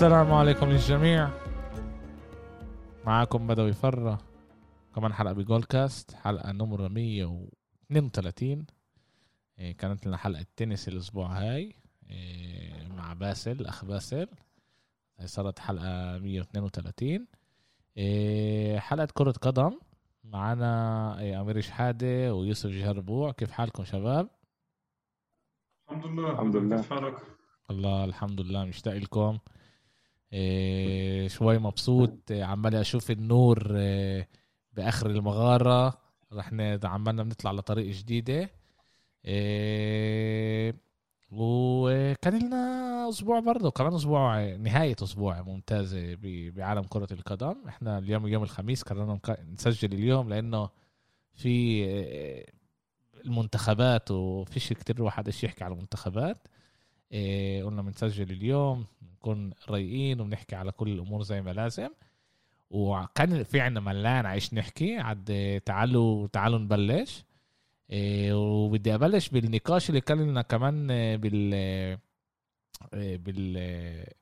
السلام عليكم للجميع. معاكم بدوي فرة. كمان حلقة بجول كاست حلقة نمرة 132 إيه، كانت لنا حلقة تنس الأسبوع هاي. إيه، مع باسل أخ باسل. هاي صارت حلقة 132 إيه، حلقة كرة قدم. معنا أمير شحادة ويوسف جهربوع كيف حالكم شباب؟ الحمد لله. الحمد لله. كيف حالك؟ الله الحمد لله. مشتاق لكم. شوي مبسوط عمال أشوف النور إيه بآخر المغارة. رح ن- عمالنا بنطلع لطريق جديدة. إيه وكان لنا أسبوع برضه كمان أسبوع نهاية أسبوع ممتازة بعالم كرة القدم. إحنا اليوم يوم الخميس قررنا نسجل اليوم لأنه في المنتخبات وفيش كتير واحد يحكي على المنتخبات. قلنا بنسجل اليوم نكون رايقين وبنحكي على كل الأمور زي ما لازم. وكان في عنا ملان عايش نحكي عد تعالوا تعالوا نبلش. إيه وبدي أبلش بالنقاش اللي كان لنا كمان آه، بال آه، بال آه،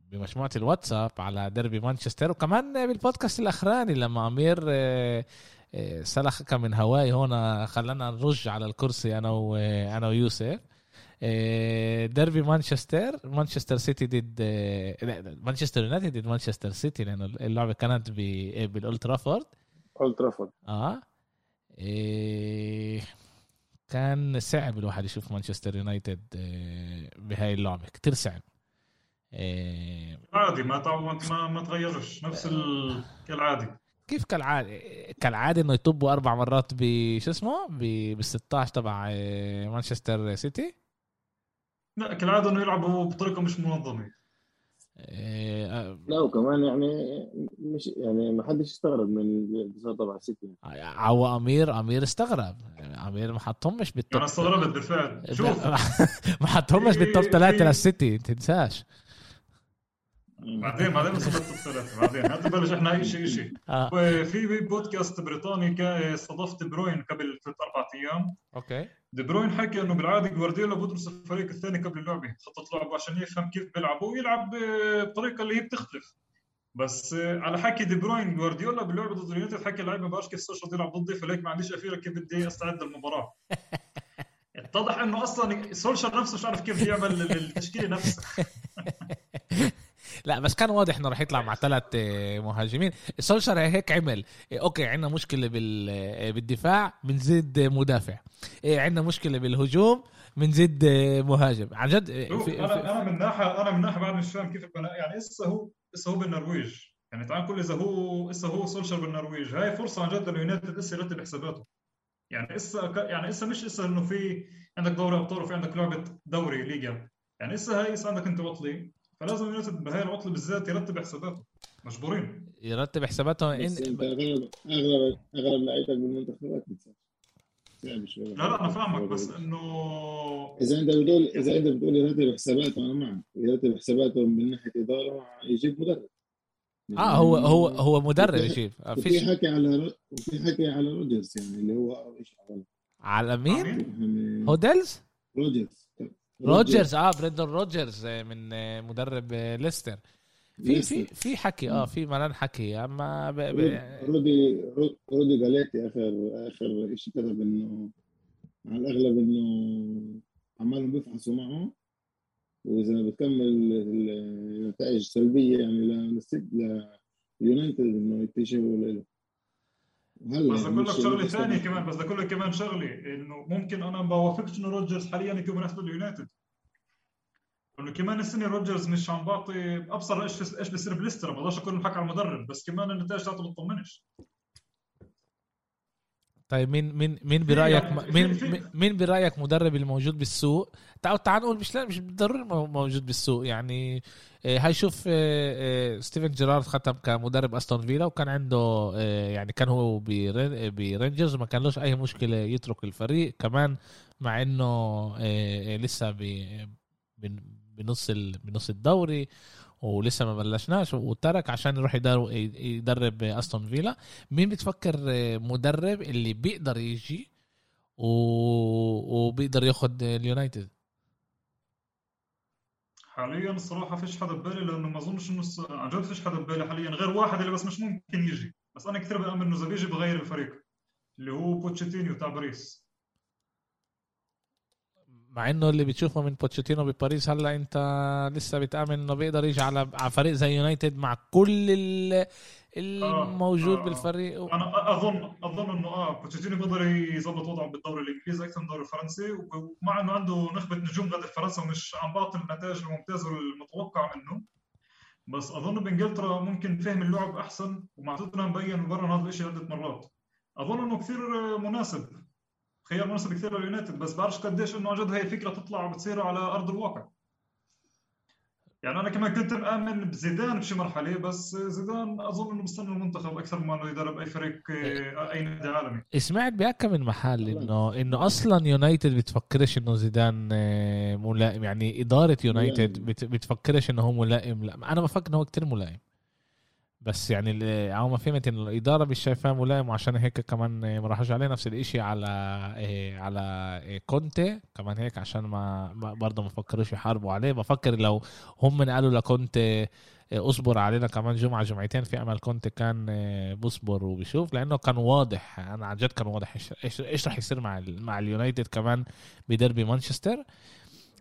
بمجموعة الواتساب على ديربي مانشستر. وكمان بالبودكاست الأخراني لما أمير آه، آه، سلخ من هواي هون خلانا نرج على الكرسي أنا وأنا ويوسف. آه، ديربي مانشستر مانشستر سيتي ضد آه، لا مانشستر يونايتد ضد مانشستر سيتي لأنه اللعبة كانت ب- بالأولد ترافورد. أولد ترافورد. آه. إيه كان صعب الواحد يشوف مانشستر يونايتد آه، بهاي اللعبة كتير صعب. إيه عادي ما تعود ما ما تغيرش نفس ال... كالعادي كيف كالعادة؟ كالعادة إنه يطبوا أربع مرات بشو اسمه؟ بال 16 تبع آه، مانشستر سيتي. لا كالعادة إنه يلعبوا بطريقة مش منظمة. إيه لا وكمان يعني مش يعني ما حدش استغرب من الانتصار تبع سيتي عو أمير أمير استغرب. أمير ما حطهمش بال top. أنا استغربت بالفعل. شوف. ما حطهمش بال top ثلاثة للسيتي تنساش. بعدين بعدين نصبت الثلاثه بعدين هات نبلش إحنا اي شيء شيء آه وفي بودكاست بريطاني استضفت دي بروين قبل ثلاث أربع أيام أوكي دي بروين حكى انه بالعاده جوارديولا بدرس الفريق الثاني قبل اللعبه خطه لعبه عشان يفهم كيف بيلعبوا ويلعب بطريقه اللي هي بتختلف بس على حكي دي بروين جوارديولا باللعبه ضد اليونايتد حكى اللعيبه ما بعرفش كيف سولشر يلعب ضدي فليك ما عنديش فكرة كيف بدي استعد للمباراه اتضح انه أصلا سولشر نفسه مش عارف كيف يعمل التشكيله نفسها لا بس كان واضح إنه راح يطلع مع ثلاث مهاجمين. سولشر هيك عمل. إيه، أوكي عندنا مشكلة آه، بالدفاع بنزيد مدافع. إيه، عندنا مشكلة بالهجوم بنزيد مهاجم. عن جد في- أنا في- أنا من ناحية أنا من ناحية بعد مش فاهم كيف يعني إسا هو إسا هو بالنرويج. يعني تعال نقول إذا هو إسا هو سولشر بالنرويج. هاي فرصة عن جد لليونايتد إسا يرتب حساباته. يعني إسا يعني إسا مش إسا إنه في عندك دوري أبطال وفي عندك لعبة دوري ליגה. يعني إسا هاي إسا عندك أنت عطله فلازم اليونايتد بهاي العطلة بالذات يرتب حساباته. مجبورين. يرتب حساباته. بس إن- أنت اغلب اغلب أغلب بتصير صعب شوي لا لا أنا فاهمك بس انه إذا أنت بتقول إذا أنت بتقول يرتب حساباته أنا معك. يرتب حساباته من ناحية إدارة يجيب مدرب. آه هو هو هو مدرب وفي فيش حكي على وفي حكي على روجرز يعني اللي هو إيش على على مين؟ يعني برندن روجرز روجرز آه بريندون روجرز آه، من آه، مدرب آه، ليستر. في في. في حكي آه في ملان حكي أما ب... ب... رودي رودي جاليتي آخر آخر شيء كتب إنه على الأغلب إنه عمالهم بيفحصوا معه. وإذا بتكمل النتائج سلبية يعني للسيت ليونايتد إنه يكتشفوا له بس يعني أقول لك شغلة ثانية. كمان بس أقول لك كمان شغلة إنه ممكن أنا ما بوافقش إنه روجرز حاليا يكون مناسب لليونايتد إنه كمان السنة روجرز مش عم بعطي أبصر إيش إيش بيصير بليستر ما بقدرش أكون محكي على المدرب بس كمان النتائج تاعته بتطمنش طيب مين مين مين برأيك مين مين- برأيك مدرب اللي موجود بالسوق؟ تعال تعال نقول مش لا مش بالضروري مو- موجود بالسوق يعني آه، هاي شوف آه، آه، ستيفن جيرارد ختم كمدرب أستون فيلا وكان عنده يعني كان هو برين- برينجرز وما كان لهش أي مشكلة يترك الفريق. كمان مع إنه لسه بنص بنص الدوري ولسه ما بلشناش وترك عشان يروح يدرب أستون فيلا. مين بتفكر مدرب اللي بيقدر يجي و... وبيقدر ياخد اليونايتد؟ حاليا الصراحه فيش حدا ببالي لأنه ما أظنش إنه عن جد فيش حدا ببالي حاليا غير واحد اللي بس مش ممكن يجي. بس أنا كثير بأمن إنه اذا بيجي بغير الفريق اللي هو بوتشيتينو تاع باريس. مع إنه اللي بتشوفه من بوتشيتينو بباريس هلأ أنت لسه بتأمن إنه بيقدر يجي على على فريق زي يونايتد مع كل ال- الموجود آه. بالفريق. أنا اظن أظن إنه آه بوتشيتينو بيقدر يظبط وضعه بالدوري الإنجليزي أكثر من الدوري الفرنسي. ومع إنه عنده نخبة نجوم غادر فرنسا ومش عم بعطي النتائج الممتازة والمتوقع منه. بس أظن بإنجلترا ممكن فهم اللعب أحسن ومع توتنهام بين وبرر هذا الشيء عده مرات. أظن إنه كثير مناسب. خيار مناسب كثير لليونايتد بس بعرفش قديش إنه عن جد هي فكره تطلع وبتصير على أرض الواقع. يعني أنا كمان كنت مآمن بزيدان بشي مرحلة بس زيدان أظن إنه مستني المنتخب أكثر ما إنه يدرب أي فريق آه، أي نادي عالمي. سمعت بأكم من محل إنه إنه أصلا يونايتد بتفكرش إنه زيدان آه، ملائم يعني إدارة يونايتد. بت- بتفكرش إنه هو ملائم لا أنا بفكر إنه هو كتير ملائم. بس يعني اللي- ما فهمت انه الإدارة مش شايفاه ملائم وعشان هيك كمان ما راحوش عليه نفس الإشي على آه، على آه، كونتي. كمان هيك عشان ما برضه ما فكروش يحاربوا عليه. بفكر لو هم قالوا لكونتي آه، اصبر علينا كمان جمعة جمعتين في أمل كنت كان آه، بصبر وبيشوف. لأنه كان واضح أنا عن جد كان واضح. إيش إيش راح يصير مع ال- مع اليونايتد كمان بدربي مانشستر؟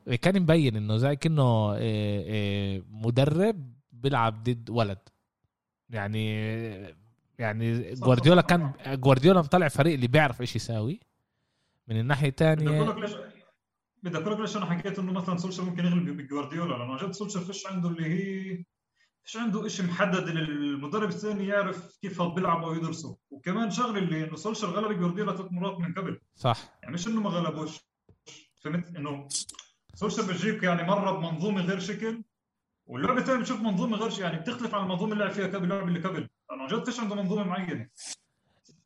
آه، كان مبين إنه زي كأنه مدرب بيلعب ضد ولد. يعني يعني جوارديولا. كان جوارديولا مطلع فريق اللي بيعرف إيش يساوي. من الناحية بدي الثانية لك ليش بدي أقول لك ليش أنا حكيت إنه مثلا سولشر ممكن يغلب بجوارديولا لأنه عن جد سولشر فيش عنده اللي هي فيش عنده شيء محدد اللي المدرب الثاني يعرف كيف بيلعب أو يدرسه. وكمان شغلة اللي إنه سولشر غلب جوارديولا ثلاث مرات من قبل. صح. يعني مش إنه ما غلبوش. فهمت؟ إنه سولشر بتجيك يعني مرة بمنظومة غير شكل واللعبة الثانية بتشوف منظومة غير يعني بتختلف عن المنظومة اللي لعب فيها قبل اللعبة اللي قبل. لأنه عن جد فيش عنده منظومة معينة.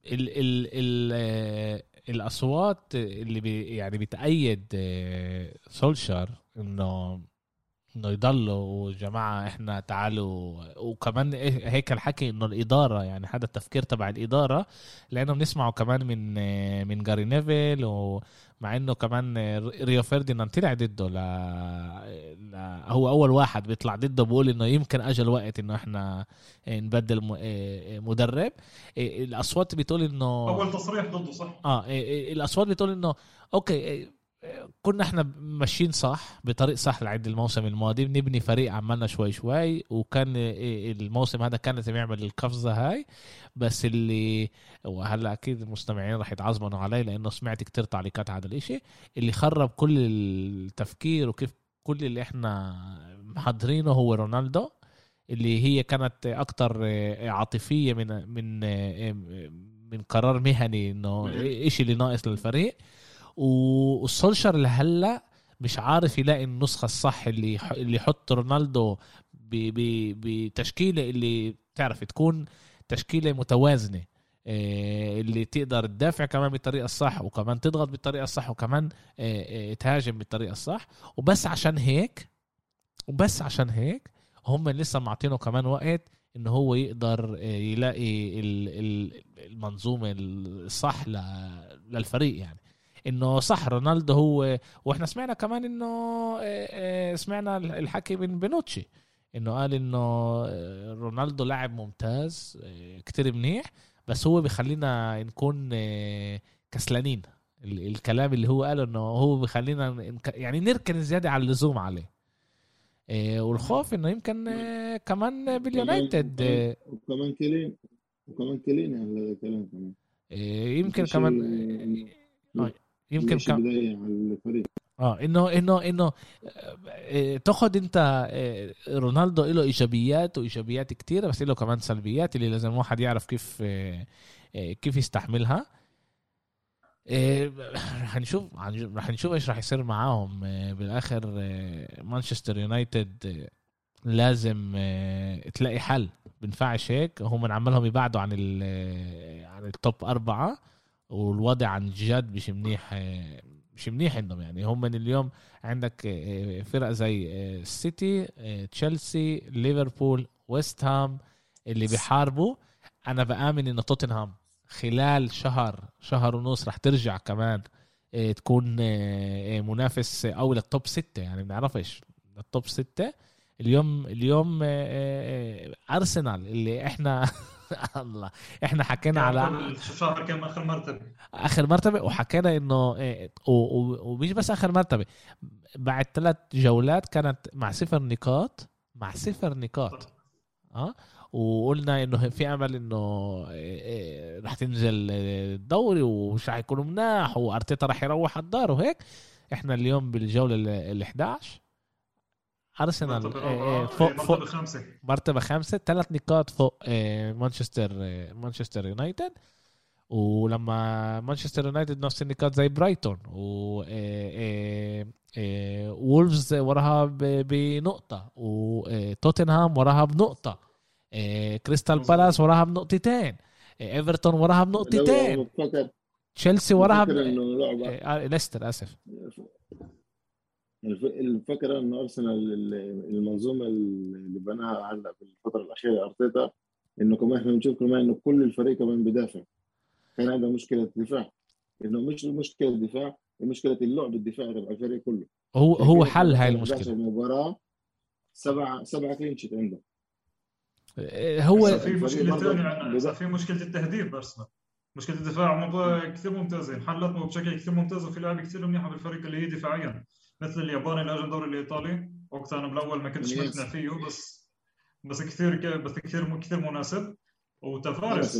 ال ال ال آه، الأصوات اللي بي يعني بتأيد آه، سولشار إنه انه يضلوا جماعة إحنا تعالوا. وكمان إيه- هيك الحكي انه الإدارة يعني هذا التفكير تبع الإدارة لأنه بنسمعه كمان من من جاري نيفل ومع إنه كمان ريو فيرديناند طلع ضده ل... ل... هو أول واحد بيطلع ضده بيقول إنه يمكن اجى الوقت إنه إحنا آه، نبدل آه، آه، مدرب. الأصوات بتقول إنه أول تصريح ضده صح؟ آه إيه إيه الأصوات بتقول إنه أوكي إيه، إيه، كنا إحنا ماشيين صح بطريق صح لعند الموسم الماضي بنبني فريق عملنا شوي شوي وكان إيه، الموسم هذا كان لازم يعمل القفزة هاي. بس اللي وهلأ أكيد المستمعين راح يتعظموا علي لأنه سمعت كتير تعليقات على الإشي. اللي خرب كل التفكير وكيف كل اللي إحنا محضرينه هو رونالدو اللي هي كانت أكتر عاطفية من من آه، من قرار مهني إنه إيش اللي ناقص للفريق. والسولشر لهلا مش عارف يلاقي النسخة الصح اللي اللي يحط رونالدو بتشكيلة اللي تعرف تكون تشكيلة متوازنة آه، اللي تقدر تدافع كمان بالطريقة الصح وكمان تضغط بالطريقة الصح وكمان آه، آه، تهاجم بالطريقة الصح. وبس عشان هيك وبس عشان هيك هم لسه معطينه كمان وقت انه هو يقدر يلاقي ال- ال- المنظومة الصح للفريق يعني. إنه صح رونالدو هو وإحنا سمعنا كمان إنه آه، آه، سمعنا الحكي من بنوتشي إنه قال إنه آه، رونالدو لاعب ممتاز كتير منيح بس هو بخلينا نكون كسلانين. ال- الكلام اللي هو قاله إنه هو بخلينا يعني نركن زيادة على اللزوم عليه. والخوف إنه يمكن كمان باليونايتد وكمان كيلين وكمان كيلين هذا الكلام كمان. يمكن كمان يمكن على الفريق؟ آه انه انه إنه آه، تاخد أنت آه، رونالدو له إيجابيات وإيجابيات كتيرة بس له كمان سلبيات اللي لازم الواحد يعرف كيف آه، آه، كيف يستحملها. آه، رح نشوف رح نشوف إيش رح يصير معاهم. آه، بالآخر آه، مانشستر يونايتد آه، لازم آه، تلاقي حل. بنفعش هيك. هم عمالهم يبعدوا عن آه، عن ال top أربعة. والوضع عن جد مش منيح آه، مش منيح عندهم يعني. هم من اليوم عندك آه، فرق زي آه، السيتي آه، تشيلسي ليفربول ويست هام اللي بيحاربوا. أنا بآمن انه توتنهام خلال شهر شهر ونص رح ترجع كمان آه، تكون آه، آه، منافس اول ال top ستة يعني. بنعرفش التوب ستة اليوم اليوم آه، آه، آه، أرسنال اللي إحنا الله إحنا حكينا على الشهر كان آخر مرتبة. آخر مرتبة وحكينا إنه و- ومش بس آخر مرتبة بعد ثلاث جولات كانت مع صفر نقاط مع صفر نقاط. آه وقلنا إنه في أمل إنه رح تنزل الدوري ومش رح يكونوا مناح وأرتيتا رح يروح على الدار وهيك. إحنا اليوم بالجولة ال 11 أرسنال إيه، إيه، فوق إيه، فوق مرتبة خامسة مرتبة خامسة ثلاث نقاط فوق آه، مانشستر آه، مانشستر يونايتد. ولما مانشستر يونايتد نفس النقاط زي برايتون. و وولفز وراها ب- بنقطة. وتوتنهام وراها بنقطة. آه، كريستال. بالاس وراها بنقطتين. إيفرتون وراها بنقطتين. تشيلسي وراها ب... آه، ليستر آسف. الفكرة انه أرسنال ال- المنظومة اللي بناها هلا في الفترة الأخيرة أرتيتا إنه كمان إحنا بنشوف كمان إنه كل الفريق كمان بدافع. كان عنده مشكلة دفاع إنه مش مشكلة دفاع مشكلة اللعب الدفاعي تبع الفريق كله. هو هو حل هاي في المشكلة. 11 مباراه سبعه سبعة كلين شيت عنده هو في مشكلة ثانية في مشكلة التهديف بارسنال مشكلة الدفاع كثير ممتازين حلت بشكل كثير ممتاز وفي لاعب كثير منيحه بالفريق اللي هي دفاعيا. مثل الياباني اللي اجى الدوري الإيطالي. وقتها أنا بالأول ما كنتش. مقتنع فيه بس بس كثير بس كثير كثير مناسب. وتفارس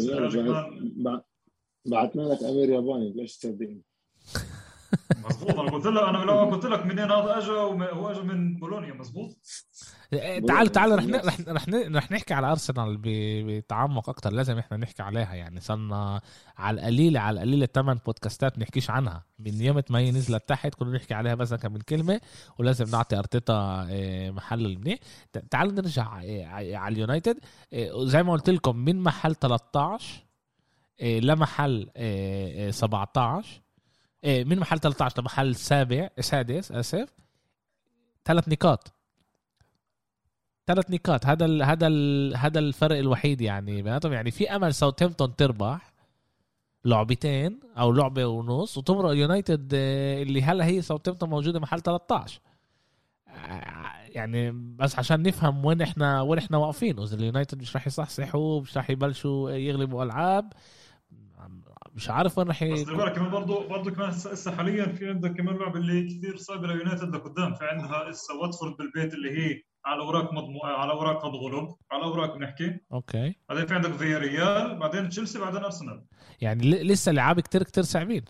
بعتنا لك أمير ياباني ليش تصدقني؟ مضبوط أنا قلت لك أنا لو قلت لك منين هذا اجى وم- هو اجى من بولونيا مضبوط تعال تعال رح. رح رح رح نحكي على ارسنال بتعمق أكتر. لازم إحنا نحكي عليها. يعني صرنا على القليلة على القليلة ثمان بودكاستات نحكيش عنها. من يوم ما هي نزلت تحت كنا نحكي عليها بس كم من كلمة ولازم نعطي أرتيتا آه، محل المنيح ت- تعالوا نرجع آه، على اليونايتد. آه، زي ما قلت لكم من محل 13 آه، لمحل آه، آه، 17 آه، من محل 13 لمحل سابع سادس آسف. ثلاث نقاط. ثلاث نقاط. هذا ال هذا ال هذا الفرق الوحيد يعني بيناتهم. يعني في أمل ساوثهامبتون تربح لعبتين أو لعبة ونص وتمرق يونايتد آه، اللي هلا هي ساوثهامبتون موجودة محل 13 آه، يعني بس عشان نفهم وين إحنا وين إحنا واقفين. إذا اليونايتد مش راح يصحصحوا مش راح يبلشوا يغلبوا ألعاب مش عارف وين راح بس كمان برضه برضه كمان هسه حاليا في عندك كمان لعبة اللي كثير صعبة ليونايتد لقدام. في عندها هسه واتفورد بالبيت اللي هي على أوراق مضمو على أوراق قد غلب على أوراق بنحكي أوكي. بعدين في عندك فياريال بعدين تشيلسي بعدين أرسنال. يعني ل- لسه لعاب كتير كتير صعبين.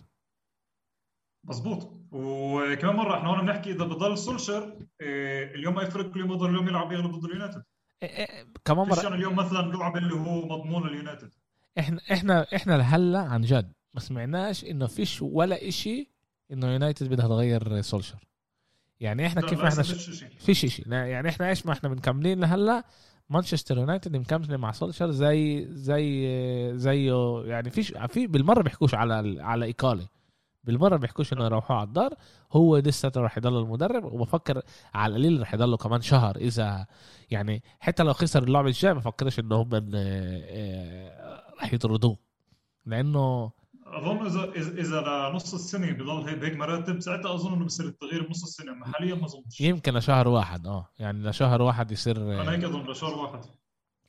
مزبوط وكمان مرة إحنا هون بنحكي إذا بضل سولشر إيه، اليوم ما يفرق اليوم يقدر اليوم يلعب يغلب ضد اليونايتد. إيه إيه كمان يعني اليوم مثلا لعب اللي هو مضمون لليونايتد إحنا إحنا إحنا لهلأ عن جد ما سمعناش إنه فيش ولا إشي إنه يونايتد بدها تغير سولشر يعني إحنا كيف إحنا ش... فيش شيء. يعني إحنا إيش ما إحنا مكملين لهلأ مانشستر يونايتد مكملة مع سولشر زي زي زيه يعني فيش في بالمرة بيحكوش على على إيكالي. بالمرة بيحكوش إنه يروحوا على الدار. هو لسه راح يضل المدرب. وبفكر على القليل راح يضله كمان شهر. إذا يعني حتى لو خسر اللعبه الجايه بفكرش إنه هم آه، آه، راح يطردوه. لأنه أظن اذا اذا لنص السنة بضل هيك مراتب ساعتها أظن إنه بصير التغيير بنص السنة أما حاليا ما أظنش. يمكن لشهر واحد آه. يعني لشهر واحد يصير أنا هيك آه، أظن لشهر واحد.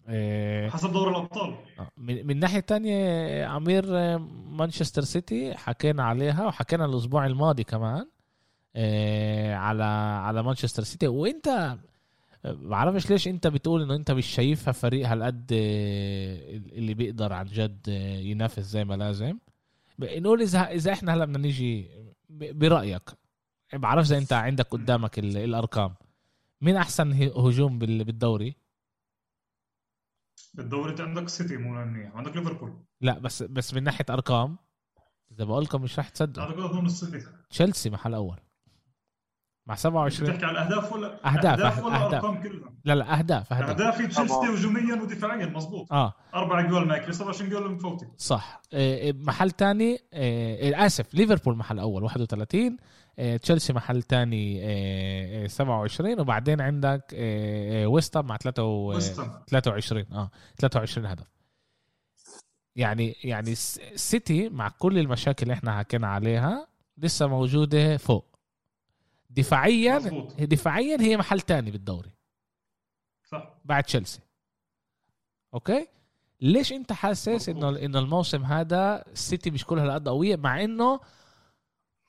آه، حسب دور الأبطال. آه، من من ناحية تانية عمير آه، مانشستر سيتي حكينا عليها وحكينا الأسبوع الماضي كمان آه، على على مانشستر سيتي. وإنت آه، بعرفش ليش إنت بتقول إنه إنت مش شايفها فريق هالقد آه، اللي بيقدر عن جد آه، ينافس زي ما لازم. نقول اذا إذا إحنا هلأ بدنا نيجي برأيك بعرفش إذا أنت عندك قدامك ال- الأرقام. مين أحسن هجوم بال- بالدوري؟ بالدوري أنت عندك سيتي مو عندك ليفربول. لا بس بس من ناحية أرقام إذا بقول لكم مش رح أظن السيتي. تشيلسي محل أول. مع أنت 27 بتحكي على الاهداف ولا أهداف، ولا أهداف. أرقام كلها؟ لا لا أهداف أهداف. اهداف تشيلسي. هجوميا ودفاعيا مزبوط آه. أربع جول ماكلي 27 جول مفوتي. صح. آه، محل تاني آه، آسف ليفربول محل أول 31 آه، تشيلسي محل تاني آه، 27 وبعدين عندك آه، آه، ويست هام 3 و- ويستن 23 آه 23 هدف. يعني يعني الس- السيتي مع كل المشاكل اللي إحنا حكينا عليها لسه موجودة فوق. دفاعيا مظبوط. دفاعيا هي محل تاني بالدوري. صح. بعد تشيلسي. أوكي؟ ليش أنت حاسس انه. إنه الموسم هذا السيتي مش كل هالقد قوية؟ مع إنه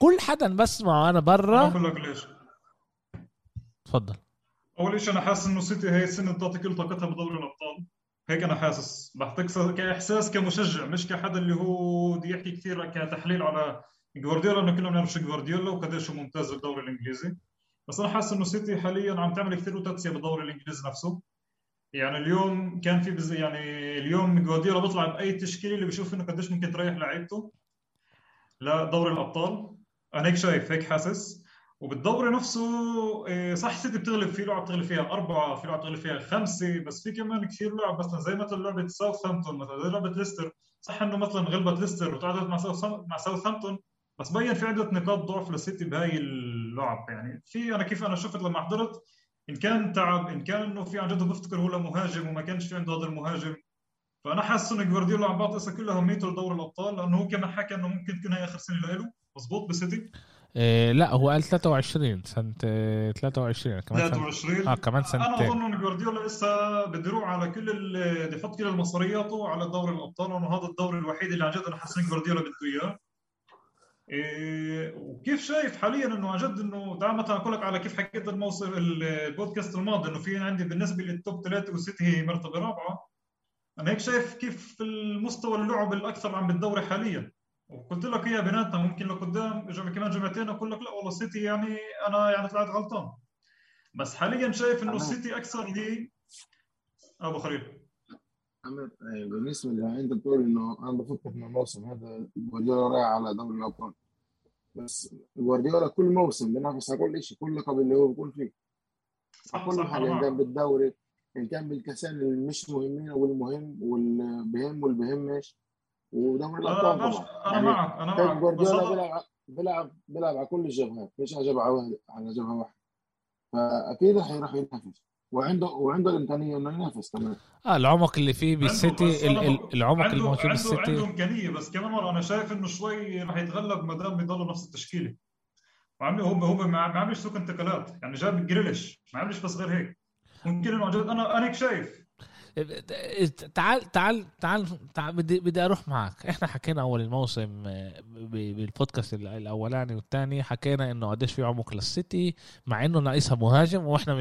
كل حدا بسمعه أنا برا. بقول لك ليش. تفضل. أول شيء أنا حاسس إنه سيتي هي السنة بتعطي كل طاقتها بدوري الأبطال. هيك أنا حاسس. بعطيك س- كإحساس كمشجع مش كحدا اللي هو بده يحكي كثير كتحليل على جوارديولا انه كلنا بنعرف شو جوارديولا وقديش هو ممتاز بالدوري الانجليزي بس أنا حاسس انه سيتي حاليا عم تعمل كثير רוטציה بالدوري الانجليزي نفسه يعني اليوم كان في بز... يعني اليوم جوارديولا بيطلع باي تشكيله اللي بيشوف انه قديش ممكن تريح لعيبته لدوري الابطال أنا هيك شايف هيك حاسس وبالدوري نفسه صح سيتي بتغلب في لعب بتغلب فيها أربعة في لعب بتغلب فيها خمسة بس في كمان كثير لعب مثلا زي مثلا لعبة ساوثهامبتون مثلا زي لعبة ليستر صح انه مثلا غلبت ليستر وتعادلت مع ساوثهامبتون بس بين في عدة نقاط ضعف للسيتي بهاي اللعب. يعني في أنا كيف أنا شفت لما حضرت إن كان تعب إن كان إنه في عن جد بفتكر هو مهاجم وما كانش في عنده هذا المهاجم. فأنا حاسس إنه جوارديولا عم بعطي كلها أهميته لدوري الأبطال لأنه هو كمان حكى إنه ممكن تكون هي آخر سنة له مزبوط بسيتي إيه لا هو قال 23 سنة إيه، 23 كمان سنة. 23 آه كمان أنا سنتين. أظن ان جوارديولا لسه بده يروح على كل ال- بده يحط كل المصرياته على دوري الأبطال لأنه هذا الدوري الوحيد اللي عن جد أنا حاسس ان جوارديولا بده إياه. إيه وكيف شايف حاليا إنه عن جد إنه تعال مثلا أقول لك على كيف حكيت الموسم البودكاست الماضي إنه في عندي بالنسبة للتوب ثلاثة والسيتي هي مرتبه رابعة. أنا هيك شايف كيف المستوى اللعب الأكثر عم بالدوري حاليا. وقلت لك إياها بيناتنا ممكن لقدام كمان جمعتين أقول لك لا والله السيتي يعني أنا يعني طلعت غلطان. بس حاليا شايف إنه. السيتي أكثر هي أبو خليل. عمر بالنسبة اللي انت بتقول إنه أنا بفكر انه الموسم هذا جوارديولا رايح على دوري الأبطال. بس جوارديولا كل موسم بينافس على كل شيء كل لقب اللي هو بيكون فيه. صح كل صح حاجة ان كان بالدوري ان كان بالكاسين اللي مش مهمين والمهم واللي بهم واللي بهمش ودوري الأبطال طبعا أنا يعني معك أنا كان معك جوارديولا بيلعب بيلعب بيلعب على كل الجبهات مش على جبهة واحدة على جبهة واحدة. فأكيد يروح ينافس. وعنده وعنده الإمكانية إنه ينافس كمان. آه العمق اللي فيه بالسيتي العمق عنده الموجود عنده عنده بالسيتي إمكانية بس كمان مرة أنا شايف إنه شوي رح يتغلب ما دام بيضل نفس التشكيلة. عملوا هو هو ما ما عملش سوق انتقالات. يعني جاب جريليش ما عملش بس غير هيك. ممكن إنه عن جد أنا أنا هيك شايف؟ تعال تعال تعال, تعال بدي بدي أروح معك. إحنا حكينا أول الموسم آه، بالبودكاست ال- الأولاني والثاني حكينا إنه قديش في عمق للسيتي مع إنه ناقصها مهاجم وإحنا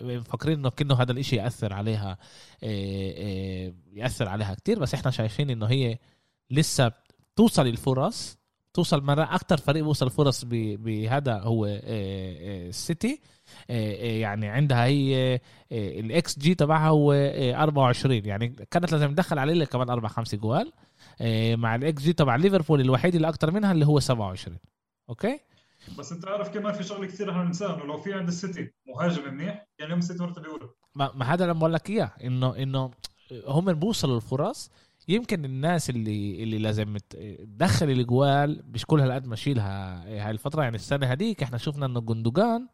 مفكرين إنه كأنه هذا الإشي يأثر عليها آه، آه، يأثر عليها كتير. بس إحنا شايفين إنه هي لسه توصل الفرص توصل مرة أكتر فريق وصل فرص بهذا هو السيتي. يعني عندها هي الاكس جي تبعها هو آه، 24 يعني كانت لازم تدخل عليه كمان أربع خمس جوال. آه، مع الاكس جي تبع ليفربول الوحيد اللي أكتر منها اللي هو 27 أوكي؟ بس أنت عارف كمان في شغله كثير إحنا بننساها إنه لو في عند السيتي مهاجم منيح يعني اليوم السيتي مرتبه اولى ما ما هذا اللي بقول لك إياه إنه إنه هم بيوصلوا الفرص يمكن الناس اللي اللي لازم تدخل الجوال مش كل هالقد ما شيلها هاي الفترة يعني السنة هذيك إحنا شفنا إنه جندوجان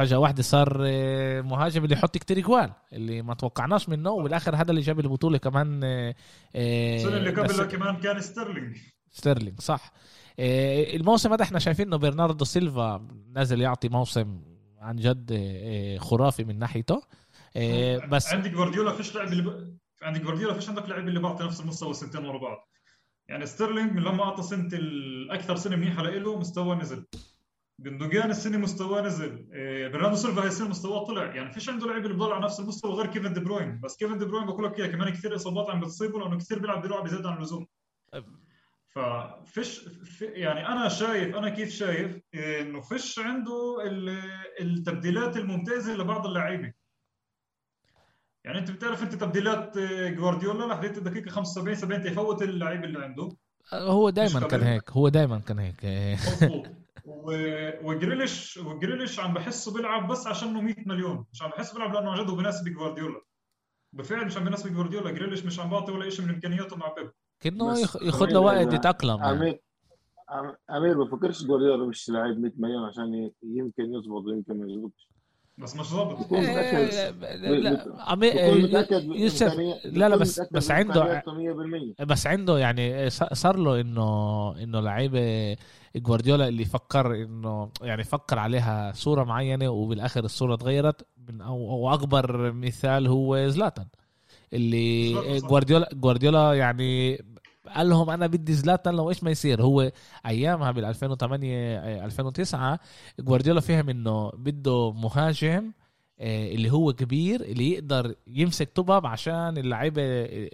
فجأة واحدة صار آه، مهاجم اللي يحط كتير جوال اللي ما توقعناش منه وبالاخر هذا اللي جاب البطولة كمان آه، آه، السنة اللي قبلها كمان كان ستيرلينج. ستيرلينج صح. الموسم هذا إحنا شايفين انه برناردو سيلفا نازل يعطي موسم عن جد خرافي من ناحيته. بس عندك جوارديولا فيش لاعب اللي. عندك جوارديولا فيش عندك لاعب اللي بعطي نفس المستوى سنتين ورا بعض. يعني ستيرلينج من لما أعطى سنة الأكثر سنة منيحة له مستواه نزل. جندوجان السنة مستواه نزل. إيه، برناردو سيلفا السنة مستواه طلع. يعني فيش عنده لاعب اللي بضل على نفس المستوى غير كيفن دي بروين. بس كيفن دي بروين بقول لك كمان كثير إصابات عم بتصيبه لأنه كثير بيلعب بيلعب بزيادة عن اللزوم. ففيش في يعني أنا شايف أنا كيف شايف إنه فيش عنده ال- التبديلات الممتازة لبعض اللعيبة. يعني أنت بتعرف أنت تبديلات آه، جوارديولا لحديت الدقيقة 75 70 تفوت اللعيبه اللي عنده. هو دائما كان. هيك هو دائما كان هيك. وجريليش وجريليش عم بحسه بيلعب بس عشانه 100 مليون. مش عم بحسه بيلعب لأنه عن جد هو بيناسب جوارديولا بالفعل مش عم بيناسب جوارديولا جريليش مش عم بعطي ولا شيء من إمكانياته مع بيب. يخ- ياخد له وقت إذا- يتأقلم يعني. امير أم- أمير بفكرش جوارديولا مش لاعب 100 مليون عشان يمكن يظبط ويمكن ما يظبطش بس مش ظابط. آه، لا عمي- متأكد يوسف لا لا بس بس عنده بإمكانياته 100% بس عنده يعني ص- صار له إنه إنه لعيبه جوارديولا اللي فكر إنه يعني فكر عليها صورة معينة وبالآخر الصورة تغيرت من أو, أو أكبر مثال هو زلاتان اللي. جوارديولا جوارديولا يعني قال لهم أنا بدي زلاتان لو إيش ما يصير. هو أيامها بال 2008 2009 جوارديولا فهم إنه بده مهاجم آه، اللي هو كبير اللي يقدر يمسك طبب عشان اللعيبة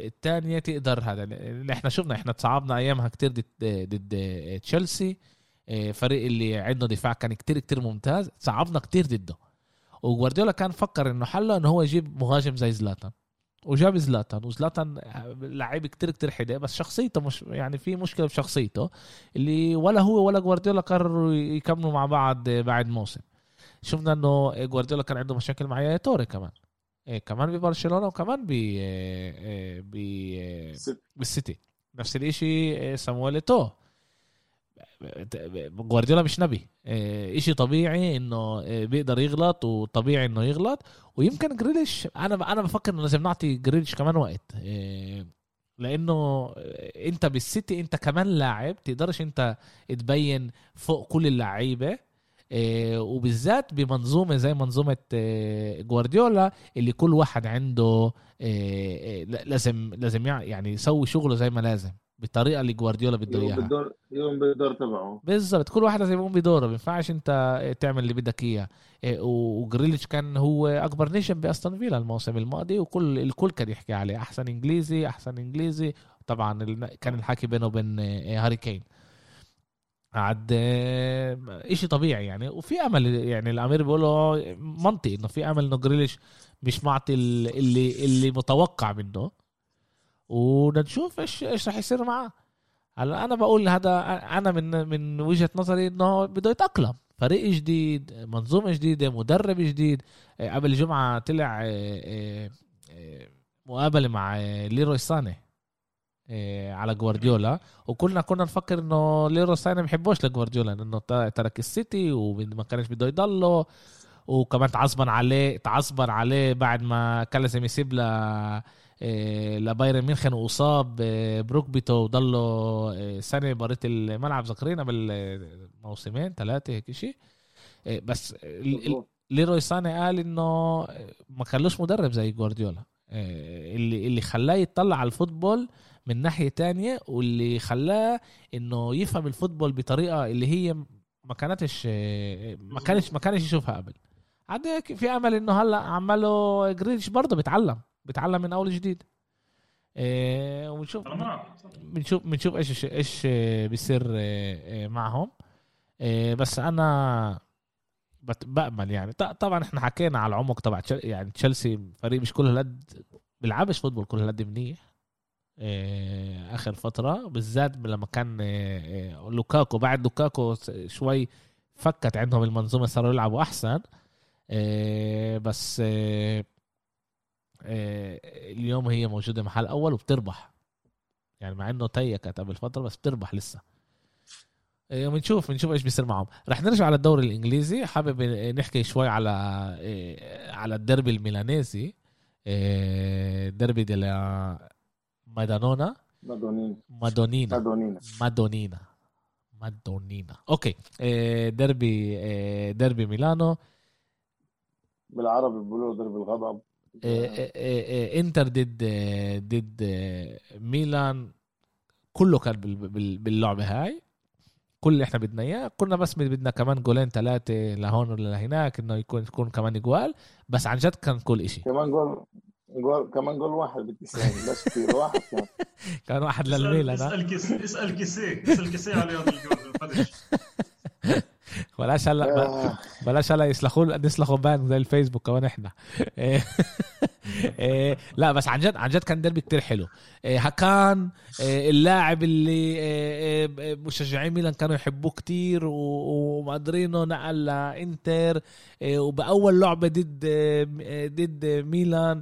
الثانية تقدر هذا. اللي إحنا شفنا إحنا تصعبنا أيامها كتير ضد ضد تشيلسي. آه، فريق اللي عنده دفاع كان كتير كتير ممتاز. صعبنا كتير ضده. وجوارديولا كان فكر إنه حله إنه هو يجيب مهاجم زي زلاتان. وجاب زلاتان وزلاتان لعيب كتير كتير حدا بس شخصيته مش يعني في مشكلة بشخصيته اللي ولا هو ولا جوارديولا قرروا يكملوا مع بعض بعد موسم. شفنا إنه جوارديولا كان عنده مشاكل مع توري كمان. إيه كمان ببرشلونة وكمان ب ب ست- بالسيتي. نفس الإشي سامويل تو جوارديولا مش نبي. إيه، إشي طبيعي إنه إيه، بيقدر يغلط وطبيعي إنه يغلط. ويمكن جريليش أنا أنا بفكر إنه لازم نعطي جريليش كمان وقت إيه، لأنه أنت بالسيتي أنت كمان لاعب تقدرش أنت تبين فوق كل اللعيبة وبالذات بمنظومة زي منظومة جوارديولا اللي كل واحد عنده لازم لازم يع- يعني يسوي شغله زي ما لازم. بالطريقة اللي جوارديولا بده إياها. بالدور يوم بالدور تبعه. بالضبط كل واحد لازم يقوم بدوره ما ينفعش أنت تعمل اللي بدك إياه. إيه، وجريليتش كان هو أكبر نجم بأستون فيلا الموسم الماضي وكل الكل كان يحكي عليه أحسن إنجليزي أحسن إنجليزي. طبعا كان الحكي بينه وبين إيه، هاري كين. عاد آه، إشي طبيعي يعني. وفي أمل يعني الأمير بيقولوا منطقي إنه في أمل إنه جريليش مش معطي ال- اللي اللي متوقع منه. ونشوف إيش إيش رح يصير معاه. هلا أنا بقول هذا أنا من من وجهة نظري إنه بده يتأقلم. فريق جديد منظومة جديدة مدرب جديد. آه، قبل الجمعه طلع آه، آه، مقابلة مع ليروي ساني على جوارديولا وكلنا كنا نفكر إنه ليروي ساني ما بحبوش لجوارديولا لأنه ترك السيتي وما كانش بده يضله. وكمان تعصبن عليه تعصبن عليه بعد ما لازم يسيب ل إيه، لبايرن ميونخن وإصاب إيه، بركبته وضله إيه، سنه بريت الملعب ذكرينا بالموسمين ثلاثة هيك شيء بس ليروي ساني قال إنه ما خلوش مدرب زي جوارديولا. اللي اللي خلاه يطلع على الفوتبول من ناحية تانية واللي خلاه إنه يفهم الفوتبول بطريقة اللي هي ما كانتش ما كانش ما كانش يشوفها قبل. عاد في أمل إنه هلأ عماله جريليش برضه بيتعلم. بيتعلم من أول جديد إيه ونشوف بنشوف بنشوف إيش إيش بيصير إيه، إيه، معهم. إيه، بس أنا بأمل يعني. طبعا إحنا حكينا على العمق تبع يعني تشيلسي فريق مش كل هالقد بيلعبش football كل هالقد منيح. إيه، آخر فترة بالذات لما كان إيه، لوكاكو. بعد لوكاكو شوي فكت عندهم المنظومة صاروا يلعبوا أحسن. إيه، بس إيه، اليوم هي موجودة محل أول وبتربح. يعني مع إنه تيكت قبل فترة بس بتربح لسه. إيه، بنشوف بنشوف إيش بيصير معهم. رح نرجع على الدوري الإنجليزي. حابب نحكي شوي على إيه، على الدربي الميلانيزي. دربي دي مادانونا مادونين مادونينا. مادونين مادونينا. مادونينا. أوكي. دربي دربي ميلانو. بالعربي بيقولوا دربي الغضب. انتر ضد ضد ميلان. كله كان بال- بال- باللعبه هاي. كل اللي إحنا بدنا اياه. كنا بس بدنا كمان جولين ثلاثة لهون ولا لهناك انه يكون يكون كمان جوال. بس عن جد كان كل إشي. كمان جول جول كمان جول واحد بالتسعين. بس كثير واحد كان. كان واحد اسال للميلان؟ اسأل كيس اسأل كيسيه. اسأل كيسيه على هذا الجول الفدش بلاش هلا آه، بلاش هلا يسلخوا نسلخوا بان زي الفيسبوك كمان إحنا. إيه، إيه، لا بس عن جد عن جد كان ديربي كتير حلو. إيه، هكان اللاعب اللي مشجعين ميلان كانوا يحبوه كتير ومقدرينه نقل لإنتر. وبأول لعبة ضد ضد ميلان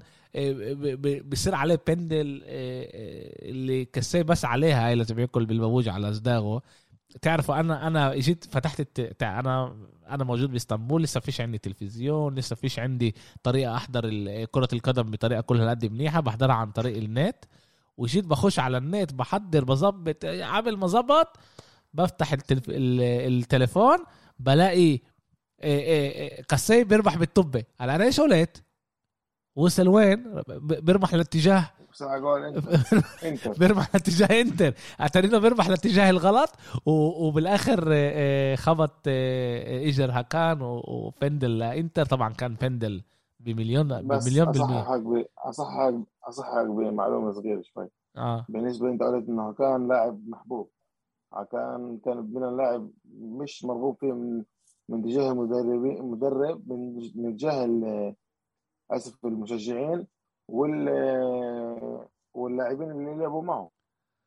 بصير عليه بندل اللي كسيه بس عليها هاي لازم ياكل بالبابوج على صداغه تعرفوا أنا أنا اجيت فتحت الت... أنا أنا موجود بإسطنبول لسه فيش عندي تلفزيون لسه فيش عندي طريقة أحضر كرة القدم بطريقة كلها قد منيحة بحضرها عن طريق النت وجيت بخش على النت بحضر بظبط عامل ما ظبط بفتح التلف... ال- التليفون بلاقي إيه إيه إيه كاسي بيربح بالطبه هلا أنا إيش قلت؟ وصل وين؟ بيربح لاتجاه بس أنا أقول انت انت بيربح لاتجاه انتر اتارينه بيربح لاتجاه الغلط و- وبالآخر آه، آه، خبط آه، إيجر هاكان و- وفندل لانتر طبعا كان فندل بمليون بمليون بالمية. اصححك ب... اصححك اصححك بمعلومه صغيرة شوي. آه. بالنسبة أنت قلت إنه كان لاعب محبوب. كان كان من اللاعب مش مرغوب فيه من من تجاه المدربين المدرب من من تجاه ال- آسف المشجعين. وال واللاعبين اللي لعبوا معه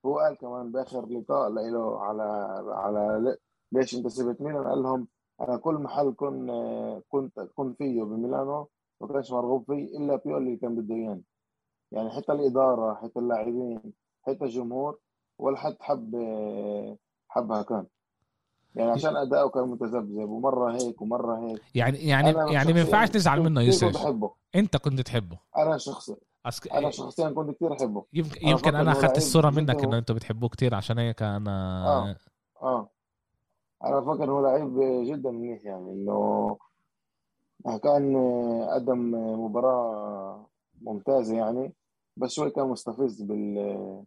هو قال كمان بآخر لقاء له على على ليش أنت سبت ميلان؟ قال لهم أنا كل محل كن كنت كنت فيه بميلانو ما كانش مرغوب فيه إلا بيولي اللي كان بده إياني. يعني حتى الإدارة حتى اللاعبين حتى الجمهور ولا حد حب حبها كان. يعني عشان أداؤه كان متذبذب ومرة هيك ومرة هيك. يعني يعني يعني ما ينفعش تزعل كنت منه كنت يوسف احبه أنت كنت تحبه. أنا شخصيا أسك... أنا شخصيا كنت كثير أحبه. يمكن أنا يمكن أنا أخذت الصورة منك إنه أنتوا بتحبوه كتير عشان هيك أنا آه آه. أنا بفكر هو لعيب جدا منيح يعني إنه كان قدم مباراة ممتازة يعني بس شوي كان مستفز بال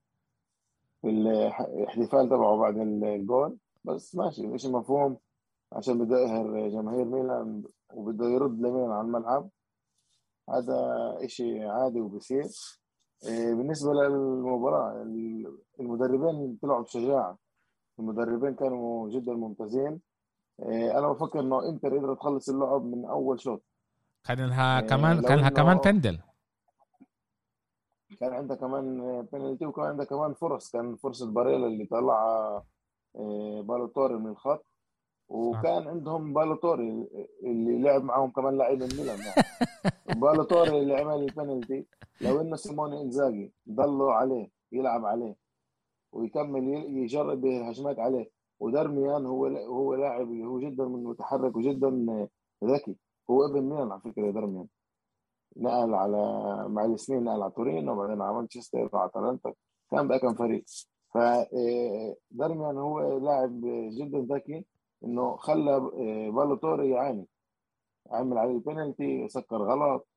بالاحتفال تبعه بعد الجول. بس ماشي شيء مفهوم عشان بده يقهر جماهير ميلان وبده يرد لميلان على الملعب. هذا إشي عادي وبصير إيه، بالنسبة للمباراة المدربين طلعوا بشجاعة. المدربين كانوا جدا ممتازين. إيه، أنا بفكر إنه إنتر قدرت تخلص اللعب من أول شوط. كان لها إيه، كمان كان لها إنه- كمان بندل كان عندها كمان بينالتي وكان عندها كمان فرص. كان فرصة باريلا اللي طلع بالو توري من الخط. وكان عندهم بالو توري اللي لعب معاهم كمان لاعب من ميلان يعني. بالو توري اللي عمل البينالتي لو إنه سيموني إنزاجي ضله عليه يلعب عليه ويكمل يجرب هجمات عليه. ودرميان هو هو لاعب اللي هو جدا متحرك وجدا ذكي. هو ابن ميلان على فكرة درميان نقل على مع السنين نقل على تورينو وبعدين على مانشستر على أتلانتا. كان بقى كان فريق. ف إيه، درميان هو لاعب جدا ذكي إنه خلى إيه، بالوتوري يعاني عمل عليه البينالتي سكر غلط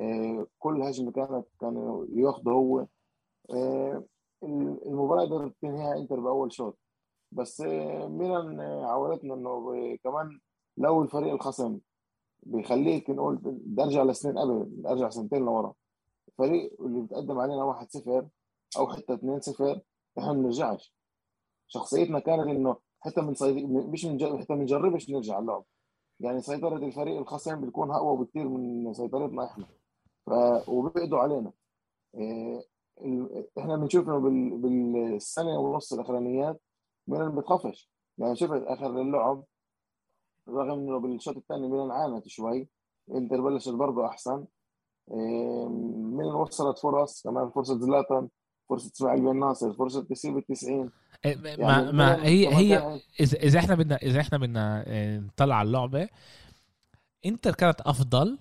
إيه، كل هجمة كانت كان ياخده هو. المباراة قدرت تنهيها إنتر بأول شوط. بس ميلان عودتنا إنه كمان لو الفريق الخصم بيخليك نقول ارجع لسنين قبل ارجع سنتين لورا. الفريق اللي بتقدم علينا 1-0 أو حتى 2-0 إحنا بنرجعش شخصيتنا كانت إنه حتى من صيد... مش من حتى ما نجربش نرجع اللعب يعني سيطرة الفريق الخصم بتكون أقوى بكثير من سيطرتنا إحنا. ف... وبيقضوا علينا. إيه... ال... إحنا بنشوف إنه بال... بالسنة ونص الأخرانيات ميلان بتخافش يعني شفت آخر اللعب رغم إنه بالشوط الثاني ميلان عانت شوي إنتر بلشت برضه أحسن. إيه... ميلان وصلت فرص كمان فرصة زلاتان. فرصة اسماعيل بن ناصر فرصة تسيب التسعين. إيه، ما يعني ما ميلان هي هي اذا إذا إحنا بدنا إذا إحنا بدنا آه، نطلع على اللعبة إنتر كانت أفضل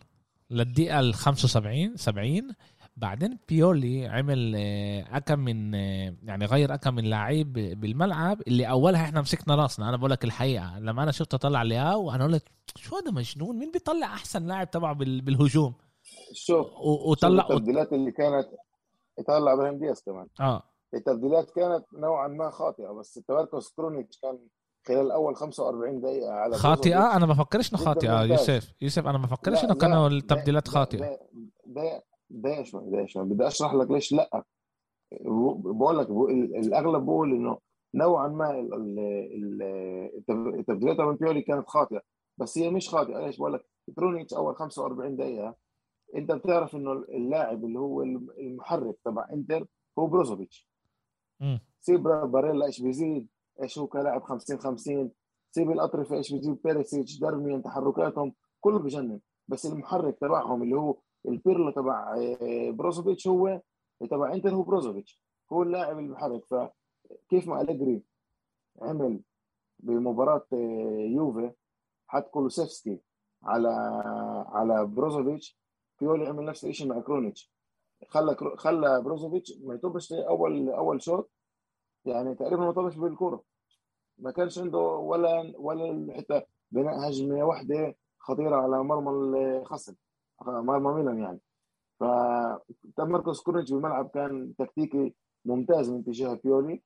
للدقيقة ال 75 70 بعدين بيولي عمل آه، أكم من آه، يعني غير أكم من لعيب بالملعب اللي أولها إحنا مسكنا راسنا. أنا بقول لك الحقيقة لما أنا شفته طلع لياو أنا قلت شو هذا مجنون؟ مين بيطلع أحسن لاعب تبعه بال- بالهجوم؟ شوف و- شوف وطلع التبديلات اللي كانت طلع إبراهيم دياز كمان. آه. التبديلات كانت نوعا ما خاطئة بس تمركز كرونيتش كان خلال أول 45 دقيقة على خاطئة؟ أنا ما بفكرش إنه خاطئة. يوسف. يوسف أنا ما بفكرش إنه كانوا لا، التبديلات لا، خاطئة. شوي ده شوي بدي أشرح لك ليش لا. بقول لك الأغلب بقول إنه نوعا ما ال- ال- ال- التب- التبديلات بيولي كانت خاطئة بس هي مش خاطئة. ليش؟ بقول لك كرونيتش أول 45 دقيقة انت بتعرف انه اللاعب اللي هو المحرك تبع انتر هو بروزوفيتش. سيب باريلا إيش بيزيد؟ إيش هو كلاعب 50 50 سيب الأطراف إيش بيزيد بيريسيتش دارميان تحركاتهم كله بجنن. بس المحرك تبعهم اللي هو البيرلو تبع آه، بروزوفيتش هو تبع انتر هو بروزوفيتش. هو اللاعب المحرك. فكيف ما أليجري عمل بمباراة آه، يوفي حط كولوسيفسكي على على بروزوفيتش بيولي عمل نفس الشيء مع كرونيتش. خلى كرو- خلى بروزوفيتش ما يطبش اول أول شوط. يعني تقريبا ما طبش بالكره ما كانش عنده ولا ولا حتى بناء هجمة واحدة خطيرة على مرمى الخصم مرمى ميلان يعني. فتمركز كرونيتش بالملعب كان تكتيكي ممتاز من تجاه بيولي.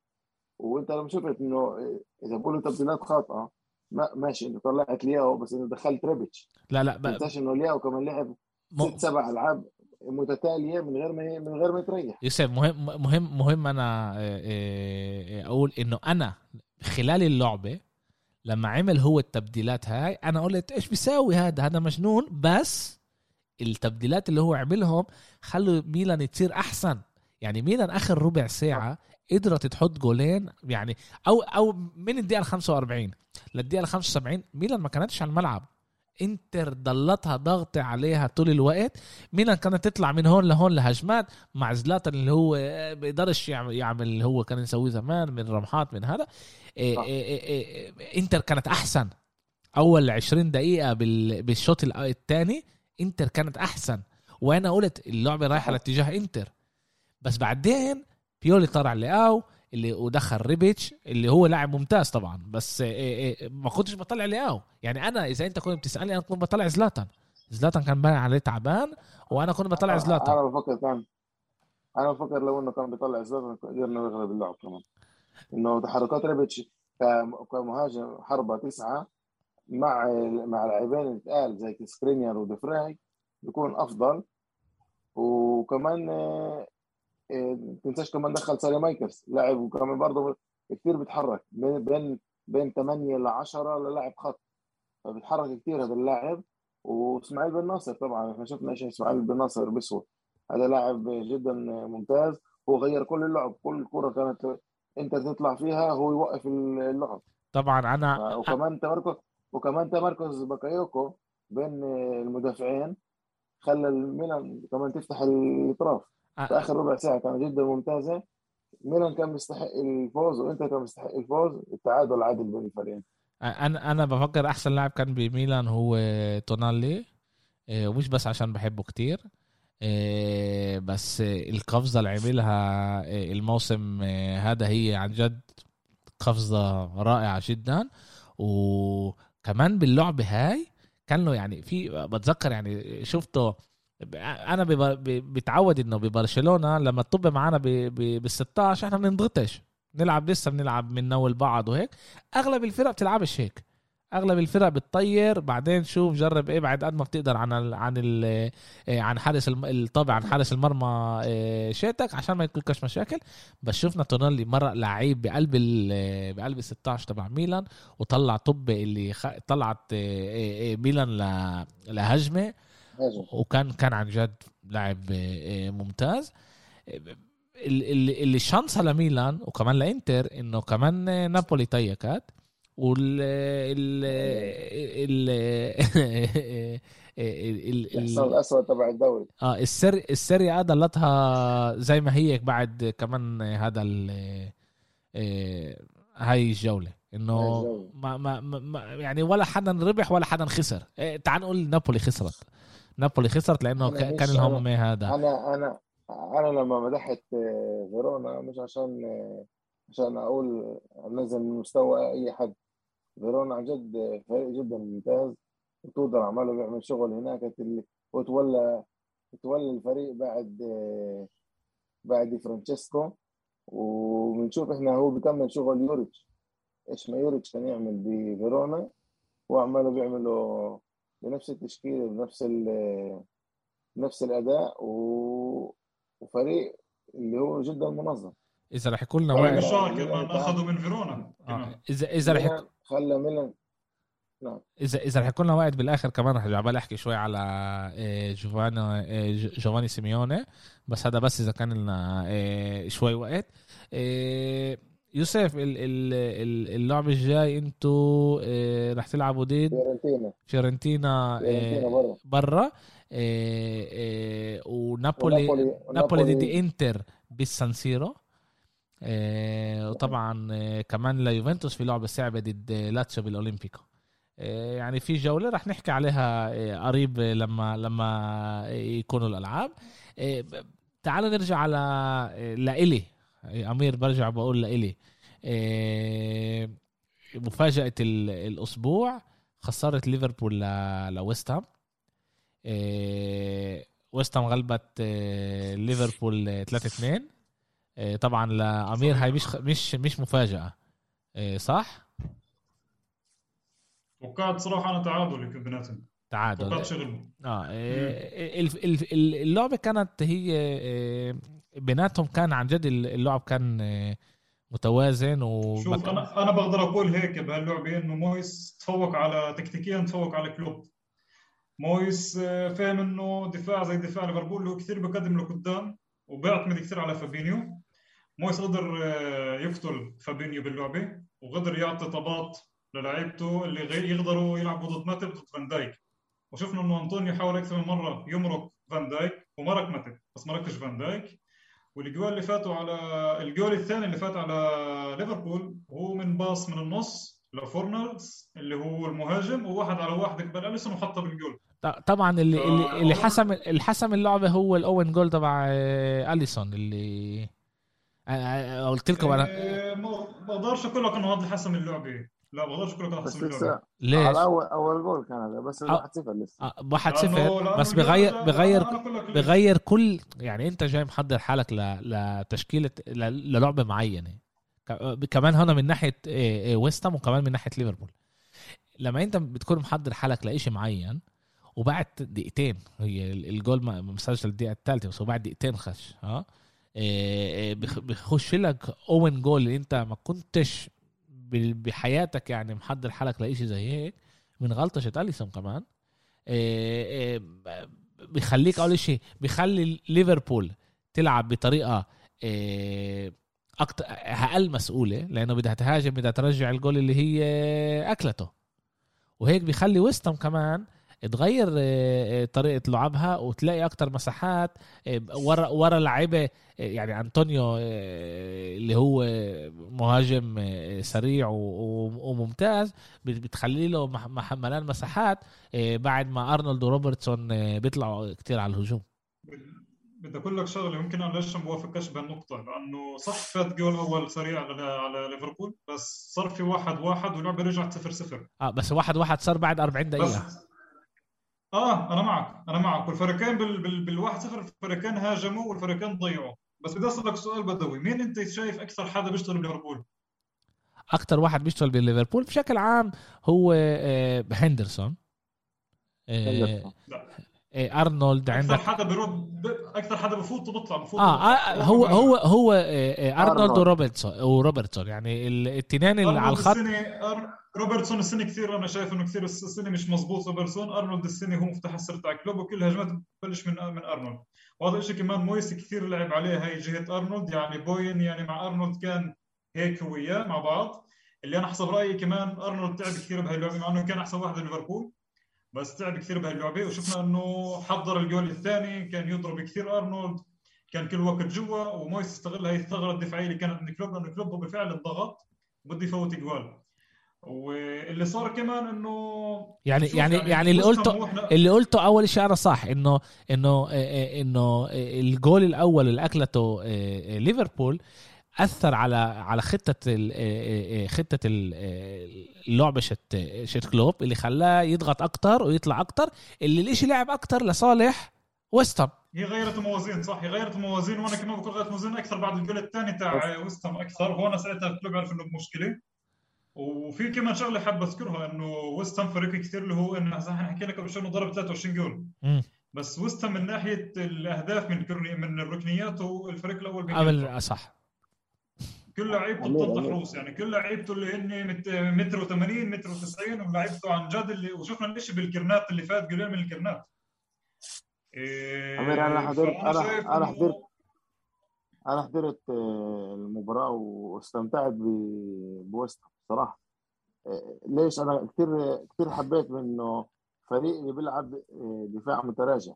وأنت لما شفت إنه إذا بقولوا تبديلات خاطئة ما ماشي انت طلعت لياو بس انت دخلت ريبيتش. لا لا ما. تنساش إنه لياو كمان لعب. ست سبع ألعاب متتالية من غير ما من غير ما يتريح. يوسف مهم مهم مهم أنا آه، آه، أقول إنه أنا خلال اللعبة لما عمل هو التبديلات هاي أنا قلت إيش بيساوي هذا؟ هذا مجنون. بس التبديلات اللي هو عملهم خلوا ميلان تصير أحسن. يعني ميلان آخر ربع ساعة قدرت تحط جولين يعني أو أو من الدقيقة ال 45 للدقيقة ال 75 ميلان ما كانتش على الملعب. انتر ضلتها ضغط عليها طول الوقت. ميلان كانت تطلع من هون لهون لهجمات مع زلاتان اللي هو بيقدرش يعمل, يعمل اللي هو كان يسويه زمان من رمحات من هذا. إيه. إيه إيه انتر كانت أحسن. أول 20 دقيقة بال- بالشوط الثاني انتر كانت أحسن. وأنا قلت اللعبة رايحة لاتجاه انتر. بس بعدين بيولي طلع لياو اللي ودخل ريبيتش اللي هو لاعب ممتاز طبعا بس إيه إيه ما كنتش بطلع لياو يعني أنا إذا أنت كنت بتسألني أنا كنت بطلع زلاتان. زلاتان كان باين عليه تعبان وأنا كنت بطلع زلاتان. أنا بفكر كان أنا بفكر لو إنه كان بيطلع زلاتان قدرنا نغلب اللعب كمان. إنه تحركات ريبيتش كمهاجم حربة تسعة مع مع لاعبين تقال زي سكرينيار ودفراي بيكون أفضل. وكمان آه، تنساش كمان دخل ساليماكرز لاعب وكمان برضه كثير بيتحرك. بين بين بين 8 ل 10 للاعب خط. فبيتحرك كثير هذا اللاعب. وإسماعيل بن ناصر طبعا. إحنا شفنا إيش إسماعيل بن ناصر بيسوى هذا لاعب جدا ممتاز. هو غير كل اللعب. كل كرة كانت أنت تطلع فيها هو يوقف اللعب. طبعا أنا وكمان تمركز وكمان تمركز بكايوكو بين المدافعين. خلى الميلان كمان تفتح الاطراف. آخر ربع ساعة كانت جدا ممتازة. ميلان كان مستحق الفوز وانت كان مستحق الفوز. التعادل عادل بين الفريقين أنا أنا بفكر أحسن لاعب كان بميلان هو تونالي. ومش بس عشان بحبه كتير. بس القفزة اللي عملها الموسم هذا هي عن جد قفزة رائعة جدا. وكمان باللعبه هاي كان له يعني في بتذكر يعني شفته أنا بتعود إنه ببرشلونة لما تطب معنا بال 16 إحنا بنضغطش نلعب لسه بنلعب بننول بعض وهيك. أغلب الفرق بتلعبش هيك. أغلب الفرق بتطير بعدين شوف جرب ابعد قد ما بتقدر عن ال عن ال آه، عن حارس الطابع عن حارس المرمى آه، شيتك عشان ما يكونش مشاكل. بس شفنا تونالي مره لعيب بقلب ال بقلب ال 16 تبع ميلان وطلع طب اللي خ... طلعت ميلان. لهجمة. وكان كان عن جد لاعب آه، ممتاز. ال- ال- اللي شانسها لميلان وكمان لإنتر إنه كمان آه، نابولي تيكت وال ال ال ال ال- الاحصان الأسود تبع الدوري. آه السر السيريا ضلتها زي ما هي بعد كمان هذا ال آه، هاي الجولة. إنه ما ما- ما يعني ولا حدا ربح ولا حدا خسر. إيه، تعال نقول نابولي خسرت. نابولي خسرت لأنه كان لهم هذا. أنا أنا أنا لما مدحت آه، فيرونا مش عشان آه، عشان أقول أنزل من مستوى أي حد. فيرونا عن جد فريق جدا ممتاز. وتودور عماله بيعمل شغل هناك. وتولى تولى الفريق بعد آه، بعد فرانشيسكو. وبنشوف إحنا هو بيكمل شغل يوريتش. إيش ما يوريتش كان يعمل بفيرونا. هو عماله بيعمله بنفس التشكيل بنفس ال- نفس الأداء و... وفريق اللي هو جدا منظم إذا رح يكون لنا ميلان كمان. أخذوا من فيرونا. آه، اذا إذا رح يكون خلى ميلان اذا إذا رح يكون لنا وقت بالآخر كمان رح عبالي أحكي شوي على آه، جوفاني آه، ج- جوفاني سيميوني. بس هذا بس إذا كان لنا آه، شوي وقت. يوسف ال- ال- ال- اللعبه الجاي أنتوا آه، رح تلعبوا ضد فيورنتينا. فيورنتينا آه، برا. آه، ونابولي ونابولي نابولي ضد انتر بالسانسيرو وطبعا كمان ليوفنتوس في لعبة صعبة ضد لاتسيو بالأولمبيكو. يعني في جولة رح نحكي عليها قريب لما لما يكونوا الألعاب. تعالوا نرجع على لإلي. أمير برجع بقول لإلي آه، مفاجأة ال- الأسبوع خسرت ليفربول ل- لويست هام. آه، ويست هام غلبت ليفربول آه، 3-2 آه، طبعا لامير هاي مش مش مش مفاجأة. صح؟ توقعت صراحة أنا تعادل بيناتهم. تعادل. توقعت آه إيه، ال- ال- ال- اللعبة كانت هي إيه، بيناتهم كان عن جد اللعب كان إيه، متوازن و شوف أنا أنا بقدر أقول هيك بهاللعبة إنه مويس تفوق على تكتيكيا تفوق على كلوب. مويس آه، فاهم إنه دفاع زي دفاع ليفربول اللي هو كثير بقدم لقدام وبيعتمد كثير على فابينيو. مويس قدر آه، يقتل فابينيو باللعبة وقدر يعطي طابات للاعيبته اللي غير يقدروا يلعبوا ضد ماتيب ضد فان دايك. وشفنا إنه أنطونيو حاول أكثر من مرة يمرق فان دايك ومرق ماتيب بس ما مرقش فان دايك. والجول اللي فاتوا على الجول الثاني اللي فات على ليفربول هو من باص من النص لفورنالس اللي هو المهاجم وواحد على واحد قبل أليسون وحطها بالجول. طبعا اللي آه، اللي, حسم اللي حسم اللعبة هو ال own goal تبع آه، أليسون اللي أنا- أنا قلت لكم أنا. إيه، ما بقدرش أقول لك إنه هذا حسم اللعبة. لا لك انه بس حسم ليش؟ على اول أول جول كان هذا بس أو- 1-0 لسه. آه، واحد لأنه- صفر لأنه بس الجول- بغير لا، بغير. بغير كل يعني أنت جاي محضر حالك ل... لتشكيله ل... للعبة معينة. ك- كمان هنا من ناحية إيه، إيه، هام وكمان من ناحية ليفربول لما أنت بتكون محضر حالك لإشي معين وبعد دقيقتين هي ال- الجول ما مسجل الدقيقة الثالثه بس هو بعد دقيقتين خش ها؟ إيه، إيه، بخ- بخش لك اوين جول اللي أنت ما كنتش بحياتك يعني محضر حالك لإشي زي هيك من غلطة أليسون كمان إيه، إيه، بيخليك أول شيء بيخلي ليفربول تلعب بطريقة إيه، أكتر أقل مسؤولة لأنه بدها تهاجم بدها ترجع الجول اللي هي أكلته. وهيك بيخلي ويستم كمان تغير إيه، إيه، طريقة لعبها وتلاقي أكتر مساحات إيه، ورا ورا لعيبه يعني أنطونيو اللي هو مهاجم سريع وممتاز بت- بتخلي له مح- محملان مساحات بعد ما أرنولد وروبرتسون بيطلعوا كتير على الهجوم. بدي أقول لك شغلة يمكن أنا ليش ما بوافقش بهالنقطة لأنه صح فات جول أول سريع على على ليفربول بس صار في واحد واحد واللعبة رجعت صفر صفر. آه بس واحد واحد صار بعد 40 بس دقيقه آه أنا معك أنا معك. والفريقين بال بال بالواحد صفر الفريقين هاجموا والفريقين ضيعوا. بس بدي أسألك سؤال بدوي مين أنت شايف أكثر حدا بيشتغل بليفربول؟ أكتر واحد بيشتغل بليفربول بشكل عام هو آه، هندرسون. آه، آه، أرنولد أكثر عندك. حدا برد ب... أكثر حدا بفوت وبطلع بفوت آه. آه هو هو هو أرنولد. وروبرتسون وروبرتسون. يعني ال- التنين اللي على الخط. السنة أر... روبرتسون السنة كثير أنا شايف إنه كثير الس- السنة مش مزبوط روبرتسون. أرنولد السنة هو مفتاح السر تاع كلوب وكل الهجمات بتبلش من من أرنولد. وهذا الشيء كمان مويس كثير لعب عليه هاي جهة أرنولد. يعني بوين يعني مع أرنولد كان هيك هو وياه مع بعض. اللي أنا حسب رأيي كمان أرنولد تعب كثير بهاي اللعبه مع إنه كان أحسن واحد ليفربول بس تعب كثير بهاي اللعبه وشفنا إنه حضر الجول الثاني كان يضرب كثير أرنولد كان كل وقت جوا. ومويس استغل هاي الثغرة الدفاعية اللي كانت عند كلوب لأنه كلوب بالفعل انضغط وبده يفوت جوال. واللي صار كمان إنه يعني شوف يعني يعني اللي قلته اللي قلته أول شيء أنا صح إنه إنه إنه الجول الأول اللي أكلته ليفربول أثر على على خطة ال- خطة ال- اللعبه شت شت كلوب اللي خلاه يضغط أكتر ويطلع أكتر اللي الاشي لعب أكتر لصالح ويست هام هي غيرت الموازين صح هي غيرت الموازين وأنا كمان بقول غيرت الموازين أكثر بعد الجول الثاني تاع ويست هام أكثر هون ساعتها كلوب عرف إنه بمشكلة. وفي كمان شغلة حاب أذكرها إنه ويستام فريق كثير اللي هو انه زي ما حكينا قبل شوي إنه ضرب 23 جول. بس ويستام من ناحية الأهداف من كرني من الركنيات هو الفريق الأول. قبل صح كل لعيبته بتنطح. روس يعني كل لعيبته اللي هن مت- متر و80 متر و90 ولعيبته عن جد اللي وشفنا الشيء بالكرنات اللي فات قليل من الكرنات إيه أمير، أنا حضرت- أنا إنه- حضرت. أنا حضرت آه، المباراة واستمتعت ب- بويست هام صراحة. آه، ليش؟ أنا كثير كثير حبيت من إنه فريق اللي بيلعب آه، دفاع متراجع.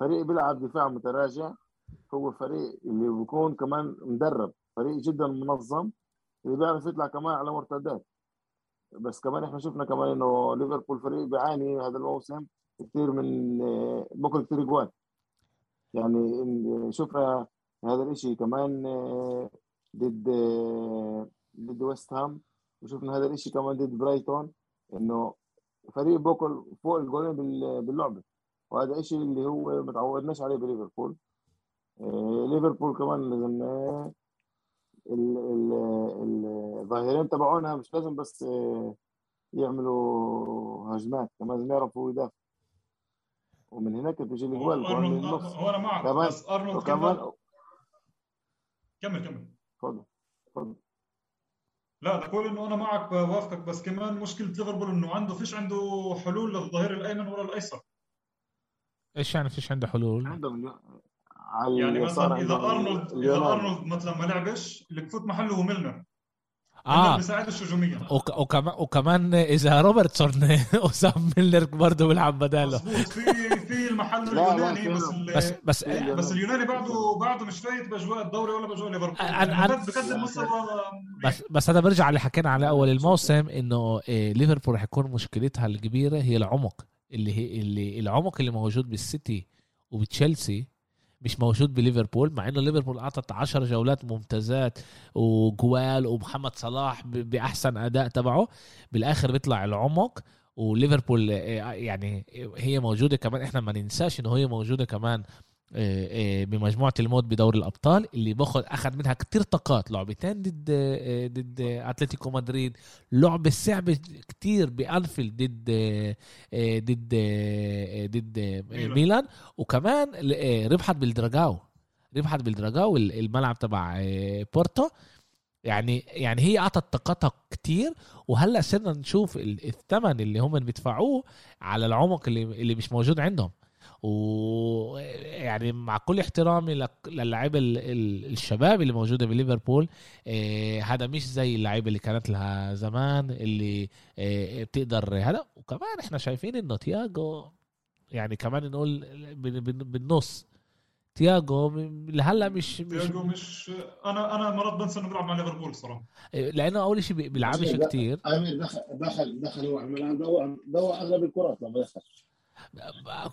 فريق بيلعب دفاع متراجع هو فريق اللي بيكون كمان مدرب. فريق جدا منظم اللي بيعرف يطلع كمان على مرتدات. بس كمان إحنا شفنا كمان إنه ليفربول فريق بيعاني هذا الموسم كثير من بكره كثير جوان. يعني شفنا هذا الإشي كمان آه، ضد آه، ضد ويست هام وشفنا هذا الإشي كمان ضد برايتون إنه فريق بوكل فوق الجولين باللعبة. وهذا الشيء اللي هو ما تعودناش عليه بليفربول. ليفربول كمان لازم الظاهرين تبعونا مش لازم بس يعملوا هجمات كمان لازم يعرفوا يدافعوا. ومن هناك بيجي الاجوال هو أنا معك بس أرنولد كمان كمل كمل. تفضل تفضل لا بقول إنه أنا معك بوافقك بس كمان مشكلة ليفربول إنه عنده فيش عنده حلول للظهير الأيمن ولا الأيسر. إيش يعني فيش عنده حلول؟ عنده يعني مثلا إذا ارنولد إذا أرنولد مثلا ما لعبش اللي بفوت محله هو ميلنر. آه. بيساعدش هجوميا وك... وكمان وكمان إذا روبرتسون جيمس ميلنر برضه بيلعب بداله. مظبوط. في في المحل اليوناني بس بس بس بس اليوناني بعده بعده مش فايت بأجواء الدوري ولا بأجواء ليفربول. يعني بقدم مستوى بس بس هذا برجع اللي حكينا على أول الموسم إنه إيه ليفربول رح يكون مشكلتها الكبيرة هي العمق اللي هي اللي العمق اللي موجود بالسيتي وبتشيلسي مش موجود بليفربول مع إنه ليفربول أعطت 10 جولات ممتازات وجوال ومحمد صلاح بأحسن أداء تبعه. بالآخر بيطلع العمق وليفربول آه، يعني هي موجودة كمان. إحنا ما ننساش إنه هي موجودة كمان بمجموعة الموت بدوري الأبطال اللي باخذ اخذ منها كتير طاقات لعبتين ضد آه، ضد أتلتيكو مدريد لعبه صعبه كتير بأنفيلد ضد ضد ضد ميلان. وكمان ربحت بالدراجاو ربحت بالدراجاو الملعب تبع بورتو. يعني يعني هي أعطت طاقتها كتير. وهلأ صرنا نشوف الثمن اللي هم بيدفعوه على العمق اللي اللي مش موجود عندهم. ويعني مع كل احترامي للاعيبه الشباب اللي موجودة بليفربول آه، هذا مش زي اللعيبة اللي كانت لها زمان اللي آه، بتقدر هذا وكمان إحنا شايفين إنه تياجو يعني كمان نقول بالنص تياجو لهلأ مش مش تياجو مش أنا أنا مرات بنسى إنه بيلعب مع ليفربول صراحة. آه، لأنه أول شيء بيلعبش كثير امير دخل دخل دخل هو على الملعب ضوى اغلب الكرات لما دخل.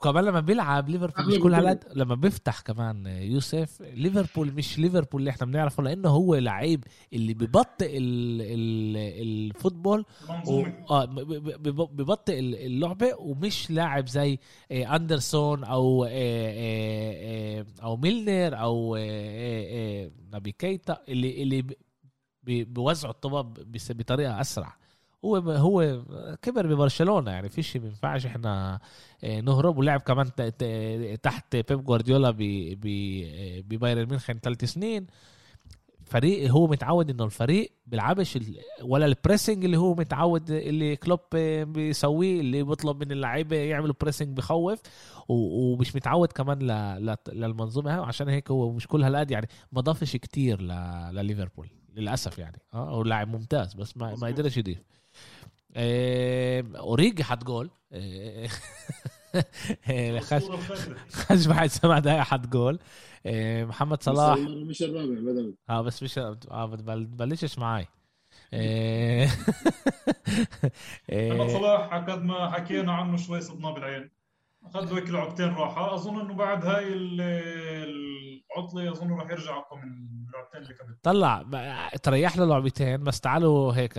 كمان لما بيلعب ليفربول مش كل هالقد لما بيفتح كمان يوسف ليفربول مش ليفربول اللي إحنا بنعرفه لأنه هو لعيب اللي ببطئ الفوتبول آه ببطئ اللعبة ومش لاعب زي آه، أندرسون أو آه، آه، أو ميلنر أو نبي كيتا اللي اللي بيوزعوا الطباب بطريقة أسرع. هو هو كبر ببرشلونة يعني فيش ما ينفعش إحنا آه، نهرب. ولعب كمان تحت بيب جوارديولا ببايرن ميونخ ثلاث سنين. فريق هو متعود إنه الفريق بيلعبش ولا ال pressing اللي هو متعود اللي كلوب بيسويه اللي بيطلب من اللعيبة يعملوا pressing بخوف. ومش متعود كمان للمنظومة. عشان هيك هو مش كل هالقد يعني ما ضافش كتير لليفربول للأسف يعني. آه هو لاعب ممتاز بس ما, ما قدرش يضيف. أوريجي حط جول. خش بعد سبع دقائق حط جول. محمد صلاح. مش الرابع بدل. آه بس مش آه بلشش معي محمد صلاح قد ما حكينا عنه شوي صبناه بالعين. اخذ له هيك لعبتين راحة. أظن إنه بعد هاي العطلة أظن راح يرجع أقوى من اللعبتين اللي قبل. طلع. تريح له لعبتين بس تعالوا هيك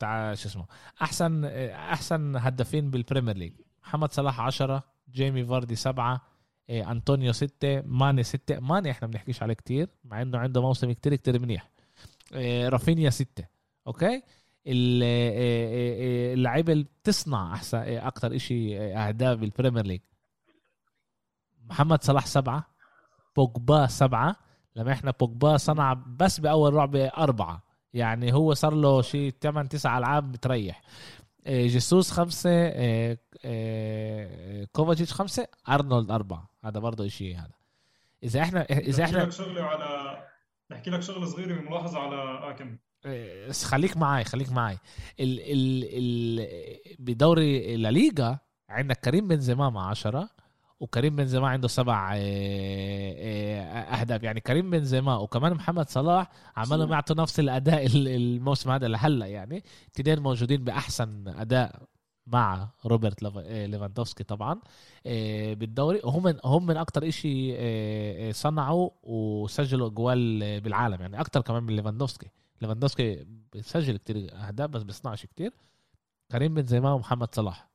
تعال شو اسمه. أحسن أحسن هدافين بال Premier League. محمد صلاح 10 جيمي فاردي 7 إيه، أنطونيو 6 ماني 6 ماني إحنا بنحكيش عليه كتير مع إنه عنده موسم كتير كتير منيح. إيه، رافينيا 6 أوكي؟ إيه، اللعيبة اللي بتصنع أحسن أكثر شيء أهداف بال Premier League. محمد صلاح سبعة بوجبا سبعة. لما إحنا بوجبا صنع بس بأول لعبة أربعة. يعني هو صار له شيء 8 9 ألعاب بتريح إيه، جيسوس خمسة إيه، إيه، كوفاتشيتش خمسة أرنولد أربعة. هذا برضه شيء هذا. إذا إحنا إذا إحنا لك شغلة على نحكي لك شغلة صغيرة ملاحظة على آكم. خليك معي خليك معي ال ال ال بدوري الليغا عندك كريم بنزيما مع 10 وكريم بنزيما عنده سبع آه، آه، أهداف. يعني كريم بنزيما وكمان محمد صلاح عمالهم. يعطوا نفس الأداء ال- الموسم هذا لهلا. يعني اثنين موجودين بأحسن أداء مع روبرت آه، ليفاندوفسكي طبعا بالدوري. وهم هم من أكتر آه، آه، صنعوا وسجلوا جوال آه، بالعالم. يعني أكتر كمان من ليفاندوفسكي. ليفاندوفسكي بيسجل كتير أهداف بس بيصنعش كتير. كريم بنزيما ومحمد صلاح.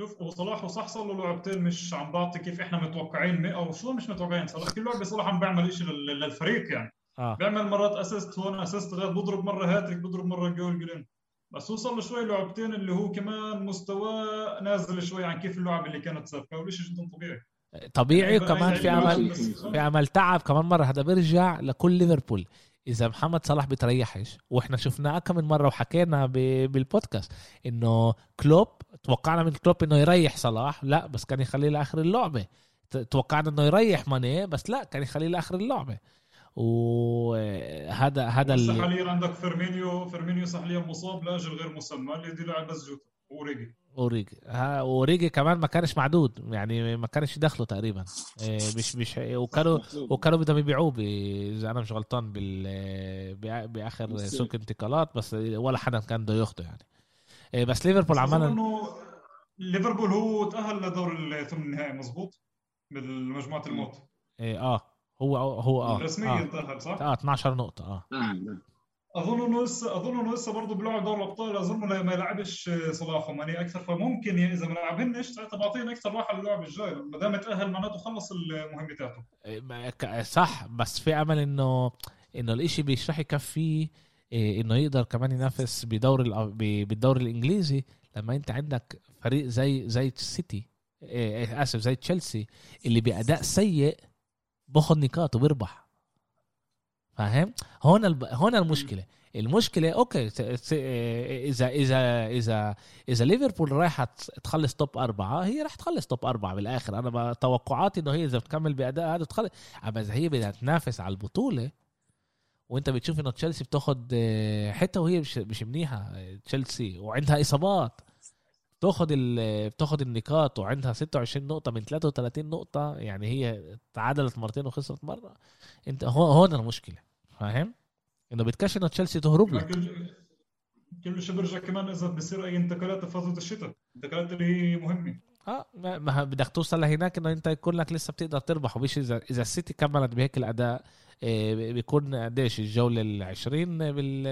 شوف وصلاح وصح صار له لعبتين مش عم بعطي كيف إحنا متوقعين أو شو مش متوقعين. صلاح كل لعبة صلاح عم بيعمل شيء للفريق يعني. آه. بيعمل مرات assist هون assist غير بضرب مرة هاتريك بضرب مرة جول جولين بس هو صار له شوي لعبتين اللي هو كمان مستواه نازل شوي عن كيف اللعب اللي كانت سابقة والشيء جدا طبيعي. طبيعي يعني وكمان في يعني امل بس- في امل تعب كمان مرة. هذا بيرجع لكل ليفربول. إذا محمد صلاح بتريحش وإحنا شفناه كم من مرة وحكينا ب- بالبودكاست إنه كلوب توقعنا من كلوب انه يريح صلاح؟ لا بس كان يخليه لآخر اللعبة. ت- توقعنا انه يريح ماني بس لا كان يخليه لآخر اللعبة. وهذا هذا اللي حاليا عندك فيرمينو فيرمينو حاليا مصاب لأجل غير مسمى اللي دي لاعب بس جوتا وأوريجي أوريجي. ها أوريجي كمان ما كانش معدود يعني ما كانش يدخله تقريبا. إيه، مش مش وكانوا. وكانوا بدهم يبيعوه إذا أنا مش غلطان بال بآخر سوق انتقالات بس ولا حدا كان بده ياخده يعني. بس ليفربول بس أظن عمل إنه ليفربول هو تأهل لدور الثمن النهائي مزبوط بالمجموعة الموت. إيه، آه. هو هو آه. رسميا آه, تأهل صح؟ آه 12 نقطة آه. آه، ده. أظن إنه لسه أظن إنه لسه برضه بيلعب دوري الأبطال أظن ما يلعبش صلاح وماني أكثر فممكن ي- إذا ما لعبهنش ساعتها بعطينا أكثر راحة للعب الجاي ما دام تأهل معناته خلص مهمته إيه، صح بس في أمل انه إنه الإشي مش رح يكفيه إيه، إنه يقدر كمان ينافس بدور بالدوري الإنجليزي لما أنت عندك فريق زي زي السيتي إيه، إيه، آسف زي تشيلسي اللي بأداء سيء باخذ نقاط وبيربح. فاهم؟ هون الب... هون المشكلة. المشكلة أوكي اذا اذا اذا إذا ليفربول رايحة تخلص top أربعة هي راح تخلص top أربعة بالآخر. أنا توقعاتي إنه هي إذا بتكمل بأداء هذا تخلص أما إذا هي بدها تنافس على البطولة وانت بتشوف انه تشيلسي بتاخد آه، حتى وهي مش مش منيحة. آه، تشيلسي وعندها إصابات. بتاخد بتاخد النقاط وعندها 26 نقطة من 33 نقطة. يعني هي تعادلت مرتين وخسرت مرة. انت هو هون المشكلة. فاهم؟ انه بتكش انه تشيلسي تهرب لك. كل شيء برجع كمان إذا بصير أي انتقالات بفتره الشتاء. انتقالات اللي هي مهمة. آه ما بدك توصل لهناك إنه أنت يكون لك لسه بتقدر تربح. ومش اذا إذا السيتي كملت بهيك الأداء آه، بيكون قديش؟ الجولة ال 20 بال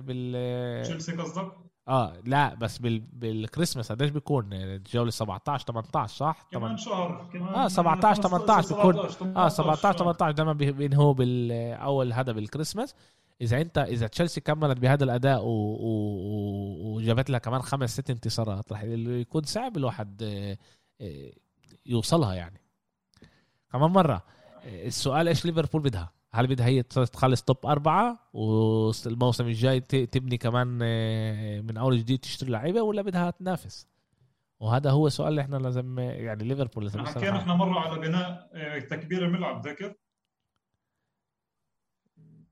بال تشيلسي قصدك؟ آه لا بس بال بالكريسماس قديش بيكون؟ الجولة 17 18 صح؟ كمان شهر كمان آه 17 18 بيكون آه 17 آه. 18 دائما بينهوا بالاول هذا بالكريسماس إذا أنت إذا تشيلسي كملت بهذا الأداء وجابت لها كمان خمس ست انتصارات راح يكون صعب الواحد آه، آه، يوصلها يعني. كمان مرة آه، السؤال إيش ليفربول بدها؟ هل بدها هي تخلص top أربعة والموسم الجاي تبني كمان من أول جديد تشتري لعيبة ولا بدها تنافس؟ وهذا هو السؤال اللي إحنا لازم يعني ليفربول لازم حكينا. إحنا مرة على بناء تكبير الملعب ذاكر؟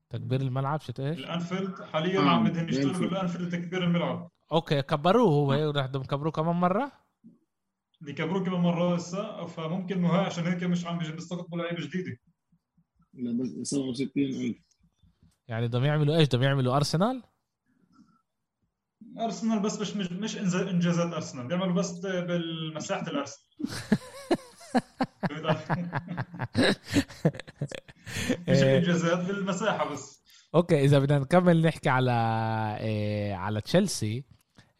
تكبير الملعب شت إيش؟ الأنفيلد حاليا آه، عم بدهم يشتغلوا الأنفيلد. بالانفيلد لتكبير الملعب أوكي كبروه هو هيك رح بدهم يكبروه كمان مرة بيكبروه كمان مرة لسه فممكن انه هاي عشان هيك مش عم بيجي بيستقطبوا لعيبه جديدة لا بس 67000 يعني بدهم يعملوا إيش؟ بدهم يعملوا أرسنال؟ أرسنال بس مش مش, مش إنز- إنجازات أرسنال بيعملوا بس بالمساحة الأرسنال؟ مش إيه. الانجازات بالمساحة بس أوكي إذا بدنا نكمل نحكي على إيه على تشيلسي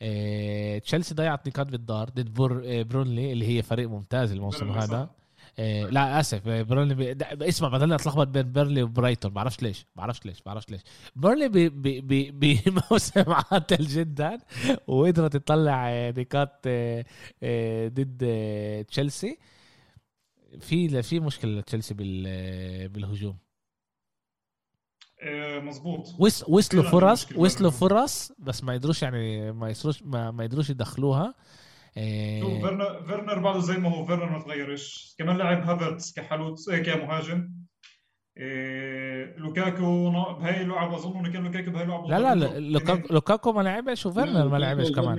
إيه تشيلسي ضيعت نقاط بالدار ضد بور إيه بيرنلي اللي هي فريق ممتاز الموسم هذا. إيه لا آسف إيه بيرنلي بي... اسمع بدل اتلخبط بين بيرنلي وبرايتون بعرفش ليش بعرفش ليش بعرفش ليش بيرنلي ب- ب- ب- بموسم عاتل جدا وقدرت تطلع نقاط ضد تشيلسي في في مشكلة لتشيلسي بال بالهجوم. آه، مزبوط وص- وصلوا فرص وصلوا. فرص بس ما يقدروش يعني ما يصروش ما, ما يقدروش يدخلوها. شوف فيرنر فيرنر بعده زي ما هو فيرنر ما تغيرش. كمان لعب هافرتس كحلوت آه، كمهاجم. إيه لوكاكو بهاي اللعبه أظن انه كان لوكاكو بهاي اللعبه لا لا لوكاكو, لوكاكو ما لعبش وفيرنر ما لعبش كمان.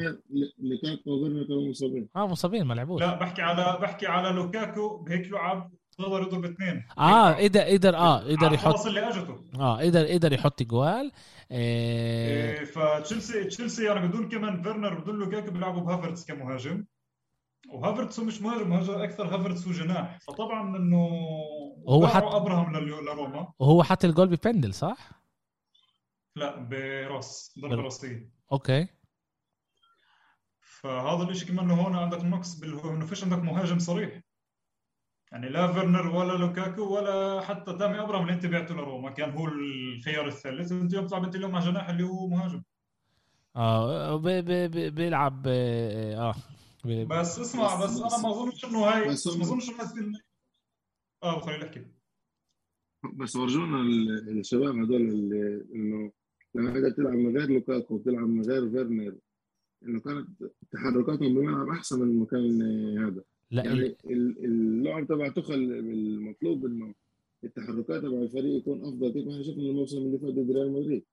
لوكاكو وفيرنر كانوا مصابين. آه مصابين ما لعبوش. لا بحكي على بحكي على لوكاكو بهيك لعب بقدر يضرب اثنين. آه قدر قدر آه قدر يحط الفرص اللي أجته. آه قدر قدر يحط جوال آه إيه فتشيلسي تشيلسي يعني بدون كمان فيرنر بدون لوكاكو بيلعبوا بهافرتس كمهاجم. وهافرتس مش مهاجم مهاجم أكثر هافرتس جناح فطبعا إنه هو حط- أبراهام لروما. وهو حط ال goal ب penalty صح؟ لا براس ضربة بال- راسية. أوكي. فهذا الشيء كمان هون عندك نقص بال- إنه فيش عندك مهاجم صريح. يعني لا فيرنر ولا لوكاكو ولا حتى تامي أبراهام اللي أنت بعته لروما. كان هو الخيار الثالث. أنت اليوم تلعب أنت اليوم مع جناح اللي هو مهاجم. آه بي بي بي بيلعب آه بي- بس اسمع بس أنا ما أظنش إنه هاي بس ما أظنش انه هاي- آه خليل أحكي. بس ورجونا ال- الشباب هذول اللي إنه لما قدرت تلعب من غير لوكاكو وتلعب من غير فيرنر إنه كانت تحركاتهم بالملعب أحسن من المكان هذا. لا يعني ال- اللعب تبع توخيل المطلوب إنه التحركات تبع الفريق يكون أفضل. كيف إحنا شفنا الموسم اللي فات ضد ريال مدريد؟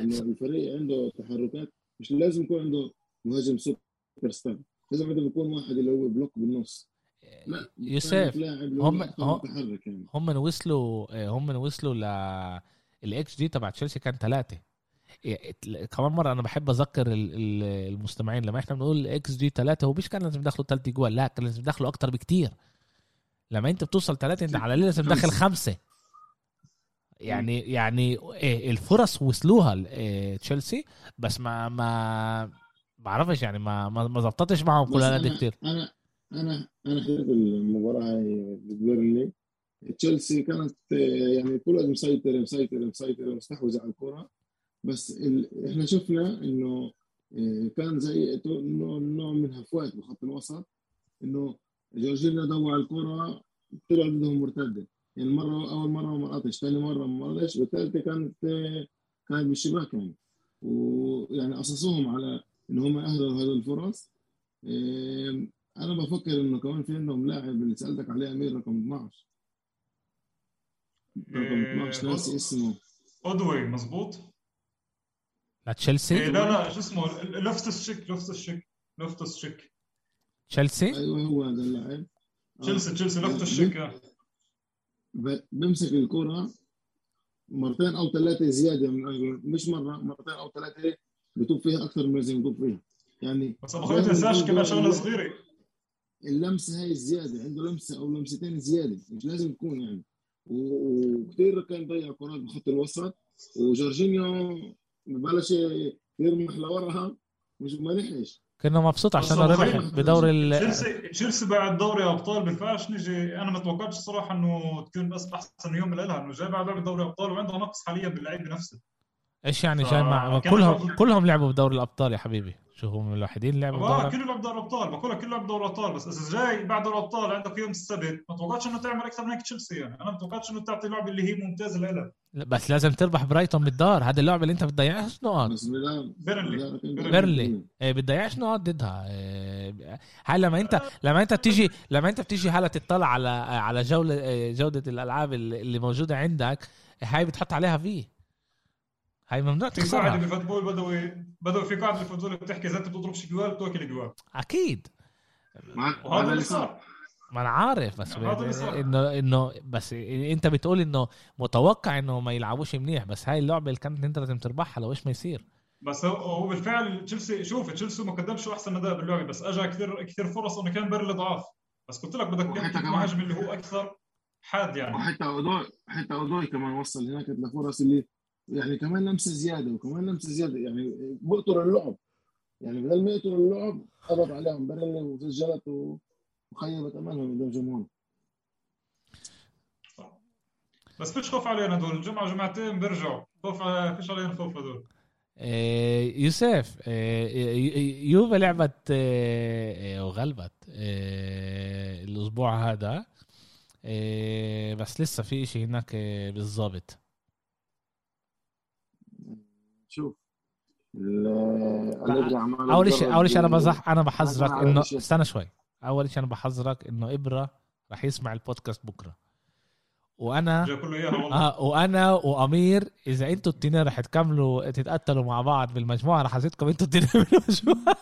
إنه الفريق عنده تحركات مش لازم يكون عنده مهاجم سوبر ستار. لازم عنده يكون واحد اللي هو block بالنص. لا يوسف هم- هم- يعني. هم وصلوا آه، هم وصلوا ل الاكس جي تبع تشيلسي كان ثلاثة كمان مرة أنا بحب ال- المستمعين لما إحنا بنقول إكس جي ثلاثة هو مش كان لازم يدخلوا ثلاث جوال لا كان لازم يدخلوا أكتر بكتير. لما أنت بتوصل ثلاثة أنت على الأقل لازم تدخل خمسة. يعني يعني إيه الفرص وصلوها إيه، تشيلسي بس ما ما بعرفش يعني ما ما ما ظبطتش معهم كل هالقد كتير. أنا أنا أنا حضرت المباراة بيرنلي تشيلسي كانت يعني كل وقت مسيطرة مسيطرة مسيطرة مستحوذه على الكره بس ال... إحنا شفنا إنه آه، كان زي نوع نوع من هفوات بخط الوسط إنه جورجينيو ضوى على الكره طلع ضدهم مرتدة. يعني مرة أول مرة ما قطش ثاني مرة ما قطش والثالثة كانت آه، كانت بالشباك يعني. ويعني قصصوهم على إن هم اهدروا هذه الفرص. آم، أنا بفكر إنه كمان في عندهم لاعب اللي سألتك عليه أمير رقم 12 رقم 12 ناسي اسمه. أودوي مزبوط لتشيلسي إيه لا لا شو اسمه؟ لوفتس شيك لوفتس شيك لوفتس شيك. تشيلسي؟ أيوه هو هذا اللاعب. تشيلسي تشيلسي لوفتس شيك. آه. ب- بمسك الكرة مرتين أو ثلاثة زيادة من مش مرة مرتين أو ثلاثة بطوب فيها أكثر من لازم يطوب فيها. يعني بس أبو خليل ما تنساش كمان شغله صغيره اللمسة هاي الزيادة عنده لمسة أو لمستين زيادة مش لازم تكون يعني. وكثير كان ضيع كرات بخط الوسط وجورجينيو ببلش يرمح لوراها مش ما لحقش كنا مبسوط عشان ربح خليل، بدور ال تشيلسي تشيلسي بعد دوري أبطال بينفعش نجي أنا ما توقعتش صراحة إنه تكون بس أحسن يوم لها إنه جاي بعد دوري أبطال وعندها نقص حاليا باللعيبة نفسها. إيش يعني ف- جاي مع كلهم. كلهم لعبوا بدوري الأبطال يا حبيبي. شو هم الوحيدين لعبوا آه بدوري كله لعب دوري ابطال بقول لك كله لعب دوري ابطال بس إذا جاي بعد دوري ابطال عندك يوم السبت ما توقعتش إنه تعمل أكثر من هيك تشيلسي يعني. أنا ما توقعتش إنه تعطي لعبة اللي هي ممتازة لها. بس لازم تربح برايتون بالدار. هذه اللعبة اللي أنت بتضيعش لا، كان بيرنلي إيه، بتضيعش نقط ضدها؟ إيه، هاي لما انت لما أنت بتيجي لما أنت بتيجي هلا تطلع على على جوله جودة الألعاب اللي اللي موجودة عندك هاي بتحط عليها V. هاي ممنوع في قاعدة ب football بدوي بدوي في قاعدة ب football بتحكي إذا أنت بتضربش جوال بتوكل جوال. أكيد. وهذا اللي صار. ما أنا عارف بس هذا اللي صار. انه انه بس أنت بتقول إنه متوقع إنه ما يلعبوش منيح بس هاي اللعبة اللي كانت أنت لازم تربحها لو إيش ما يصير. بس هو- بالفعل تشيلسي شوف تشيلسي ما قدمش أحسن أداء باللعبة بس اجى كثير كثير فرص إنه كان بيرنلي ضعاف بس قلت لك بدك كمان- مهاجم اللي هو أكثر حاد يعني. وحتى اودوي حتى أودوي كمان وصل هناك لفرص اللي يعني كمان لمسه زيادة وكمان لمسه زيادة يعني بقتل اللعب. يعني بدل ما يقتل اللعب قبض عليهم بيرنلي وسجلت وخيبت أملهم قدام جمهور بس فيش خوف علينا هدول. جمعة جمعتين بيرجعوا. خوف فيش علينا خوف هدول. إيه، يوسف إيه، ي- يوفا لعبت إيه، وغلبت إيه، الأسبوع هذا. إيه، بس لسه في إشي هناك إيه، بالضبط. شوف. أول شيء أول شيء أنا بزح أنا بحذرك انه. استنى شوي. أول شيء أنا بحذرك إنه إبرة رح يسمع البودكاست بكرة. وأنا آه وأنا وأمير إذا أنتوا التنين رح تكملوا تتقتلوا مع بعض بالمجموعة رح أزيدكم أنتوا التنين بالمجموعة.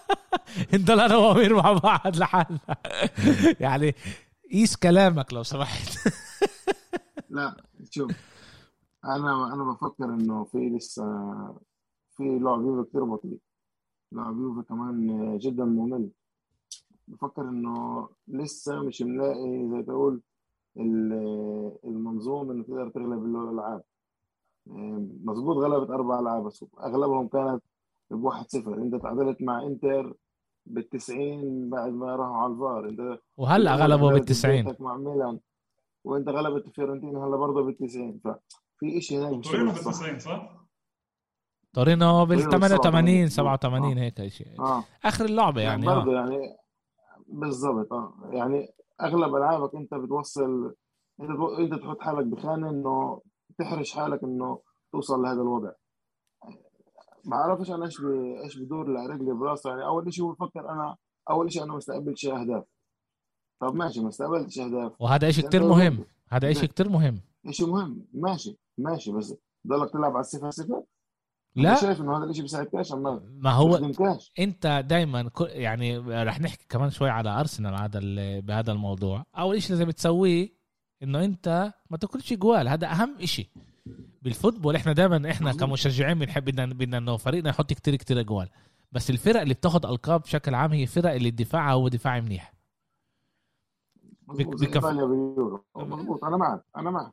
نضل أنا وأمير مع بعض لحالنا. يعني قيس كلامك لو سمحت. لا شوف أنا أنا بفكر إنه في لسه في لعب يوفي كتير بطيء. لعب يوفي كمان جدا ممل. بفكر إنه لسه مش ملاقي زي تقول ال- المنظومة إنه تقدر تغلب الألعاب. مظبوط غلبت أربع ألعاب بس أغلبهم كانت بواحد صفر. أنت تعادلت مع إنتر بالتسعين بعد ما راحوا على الفار. أنت وهلا غلبوا بالتسعين. بيتك مع ميلان. وإنت غلبت فيورنتينا هلا برضه بالتسعين. ففي شيء هناك مش صح. بال 90 صح؟ تورينو بال تورينو 88 87. 87 هيك شيء. آه. آخر اللعبة يعني برضه آه. يعني بالضبط آه. يعني أغلب ألعابك أنت بتوصل أنت أنت تحط حالك بخانة إنه تحرج حالك إنه توصل لهذا الوضع. ما أعرفش أنا إيش بي... إيش بدور لرجلي براسي. يعني أول شيء بفكر أنا أول شيء أنا ما استقبلتش أهداف. طب ماشي ما استقبلتش أهداف. وهذا شيء وين؟ مهم. هذا شيء كتير مهم. شيء مهم. ماشي ماشي بس ضلك تلعب على الصفر صفر؟ لا. أنا شايف إنه هذا الشيء بيساعدكش اما ما هو بيخدمكش أنت دائما يعني رح نحكي كمان شوي على أرسنال هذا بهذا الموضوع. أول شيء لازم تسويه إنه أنت ما تاكلش جوال. هذا أهم شيء بالفوتبول إحنا دائما إحنا. كمشجعين بنحب بدنا بدنا إنه فريقنا يحط كتير كتير جوال. بس الفرق اللي بتاخذ ألقاب بشكل عام هي فرق اللي دفاعها هو دفاع منيح. زي بكف- أنا معك أنا معك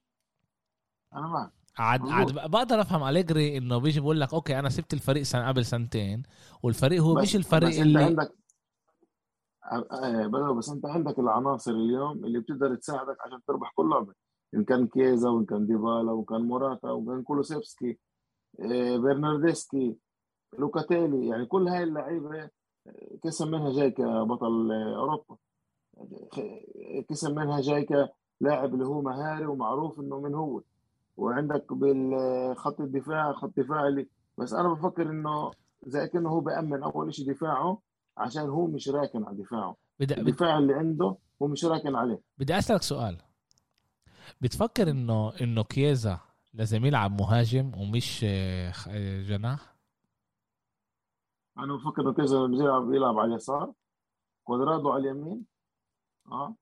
أنا معك. عاد. عاد بقدر أفهم أليجري إنه بيجي بقول لك okay أنا سبت الفريق سنة قبل سنتين والفريق هو بس- مش الفريق بس أنت اللي عندك آه، بدر بس أنت عندك العناصر اليوم اللي بتقدر تساعدك عشان تربح كل لعبة. إن كان كيزا وإن كان ديبالا وإن كان موراتا وإن كان كولوسيفسكي آه، برناردسكي لوكاتيلي. يعني كل هاي اللعيبة آه، قسم منها جاي كبطل آه، أوروبا. قسم منها جاي كلاعب اللي هو مهاري ومعروف إنه من هو. وعندك بالخط الدفاع خط دفاع اللي بس أنا بفكر إنه زي كأنه هو بأمن أول شيء دفاعه عشان هو مش راكن على دفاعه. بدي, الدفاع اللي عنده هو مش راكن عليه. بدي أسألك سؤال. بتفكر انه إنه كيزا لازم يلعب مهاجم ومش آه، آه، جناح؟ أنا بفكر إنه كيزا بيلعب يلعب على اليسار كوادرادو على اليمين آه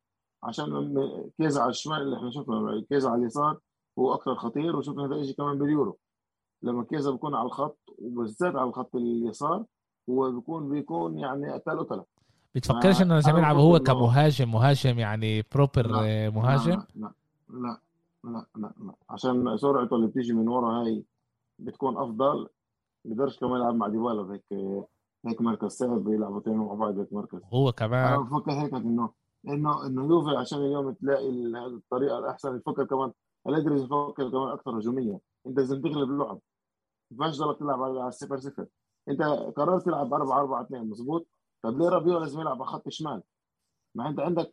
عشان كيزا على الشمال اللي إحنا شفنا كيزا على اليسار هو أكثر خطير وشفنا هذا الشيء كمان باليورو. لما كيزا بيكون على الخط وبالذات على الخط اليسار هو بيكون بيكون يعني قتل قتله بتفكرش إنه لازم يلعب بفكر هو كمهاجم مهاجم يعني proper لا، مهاجم؟ لا لا لا لا لا عشان سرعته اللي بتيجي من ورا هاي بتكون أفضل. بيقدرش كمان يلعب مع ديبالا بهيك هيك مركز صعب بيلعبوا اثنين مع بعض هيك مركز. هو أنا كمان بفكر هيك إنه إنه إنه يوفي عشان اليوم تلاقي هذه الطريقة الأحسن. يفكر كمان اليجري يفكر كمان أكثر هجوميا. أنت لازم تغلب اللعب ما ينفعش تضلك تلعب على على الصفر صفر. أنت قررت تلعب 4 4 2 مظبوط؟ طب ليه رابيو لازم يلعب على خط الشمال ما أنت عندك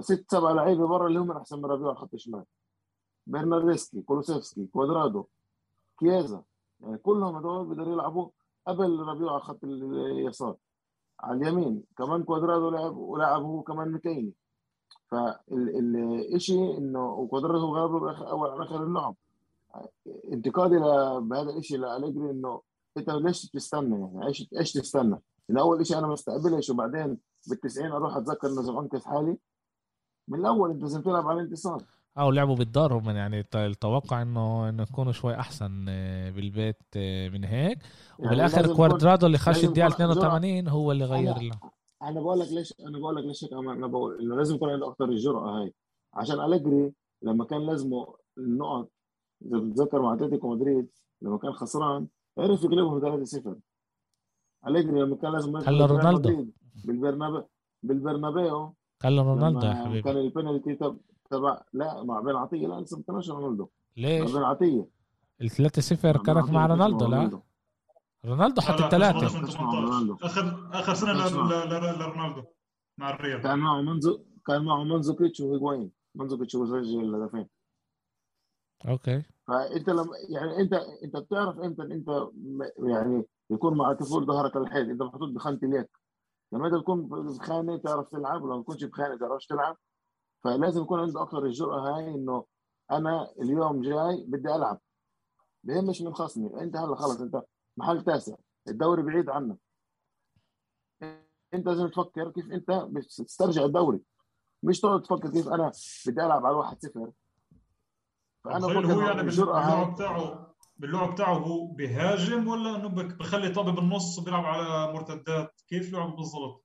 ست سبع لعيبة برا اللي هم أحسن من رابيو على خط الشمال برناردسكي كولوسيفسكي كوادرادو كيازا. يعني كلهم هذول بيقدروا يلعبوا قبل رابيو على خط اليسار. على اليمين كمان كوادرادو لعب ولعب هو كمان ميكيني فالشيء إنه كوادرادو غلبه باخر أول على اخر اللعب. انتقادي بهذا الشيء لأليجري إنه أنت ليش تستنى يعني إيش إيش تستنى؟ من أول شيء أنا ما استقبلش وبعدين بال90 أروح أتذكر إنه لازم انقذ حالي. من الأول أنت لازم تلعب على الانتصار. أو لعبوا بالدار هم يعني الت- التوقع انه إنه يكونوا شوي أحسن آه، بالبيت آه، من هيك. يعني وبالآخر لازم يكون- كوادرادو اللي خش الدقيقة يكون 82 هو اللي غير اللعب. أنا بقول لك ليش أنا بقول لك ليش أنا أنا بقول إنه لازم يكون عنده أكثر الجرأة هاي. عشان أليجري لما كان لازمه النقط إذا بتتذكر مع أتلتيكو مدريد لما كان خسران عرف يغلبهم 3-0 أليجري لما كان لازم ريال رونالدو. بالبرنابيو بالبرنابيو. خلى رونالدو يا حبيبي. كان البنالتي تب- تبع لا مع بن عطيه لا لسه ما كانش رونالدو. مع ليش؟ بن عطيه ال 3-0 مع بن كانت عطية مع رونالدو لا؟ رونالدو. حط لا، لا، الثلاثه 18 مع رونالدو. 18 آخر آخر سنة لرونالدو مع الريال. كان معه مندزو كان معه مندزوكيتش وهيغوايين مندزوكيتش هو سجل الهدفين. okay. فأنت لما يعني أنت أنت بتعرف إمتى أنت يعني يكون مع كفول ظهرك للحيط أنت محطوط بخانة اليك لما أنت تكون بخانة تعرف تلعب ولو ما تكونش بخانة تعرفش تلعب فلازم يكون عنده أكثر الجرأة هاي إنه أنا اليوم جاي بدي ألعب. بهمش من خصمي أنت هلا خلص أنت محل تاسع. الدوري بعيد عنك. انت لازم تفكر كيف انت بتسترجع الدوري. مش تقعد تفكر كيف أنا بدي العب على واحد صفر. فأنا بفكر هو يعني باللعب بتاعه باللعب بتاعه هو بيهاجم ولا إنه بخلي طابة بالنص وبيلعب على مرتدات؟ كيف لعبه بالضبط؟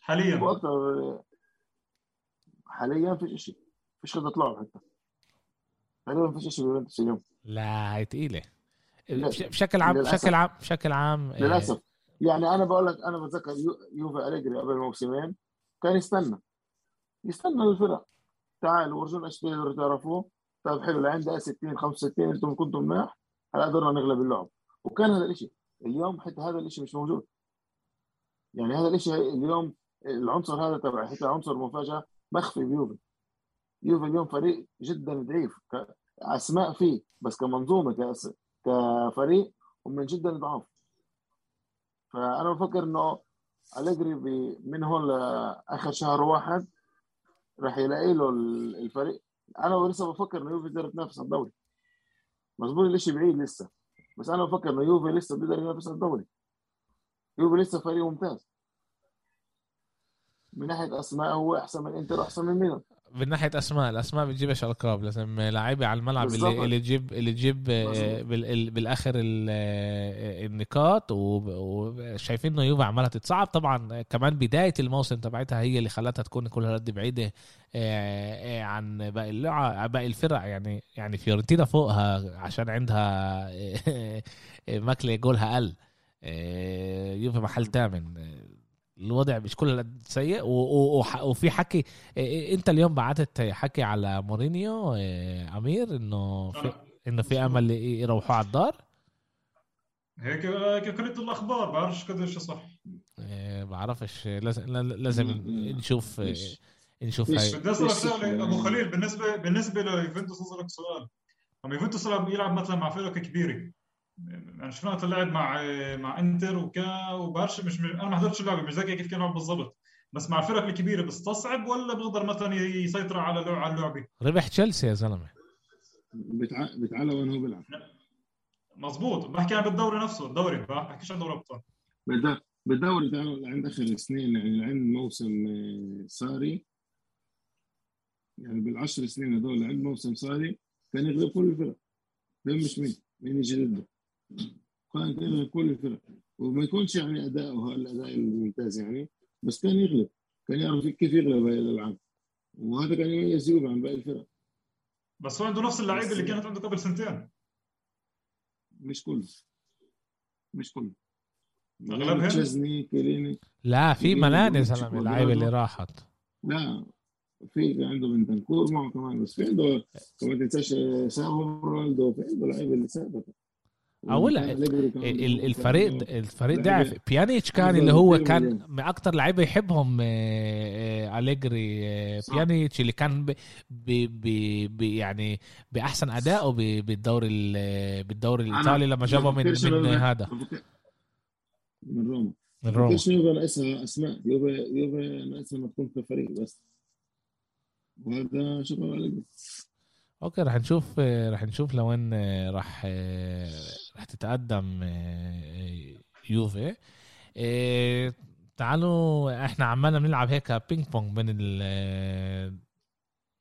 حاليا. حاليا فيش شيء فيش خطة لعب حتى. حاليا فيش شيء اليوم. لا هي ثقيله بشكل عام بشكل عام بشكل عام آه، للأسف. يعني أنا بقول لك أنا بتذكر يوفي أليجري قبل موسمين كان يستنى. يستنى الفرق تعالوا ورجونا إيش تقدروا تعرفوه. طيب حلو لعند 60 65 أنتم كنتم مناح هلا قدرنا نغلب اللعب. وكان هذا الشيء اليوم حتى هذا الشيء مش موجود. يعني هذا الشيء اليوم العنصر هذا تبع حتى عنصر مفاجأة مخفي بيوفي. يوفي اليوم فريق جدا ضعيف أسماء فيه بس كمنظومة. كفريق هم جدا ضعاف فأنا بفكر إنه أليجري من هون لآخر شهر واحد راح يلاقي له الفريق. أنا لسه بفكر إنه يوفي تقدر تنافس على الدوري. مظبوط الشيء بعيد لسه. بس أنا بفكر إنه يوفي لسه بيقدر ينافس على الدوري. يوفي لسه فريق ممتاز. من ناحية أسماء هو أحسن من إنتر وأحسن من ميلان. من ناحية أسماء الأسماء بتجيبش ألقاب؟ لازم لعيبة على الملعب اللي, اللي تجيب اللي تجيب آه، بالآخر آه، النقاط وشايفين إنه يوفا عمالها تتصعب طبعا كمان بداية الموسم تبعتها هي اللي خلتها تكون كلها رد بعيدة آه، عن باقي اللعب باقي الفرق. يعني يعني فيورنتينا فوقها عشان عندها ماكلي جولها قل يوفا محل ثامن الوضع مش كل سيء. وفي حكي إنت اليوم بعتت حكي على مورينيو أمير إنه في إنه في أمل يروحوا على الدار؟ هيك قريت الأخبار بعرفش قديش صح. بعرفش. لازم لازم نشوف نشوف هاي. بدي اسالك سؤال أبو خليل بالنسبة بالنسبة ليوفنتوس اسالك سؤال. لما يوفنتوس يلعب مثلا مع فرق كبيرة. شفنا لعب مع مع انتر وكا وبارش مش أنا ما حضرتش اللعبة مش ذكي كيف كان يلعب بالضبط. بس مع الفرق الكبيرة بستصعب ولا بيقدر مثلا يسيطر على على اللعبة؟ ربح تشيلسي يا زلمة. بتع... بتعلى وين هو بيلعب. مظبوط. بحكي عن بالدوري نفسه الدوري ما بحكيش عن دوري أبطال. بالدوري تعالوا عند آخر سنين يعني عند موسم آه، ساري. يعني بالعشر سنين هذول عند موسم ساري كان يغلب كل الفرق. مش مين؟ مين يجي ضده؟ كل الفرق وما يكونش يعني اداؤه الأداء الممتاز يعني. بس كان يغلب. كان يعرف كيف يغلب هاي الألعاب. وهذا كان يميز يوفي عن باقي الفرق. بس هو عنده نفس اللعيبة اللي كانت عنده قبل سنتين. مش كله مش كله أغلبهم؟ تشيزني كيليني. لا في ملان يا زلمه اللعيبة اللي راحت. لا في عنده بنتنكور معه كمان. بس في عنده كمان تنساش سابو رونالدو. في عنده لعيبة اللي ثابته اولا الفريق الفريق ضعف. بيانيتش كان اللي هو كان من أكثر لعيبة يحبهم آه، آه، أليجري آه، بيانيتش اللي كان ب يعني بأحسن أدائه بالدوري بالدوري الإيطالي لما جابه من من هذا. من روما. من روما. ناقصها اسماء يوفي يوفي ناقصها ما تكون في فريق بس. وهذا شكرا عليك أوكي رح نشوف رح نشوف لوين رح رح تتقدم يوفي. تعالوا إحنا عمالنا بنلعب هيك ping pong بين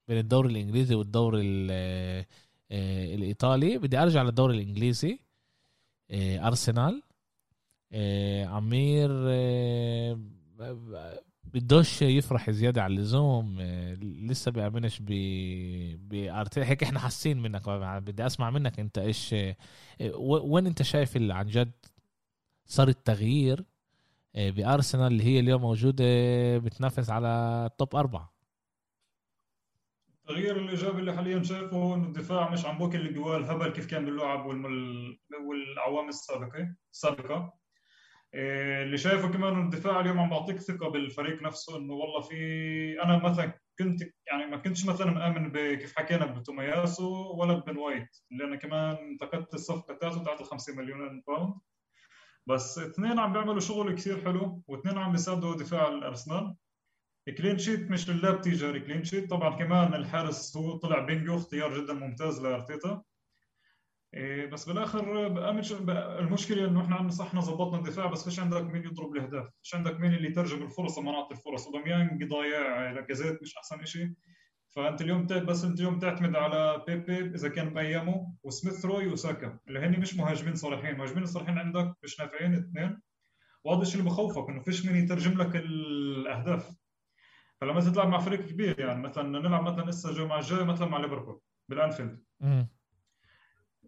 بين الدوري الإنجليزي والدوري الإيطالي. بدي أرجع للدوري الإنجليزي أرسنال. عمير بدوش يفرح زيادة على اللزوم آه، لسه بيأمنش ب بأرتيتا هيك إحنا حاسين منك بدي أسمع منك أنت إيش آه، وين أنت شايف اللي عن جد صار التغيير آه، بأرسنال اللي هي اليوم موجودة بتنافس على ال top أربعة؟ التغيير الإيجابي اللي حاليا شايفه إنه الدفاع مش عم بوكل اجوال هبل كيف كان باللعب والعوامل السابقة السابقة. اللي شايفه كمان الدفاع اليوم عم بعطيك ثقة بالفريق نفسه إنه والله في أنا مثلا كنت يعني ما كنتش مثلا مآمن بكيف حكينا بتومياسو ولا بن وايت اللي أنا كمان انتقدت الصفقة تاعته تاعت ال 50 مليون pound. بس اثنين عم بيعملوا شغل كثير حلو واثنين عم بيساعدوا دفاع الأرسنال. clean sheet مش لله تيجري clean sheet طبعا كمان الحارس هو طلع بينجو اختيار جدا ممتاز لأرتيتا. إيه بس بالآخر المشكلة إنه إحنا عندنا صح ظبطنا الدفاع بس فيش عندك مين يضرب الأهداف، فيش عندك مين اللي يترجم الفرص لمناطق الفرص، أوباميانج ضايع لاكازيت مش أحسن شيء فأنت اليوم بس أنت اليوم تعتمد على بيبي إذا كان بايامه وسميث روي وساكا. اللي هن مش مهاجمين صريحين، مهاجمين صريحين عندك مش نافعين اثنين. وهذا الشيء اللي بخوفك إنه فيش مين يترجم لك الأهداف. فلما تلعب مع فريق كبير يعني مثلا نلعب مثلا لسه الجمعه الجاية مثلا مع ليفربول بالأنفيلد.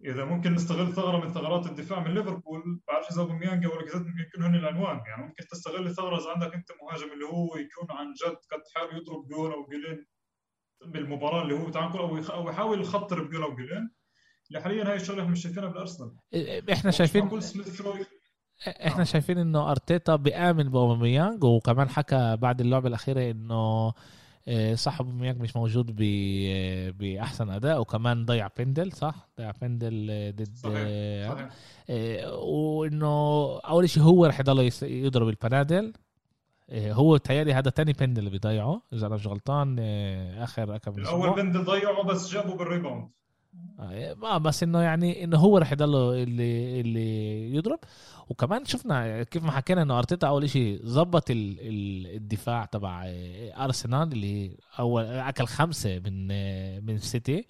إذا ممكن نستغل ثغرة من ثغرات الدفاع من ليفربول بعرفش إذا أوباميانج أو لاكازيت ممكن يكونوا هن العنوان. يعني ممكن تستغل ثغرة إذا عندك أنت مهاجم اللي هو يكون عن جد قد حاول يضرب جول أو جولين بالمباراة اللي هو تعال أو أو يحاول يخطر بجول أو جولين. اللي حاليا هاي الشغلة مش شايفينها بالأرسنال. إحنا شايفين إحنا شايفين إنه أرتيتا بيآمن بأوباميانج وكمان حكى بعد اللعبة الأخيرة إنه آه، صح اوباميانج مش موجود بأحسن أداء وكمان ضيع penal صح ضيع penal آه، ضد صحيح. صحيح. وإنه أول شيء هو رح يضل يضرب البنادل هو تهيألي هذا تاني penal اللي بيضيعه إذا أنا مش غلطان آخر كم الأول penal ضيعه بس جابه بال rebound آه بس إنه يعني إنه هو رح يضل اللي اللي يضرب وكمان شفنا كيف ما حكينا إنه أرتيتا أول شيء ظبط الدفاع تبع أرسنال اللي أول أكل خمسة من من سيتي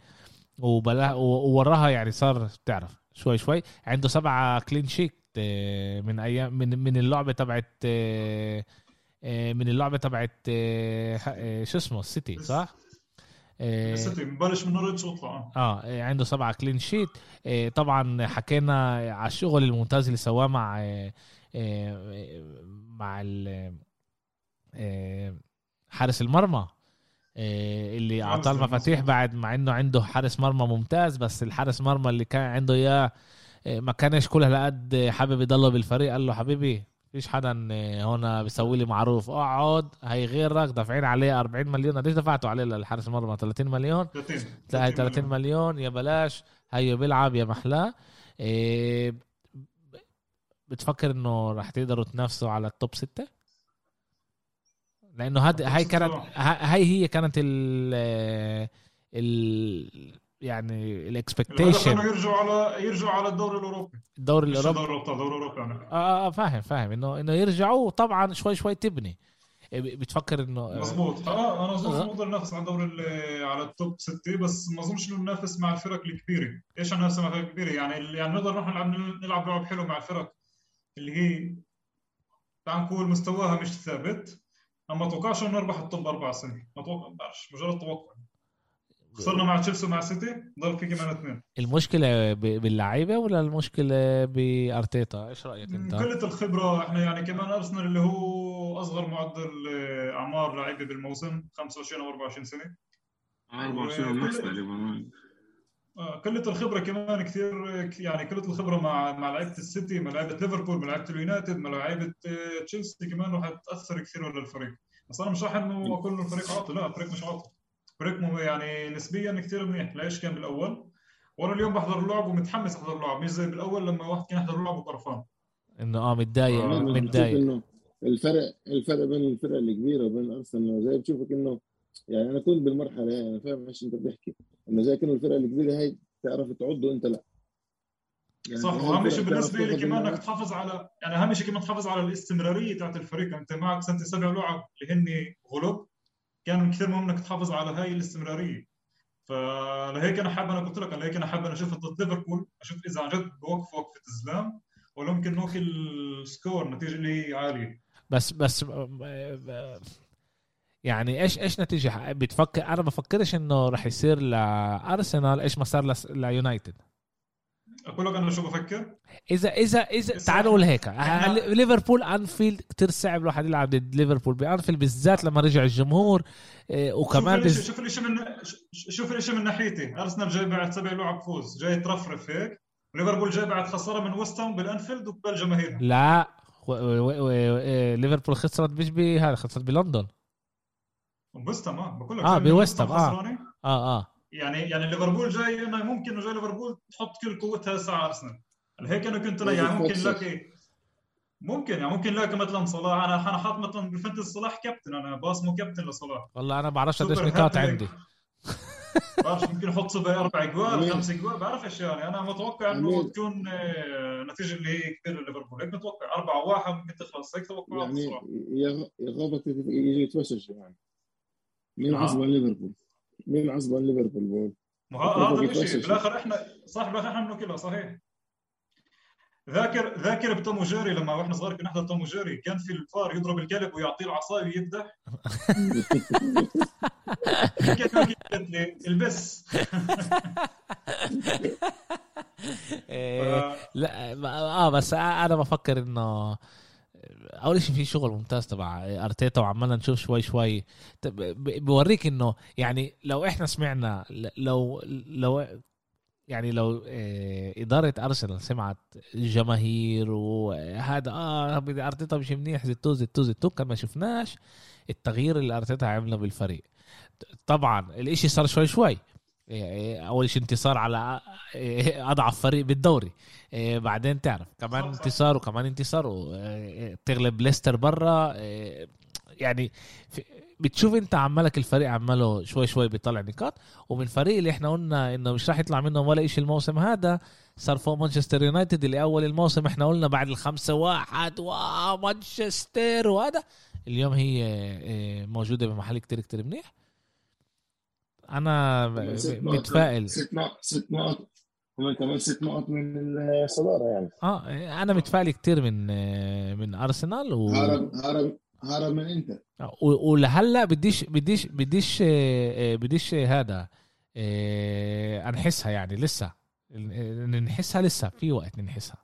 ووراها يعني صار بتعرف شوي شوي عنده سبعة كلين شيت آه، من أيام من من اللعبة تبعت آه، آه، من اللعبة تبعت شو اسمه السيتي صح؟ السيتي ببلش من نوريتش واطلع آه عنده سبعة clean sheet طبعا حكينا على الشغل الممتاز اللي سواه مع مع حارس المرمى اللي أعطاه المفاتيح بعد مع إنه عنده حارس مرمى ممتاز بس الحارس مرمى اللي كان عنده اياه ما كانش كل هالقد حابب يضله بالفريق. قال له حبيبي فيش حدا هون بيسوي لي معروف. اقعد هي غيرك دافعين عليه 40 مليون. قديش دفعتوا عليه للحارس المرمى؟ 30 مليون؟ 30 30, 30 مليون. يا بلاش. هي بيلعب يا محلاه. إيه بتفكر إنه رح تقدروا تنافسوا على ال top ستة؟ لأنه هاد هاي كانت هاي هي كانت ال ال يعني ال expectation يرجعوا على يرجعوا على الدوري الأوروبي. الدوري الأوروبي. الدوري الأوروبي يعني. آه, آه, آه فاهم فاهم. انه إنه يرجعوا طبعا شوي شوي تبني. إيه، بتفكر انه آه، مظبوط. آه أنا اظن نقدر ننافس على الدوري على ال top 6 بس ما أظنش إنه ننافس مع الفرق الكبيرة. إيش ننافس مع الفرق الكبيرة؟ يعني يعني نقدر نروح نلعب نلعب لعب حلو مع الفرق اللي هي تعال نقول مستواها مش ثابت. اما أتوقعش إنه نربح ال top أربع سنين. ما أتوقع مجرد توقع. خسرنا مع تشيلسي ومع سيتي ضل في كمان اثنين. المشكلة باللعيبة ولا المشكلة بأرتيتا؟ إيش رأيك أنت؟ قلة الخبرة إحنا يعني كمان أرسنال اللي هو أصغر معدل أعمار لعيبة بالموسم 25 أو 24 سنة. 24 ونص تقريبا آه، قلة الخبرة كمان كثير يعني قلة الخبرة مع مع لعيبة السيتي مع لعيبة ليفربول مع لعيبة اليونايتد مع لعيبة تشيلسي كمان راح تأثر كثير على الفريق. بس أنا مش راح إنه أقول إنه الفريق عاطل لا الفريق مش عاطل. فريق يعني نسبيا كثير منيح ليش كان بالأول. وأنا اليوم بحضر اللعب ومتحمس أحضر اللعب مش زي بالأول لما واحد كان يحضر اللعب وقرفان إنه آه متضايق متضايق. إنه الفرق الفرق بين الفرق الكبيرة وبين أرسنال زي بتشوفك إنه يعني أنا كنت بالمرحلة هاي أنا فاهم إيش أنت بتحكي. إنه زي كأنه الفرق الكبيرة هاي تعرف تعد وانت لا. يعني صح وأهم شيء بالنسبة لي كمان إنك تحافظ على يعني أهم شيء كمان تحافظ على الاستمرارية تاعت الفريق. أنت معك سنه سبع لعب اللي هن غلب. كان كثير مهم إنك تحافظ على هاي الاستمرارية. فلهيك أنا حابب أنا قلت لك لهيك أنا حابب أشوف ضد ليفربول أشوف إذا عن جد بوقف وقفه الزلام ولا ممكن نوكل ال score نتيجة اللي هي عالية. بس بس يعني إيش إيش نتيجة؟ بتفكر أنا بفكرش إنه راح يصير لارسنال إيش ما صار ليونايتد أقول لك أنا شو بفكر؟ اذا اذا اذا تعالوا نقول هيك. ليفربول أنفيلد كثير صعب الواحد يلعب ضد ليفربول بأنفيلد بالذات لما رجع الجمهور إيه، وكمان شوف الشيء من شوف الشيء من ناحيتي. أرسنال جاي بعد سبع لعب فوز جاي ترفرف هيك. ليفربول جاي بعد خسارة من وستهام بالأنفيلد وقبل جماهيرها. لا ليفربول خسرت مش بهذا خسرت بلندن. بوستهام آه بقول لك آه بوستهام آه. آه آه. يعني يعني ليفربول جاي إنه ممكن إنه جاي ليفربول تحط كل قوتها هسه على أرسنال هيك أنا كنت يعني ممكن لك ممكن يعني ممكن نلاقي مثلا صلاح أنا أنا حاط مثلا بال fantasy صلاح كابتن أنا باسمه كابتن لصلاح والله أنا بعرفش قديش نقاط. عندي بعرفش ممكن يحط سوبر أربع جوال أمير. خمس جوال بعرفش يعني أنا متوقع إنه. تكون آه، نتيجة اللي هي كبيرة ليفربول هيك متوقع 4 1 ممكن تخلص هيك توقعات يعني الصراحه يا غابك يجي يتفشش يعني مين آه. عصبان ليفربول؟ مين عصبان ليفربول؟ ه- هذا. الشيء. بالآخر إحنا صح بالآخر إحنا بناكلها صحيح. ذاكر ذاكر بتوم وجيري لما وإحنا صغار كنا نحضر توم وجيري. كان في الفار يضرب الكلب ويعطيه قلت لي البس لا ما- آه بس أنا بفكر إنه أول شيء في شغل ممتاز تبع أرتيتا وعمالنا نشوف شوي شوي. بوريك إنه يعني لو إحنا سمعنا لو لو يعني لو آه، إدارة أرسنال سمعت الجماهير وهذا آه بدي أرتيتا مش منيح زتو زتو زتو كان ما شفناش التغيير اللي أرتيتا عمله بالفريق. طبعا الإشي صار شوي شوي. أول شيء انتصار على إيه، أضعف فريق بالدوري. إيه، بعدين تعرف كمان. انتصار وكمان انتصار وتغلب ليستر برا. إيه، يعني بتشوف انت عمالك الفريق عماله شوي شوي بيطلع نقاط ومن الفريق اللي إحنا قلنا إنه مش راح يطلع منهم ولا شيء الموسم هذا صار فوق مانشستر يونايتد اللي أول الموسم إحنا قلنا بعد الخمسة واحد واو مانشستر وهذا. اليوم هي إيه، موجودة بمحل كتير كتير منيح. أنا. متفائل. ست نقط ست نقط. هم كمان ست نقط من الصداره يعني. آه أنا متفائل كتير من من أرسنال و... هرب هرب هرب من انت و- ولهلا بديش بديش بديش آه، بديش هذا آه، أنحسها يعني لسه. ن- نحسها لسه في وقت ننحسها.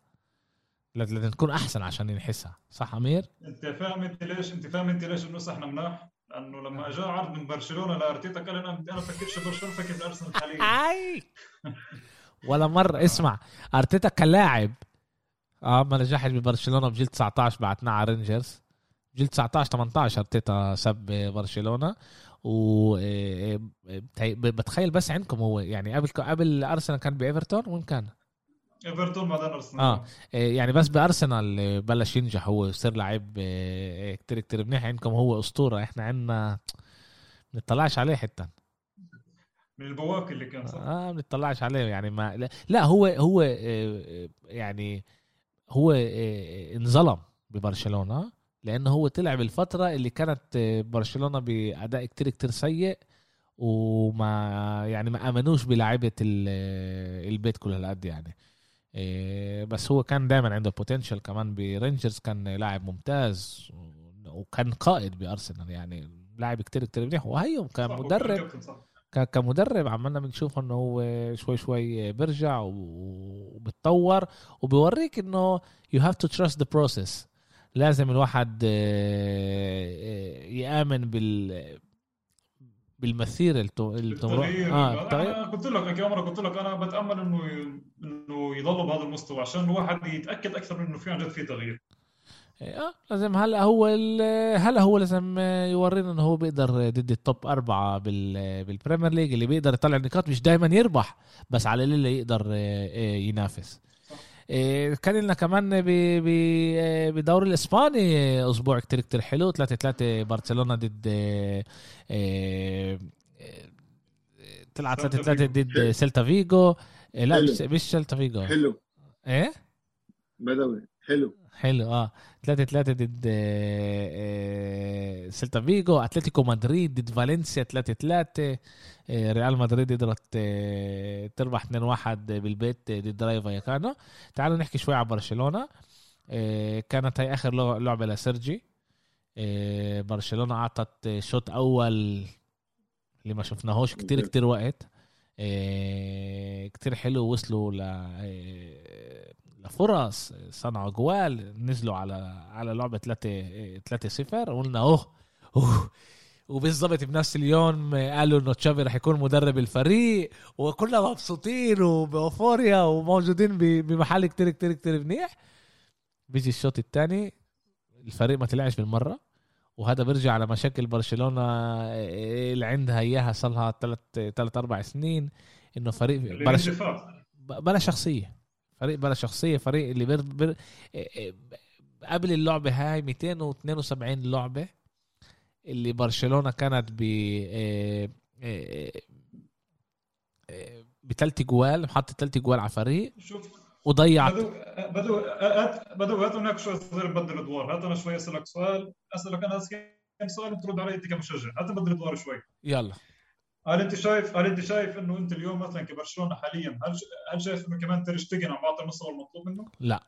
لازم تكون أحسن عشان ننحسها. صح أمير؟ انت فاهم انت ليش انت فاهم انت ليش إنه إحنا مناح؟ لأنه لما اجى عرض من برشلونة لأرتيتا قال أنا أنا بفكرش برشلونة بفكر بالارسنال حاليا ولا مرة. اسمع أرتيتا كلاعب. آه ما نجحش ببرشلونة بجيل 19 بعتناه على رينجرز. جيل 19 18 أرتيتا ساب برشلونة. و آه، آه، بتخيل بس عندكم هو يعني قبل قبل أرسنال كان بإيفرتون وين كان؟ إيفرتون بعدين أرسنال. آه. إيه، يعني بس بأرسنال بلش ينجح هو ويصير لعيب آه، كتير كتير منيح عندكم هو أسطورة. إحنا عندنا بنطلعش عليه حتى من البواكي اللي كان صح؟ آه بنطلعش عليه. يعني ما لا, لا هو هو آه، يعني هو انظلم ببرشلونة لأنه هو طلع بالفترة اللي كانت برشلونة بأداء كتير كتير سيء وما يعني ما آمنوش بلاعيبه ال- البيت كل هالقد يعني. إيه، بس هو كان دائما عنده potential كمان برينجرز كان لاعب ممتاز وكان قائد بأرسنال يعني لاعب كتير كتير منيح وهيهم كان. ك- كمدرب عمالنا بنشوف إنه هو شوي شوي بيرجع وبتطور وبيوريك إنه you have to trust the process لازم الواحد آه، آه، يآمن بال بالمسيرة التو- اللي بتمرق التغيير. آه التغيير. أنا قلت لك يا عمر قلت لك أنا بتأمل إنه إنه يضل بهذا المستوى عشان الواحد يتأكد أكثر إنه في عن جد في تغيير. آه لازم هلا هو هلا هو لازم يورينا إنه هو بيقدر ضد ال top أربعة بال بال Premier League اللي بيقدر يطلع نقاط مش دائما يربح بس على اللي يقدر آه، آه، ينافس. كان لنا كمان آه، بدوري الإسباني أسبوع كتير كتير حلو 3 3 برشلونة ضد آه، آه، طلع 3 سيلتا 3 فيجو. ضد سيلتا فيجو. لا. مش مش سيلتا فيجو. حلو. إيه؟ بدوري. حلو. حلو آه. 3 3 ضد آه، آه، سيلتا فيجو. أتلتيكو مدريد ضد فالنسيا 3 3 آه، ريال مدريد قدرت آه، تربح 2 1 بالبيت ضد رايو فايكانو. تعالوا نحكي شوي عن برشلونة. آه، كانت هي آخر لع- لعبة لسيرجي. آه، برشلونة أعطت شوط أول اللي ما شفناهوش كتير كتير وقت. آه، كتير حلو وصلوا ل آه، لفرص صنعوا جوال نزلوا على على لعبة 3 3 0 وقلنا أوه أوه. وبالضبط بنفس اليوم قالوا إنه تشافي رح يكون مدرب الفريق وكلنا مبسوطين وبأوفوريا وموجودين بمحل كتير كتير كتير منيح. بيجي الشوط الثاني الفريق ما طلعش بالمرة وهذا بيرجع على مشاكل برشلونة اللي عندها إياها صار لها ثلاث ثلاث أربع سنين إنه فريق بلا بلا شخصية. فريق بلا شخصية فريق اللي بر بر قبل اللعبة هاي 272 لعبة اللي برشلونة كانت ب آه، آه، آه، بثلاث جوال محط ثلاث جوال على فريق شوف وضيعت. بدو بدو هات هناك شوي صغير نبدل ادوار هات أنا شوي أسألك سؤال أسألك أنا كم سؤال وترد علي أنت كمشجع؟ هات نبدل ادوار شوي. يلا. هل أنت شايف هل أنت شايف إنه أنت اليوم مثلا كبرشلونة حاليا هل هل شايف إنه كمان ترشتجن عم بعطي المستوى المطلوب منه؟ لا.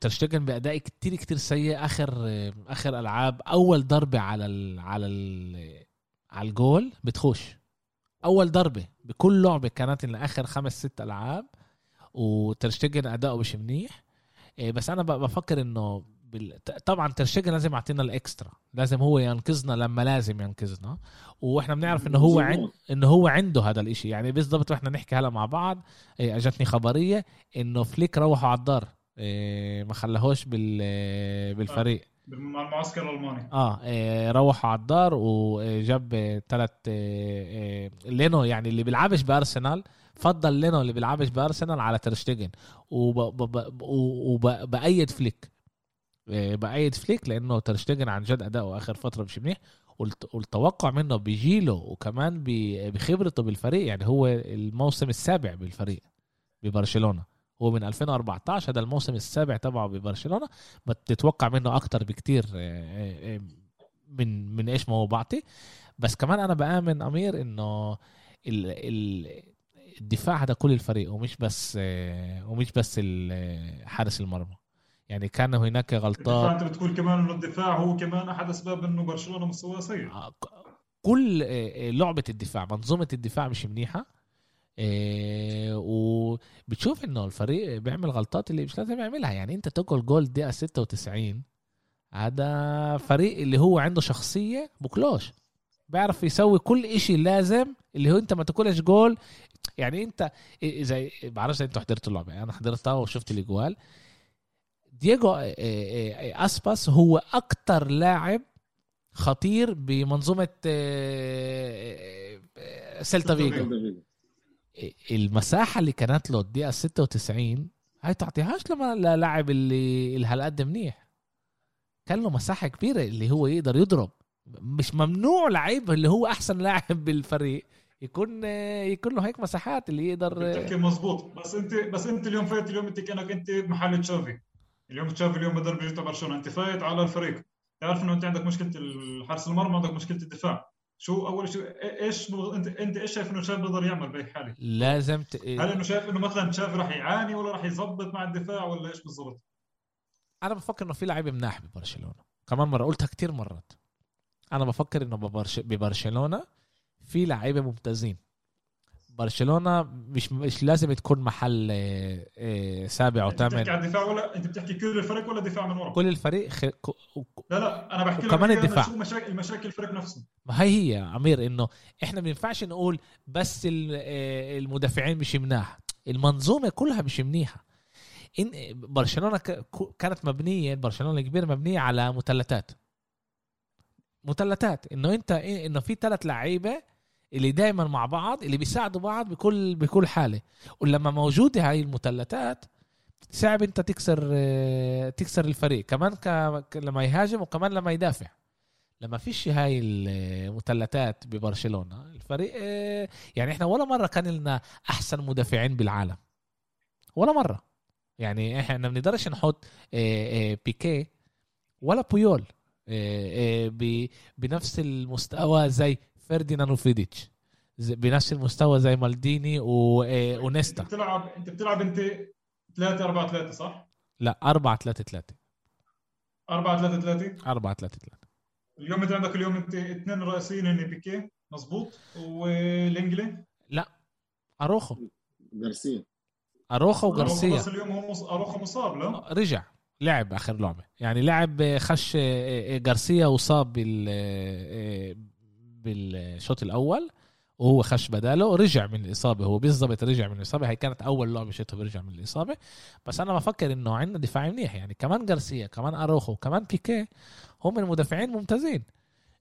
ترشتجن بأداء كتير كتير سيء. آخر آه، آخر ألعاب أول ضربة على ال على ال على الجول بتخش. أول ضربة بكل لعبة كانت إن آخر خمس ست ألعاب وترشتجن أداؤه مش منيح. آه، بس أنا بفكر إنه بال... طبعا ترشتجن لازم يعطينا الإكسترا. لازم هو ينقذنا لما لازم ينقذنا. وإحنا بنعرف إنه هو عند إنه هو عنده هذا الإشي. يعني بالضبط وإحنا نحكي هلا مع بعض أجتني خبرية إنه فليك روحوا على الدار. ما خلاهوش بال بالفريق. مع المعسكر الألماني. آه روحوا على الدار وجاب ثلاث لينو يعني اللي بيلعبش بأرسنال فضل لينو اللي بيلعبش بأرسنال على ترشتجن وبأيد فليك. بأيد فليك لأنه ترشتجن عن جد أداؤه آخر فترة مش منيح. والت- والتوقع منه بيجيله وكمان بخبرته بالفريق. يعني هو الموسم السابع بالفريق ببرشلونة. هو من 2014 هذا الموسم السابع تبعه ببرشلونة. بتتوقع منه أكتر بكتير آه، آه، من من إيش ما هو بعطي. بس كمان أنا بآمن أمير إنه ال ال الدفاع هذا كل الفريق ومش بس آه، ومش بس حارس المرمى. يعني كان هناك غلطات. أنت بتقول كمان إنه الدفاع هو كمان أحد أسباب إنه برشلونة مستواه سيء. كل آه، لعبة الدفاع منظومة الدفاع مش منيحة. آه، وبتشوف إنه الفريق بيعمل غلطات اللي مش لازم يعملها. يعني أنت تاكل جول دقيقة 96 هذا فريق اللي هو عنده شخصية بكملوش. بيعرف يسوي كل إشي لازم اللي هو أنت ما تاكلش جول. يعني أنت اذا بعرفش أنتوا حضرتوا اللعبة. أنا حضرتها وشفت الإجوال. إياجو آه، آه، آه، أسباس هو أكتر لاعب خطير بمنظومة سيلتا فيجو. المساحة اللي كانت له الدقيقة 96 هاي تعطيهاش لما للاعب اللي هالقد منيح. كان له مساحة كبيرة اللي هو يقدر يضرب. مش ممنوع لعيب اللي هو أحسن لاعب بالفريق يكون يكون له هيك مساحات اللي يقدر بتحكي مزبوط بس انت بس انت اليوم فايت اليوم انت كأنك انت بمحل تشافي. اليوم تشافي اليوم بدل بيجي برشلونه انت فايت على الفريق. تعرف انه انت عندك مشكلة الحارس المرمى عندك مشكلة الدفاع. شو أول شيء إيش أنت أنت إيش شايف إنه تشافي بيقدر يعمل بهي الحاله؟ لازم ت... هل إنه شايف إنه مثلا تشافي راح يعاني ولا راح يظبط مع الدفاع ولا إيش بالضبط؟ أنا بفكر إنه في لعيبه مناح ببرشلونة كمان مرة قلتها كتير مرات أنا بفكر إنه ببرش... ببرشلونة في لعيبة ممتازين برشلونة مش مش لازم تكون محل آه، آه، سابع انت بتحكي وثامن على الدفاع ولا انت بتحكي كل الفريق ولا دفاع من ورا؟ كل الفريق خ... ك- لا لا أنا بحكي لك إياها الدفاع. شو مشاكل المشاكل الفريق نفسه. ما هي هي يا عمير إنه إحنا ما ينفعش نقول بس آه، المدافعين مش مناح. المنظومة كلها مش منيحة. إن برشلونة ك- كانت مبنية برشلونة الكبيرة مبنية على مثلثات مثلثات إنه أنت إنه في ثلاث لعيبة اللي دائما مع بعض اللي بيساعدوا بعض بكل بكل حالة. ولما موجودة هاي المثلثات صعب إنت تكسر آه، تكسر الفريق. كمان ك... لما يهاجم وكمان لما يدافع. لما فيش هاي المثلثات ببرشلونة الفريق آه، يعني إحنا ولا مرة كان لنا أحسن مدافعين بالعالم. ولا مرة. يعني إحنا ما بنقدرش نحط آه، بيكي ولا بويول بنفس المستوى زي فرديناند وفيديتش. بنفس المستوى زي مالديني و- آه، ونيستا. انت بتلعب إنت بتلعب أنت 3 4 3 صح؟ لا 4 3 3 4 3 3 4 3 3 اليوم أنت عندك اليوم أنت اثنين رئيسيين هن بيكي مزبوط والانجلي أروخو. جارسيا. أروخو أروخو وغارسيا بس اليوم هو مص... أروخو مصاب لا؟ رجع لعب آخر لعبة. يعني لعب خش جارسيا وصاب بال بالشوط الأول وهو خش بداله رجع من الإصابة هو بالضبط رجع من الإصابة هي كانت أول لعبة شفته برجع من الإصابة. بس أنا بفكر إنه عندنا دفاع منيح يعني كمان جارسيا كمان أروخو كمان بيكي هم المدافعين ممتازين.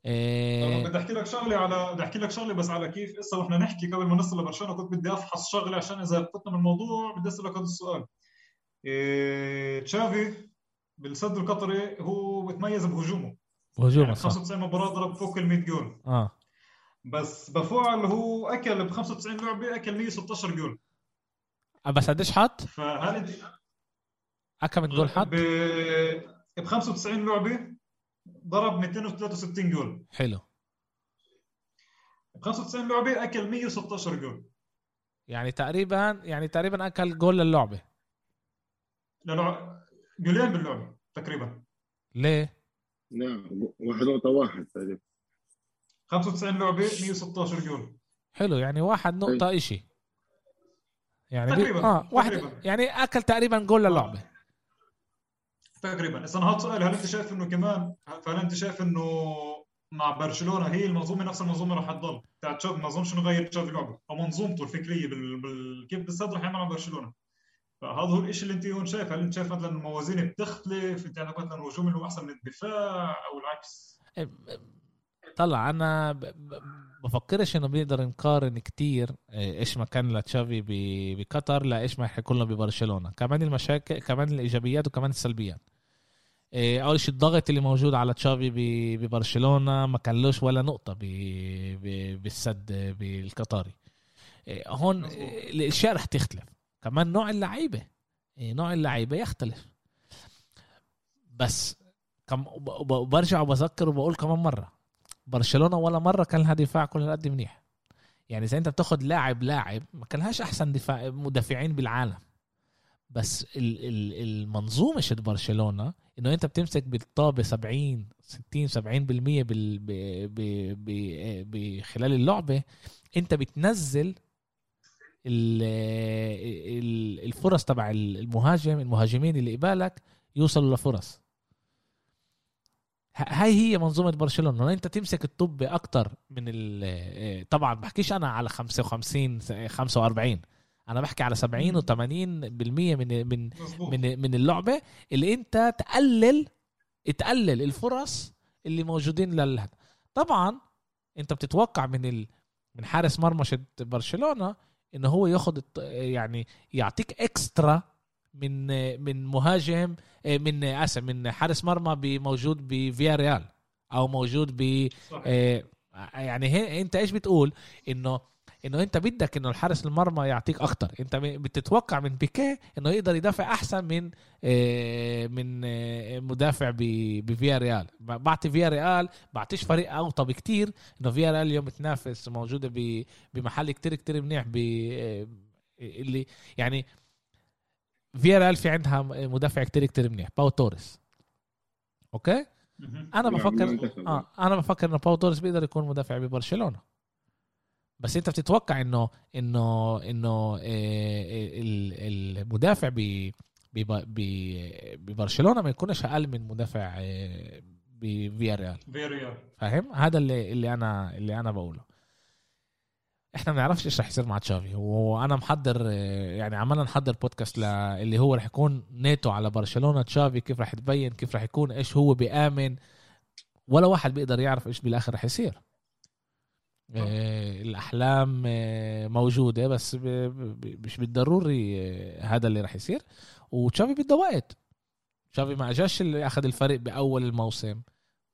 إيه بدي أحكي لك شغلة على بدي أحكي لك شغلة بس على كيف. هسه وإحنا نحكي قبل ما نصل لبرشلونة كنت بدي أفحص شغلة عشان إذا فتنا من الموضوع بدي أسألك هذا السؤال. إيه... تشافي بالسد القطري هو بتميز بهجومه. وهجوم يعني صح 95 مباراه ضرب فوق ال 100 جول. آه. بس بفوعل هو أكل ب 95 لعبه أكل 116 جول. بس قديش حط؟ فهل كم جول حط؟ ب ب 95 لعبه ضرب 263 جول. حلو. ب 95 لعبه أكل 116 جول. يعني تقريبا يعني تقريبا أكل جول للعبة. للع... جولين باللعبة تقريبا. ليه؟ نعم واحد نقطة واحد تقريبا 95 لعبة 116 جول. حلو يعني واحد نقطة إشي. يعني بي... تقريباً، آه واحد تقريباً. يعني أكل تقريبا جول للعبة. تقريبا. إذا هذا سؤال هل أنت شايف إنه كمان فهل أنت شايف إنه مع برشلونة هي المنظومة نفس المنظومة راح تضل؟ بتاعت تشافي ما أظنش إنه غير تشافي لعبة. أو منظومته الفكرية بال... بال... كيف بالصدر راح يعمل مع برشلونة. فهذا هو الشيء اللي أنت هون شايف هل أنت شايف مثلا الموازين بتختلف انت عندك مثلا هجوم اللي هو أحسن من الدفاع أو العكس طلع أنا ب... ب... بفكرش إنه بنقدر نقارن كتير إيه، إيش ما كان لتشافي. بقطر لا إيش ما حيكون له ببرشلونة كمان المشاكل كمان الإيجابيات وكمان السلبيات إيه، أول شيء الضغط اللي موجود على تشافي. ببرشلونة ما كان لوش ولا نقطة. بالسد بالقطري إيه، هون. إيه، الأشياء رح تختلف كمان نوع اللعيبة. إيه، نوع اللعيبة يختلف. بس كم برجع وبذكر وبقول كمان مرة. برشلونة ولا مرة كان لها دفاع كل هالقد منيح. يعني إذا أنت بتاخد لاعب لاعب ما كان أحسن دفاع مدافعين بالعالم. بس ال- ال- المنظومة شد برشلونة إنه أنت بتمسك بالطابة 70 60 70% بال ب ب ب ب خلال اللعبة أنت بتنزل الفرص تبع المهاجم المهاجمين اللي قبالك يوصلوا لفرص. هاي هي منظومة برشلونة. انت تمسك الطب أكتر من ال طبعا بحكيش أنا على 55 45 أنا بحكي على 70 و80% من من من من اللعبة اللي أنت تقلل تقلل الفرص اللي موجودين لل طبعا أنت بتتوقع من ال... من حارس مرمى برشلونة انه هو ياخد يعني يعطيك اكسترا من من مهاجم من آسف من حارس مرمى موجود بفيا ريال أو موجود ب آه، يعني أنت إيش بتقول؟ إنه إنه أنت بدك إنه الحارس المرمى يعطيك أكتر. أنت بتتوقع من بيكيه إنه يقدر يدافع أحسن من آه، من آه، مدافع بفيا ريال بعطي فيا ريال بعطيش فريق أوطى بكتير. إنه فيا ريال اليوم بتنافس موجوده بمحل كتير كتير منيح ب آه، اللي يعني فيا ريال في عندها مدافع كتير كتير منيح. باو توريس. أوكي. أنا بفكر. آه أنا بفكر إنه باو توريس بيقدر يكون مدافع ببرشلونة. بس انت بتتوقع انه انه انه ال- المدافع ب بب- ب- ببرشلونة ما يكونش أقل من مدافع آه، بفيا ريال فاهم؟ هذا اللي اللي أنا اللي أنا بقوله. إحنا ما بنعرفش إيش رح يصير مع تشافي. وأنا محضر آه، يعني عمالنا نحضر بودكاست اللي هو رح يكون نيتو على برشلونة. تشافي كيف رح تبين كيف رح يكون إيش هو بيآمن. ولا واحد بيقدر يعرف إيش بالآخر رح يصير. الأحلام آه، موجودة بس مش بالضروري آه، هذا اللي رح يصير. وتشافي بده وقت. تشافي ما اجاش اللي أخذ الفريق بأول الموسم.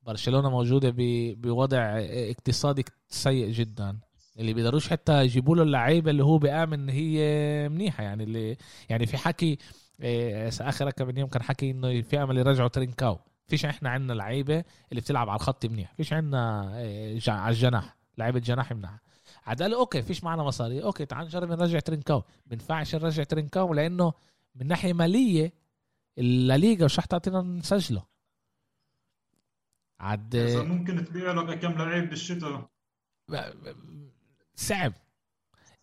برشلونة موجودة بوضع اقتصادي سيء جدا. اللي بيقدروش حتى يجيبوا له اللعيبة اللي هو بيامن هي منيحة. يعني اللي يعني في حكي آخر كم يوم كان حكي إنه في أمل يرجعوا ترينكاو. فيش إحنا عندنا لعيبة اللي بتلعب على الخط منيح. فيش عندنا على الجناح. لعيبة جناح عاد قال أوكي فيش معنا مصاري. أوكي تعال نجرب نرجع ترينكاو. بينفعش نرجع ترينكاو لأنه من ناحية مالية الليغا مش رح تعطينا نسجله. عاد إذا ممكن تبيع لك كم لعيب بالشتاء. صعب.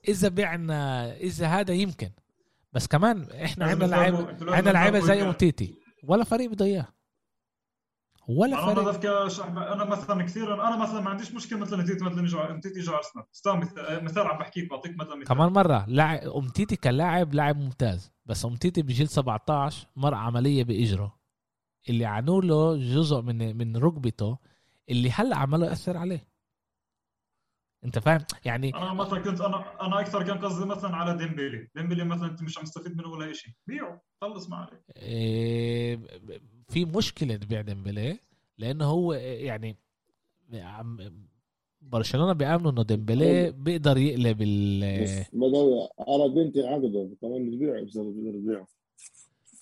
إذا بعنا إذا هذا يمكن. بس كمان إحنا عندنا لعيبة عندنا لعيبة زي إياه. اومتيتي ولا فريق بده إياه. ولا أنا فريق. بذكر شعب أنا مثلا كثير أنا مثلا ما عنديش مشكلة مثلا نتيجه مثلا يجي نتيجة يجي أرسنال. مثال مثال عم بحكيك بعطيك مثلا مثال. كمان مرة اومتيتي كلاعب لاعب ممتاز بس اومتيتي بجيل 17 مر عملية بإجره اللي عنوا له جزء من من ركبته اللي هلأ عماله يأثر عليه. انت فاهم؟ يعني أنا مثلا كنت أنا أنا أكثر كان قصدي مثلا على ديمبلي. ديمبلي مثلا انت مش عم تستفيد منه ولا شيء بيعه. خلص ما عليك. إيه، في مشكلة تبيع ديمبلي لأنه هو يعني عم برشلونة بيامنوا إنه ديمبلي بيقدر يقلب ال بس بدأوا على بنتي عقده كمان بتبيعه بسبب بيقدر يبيعه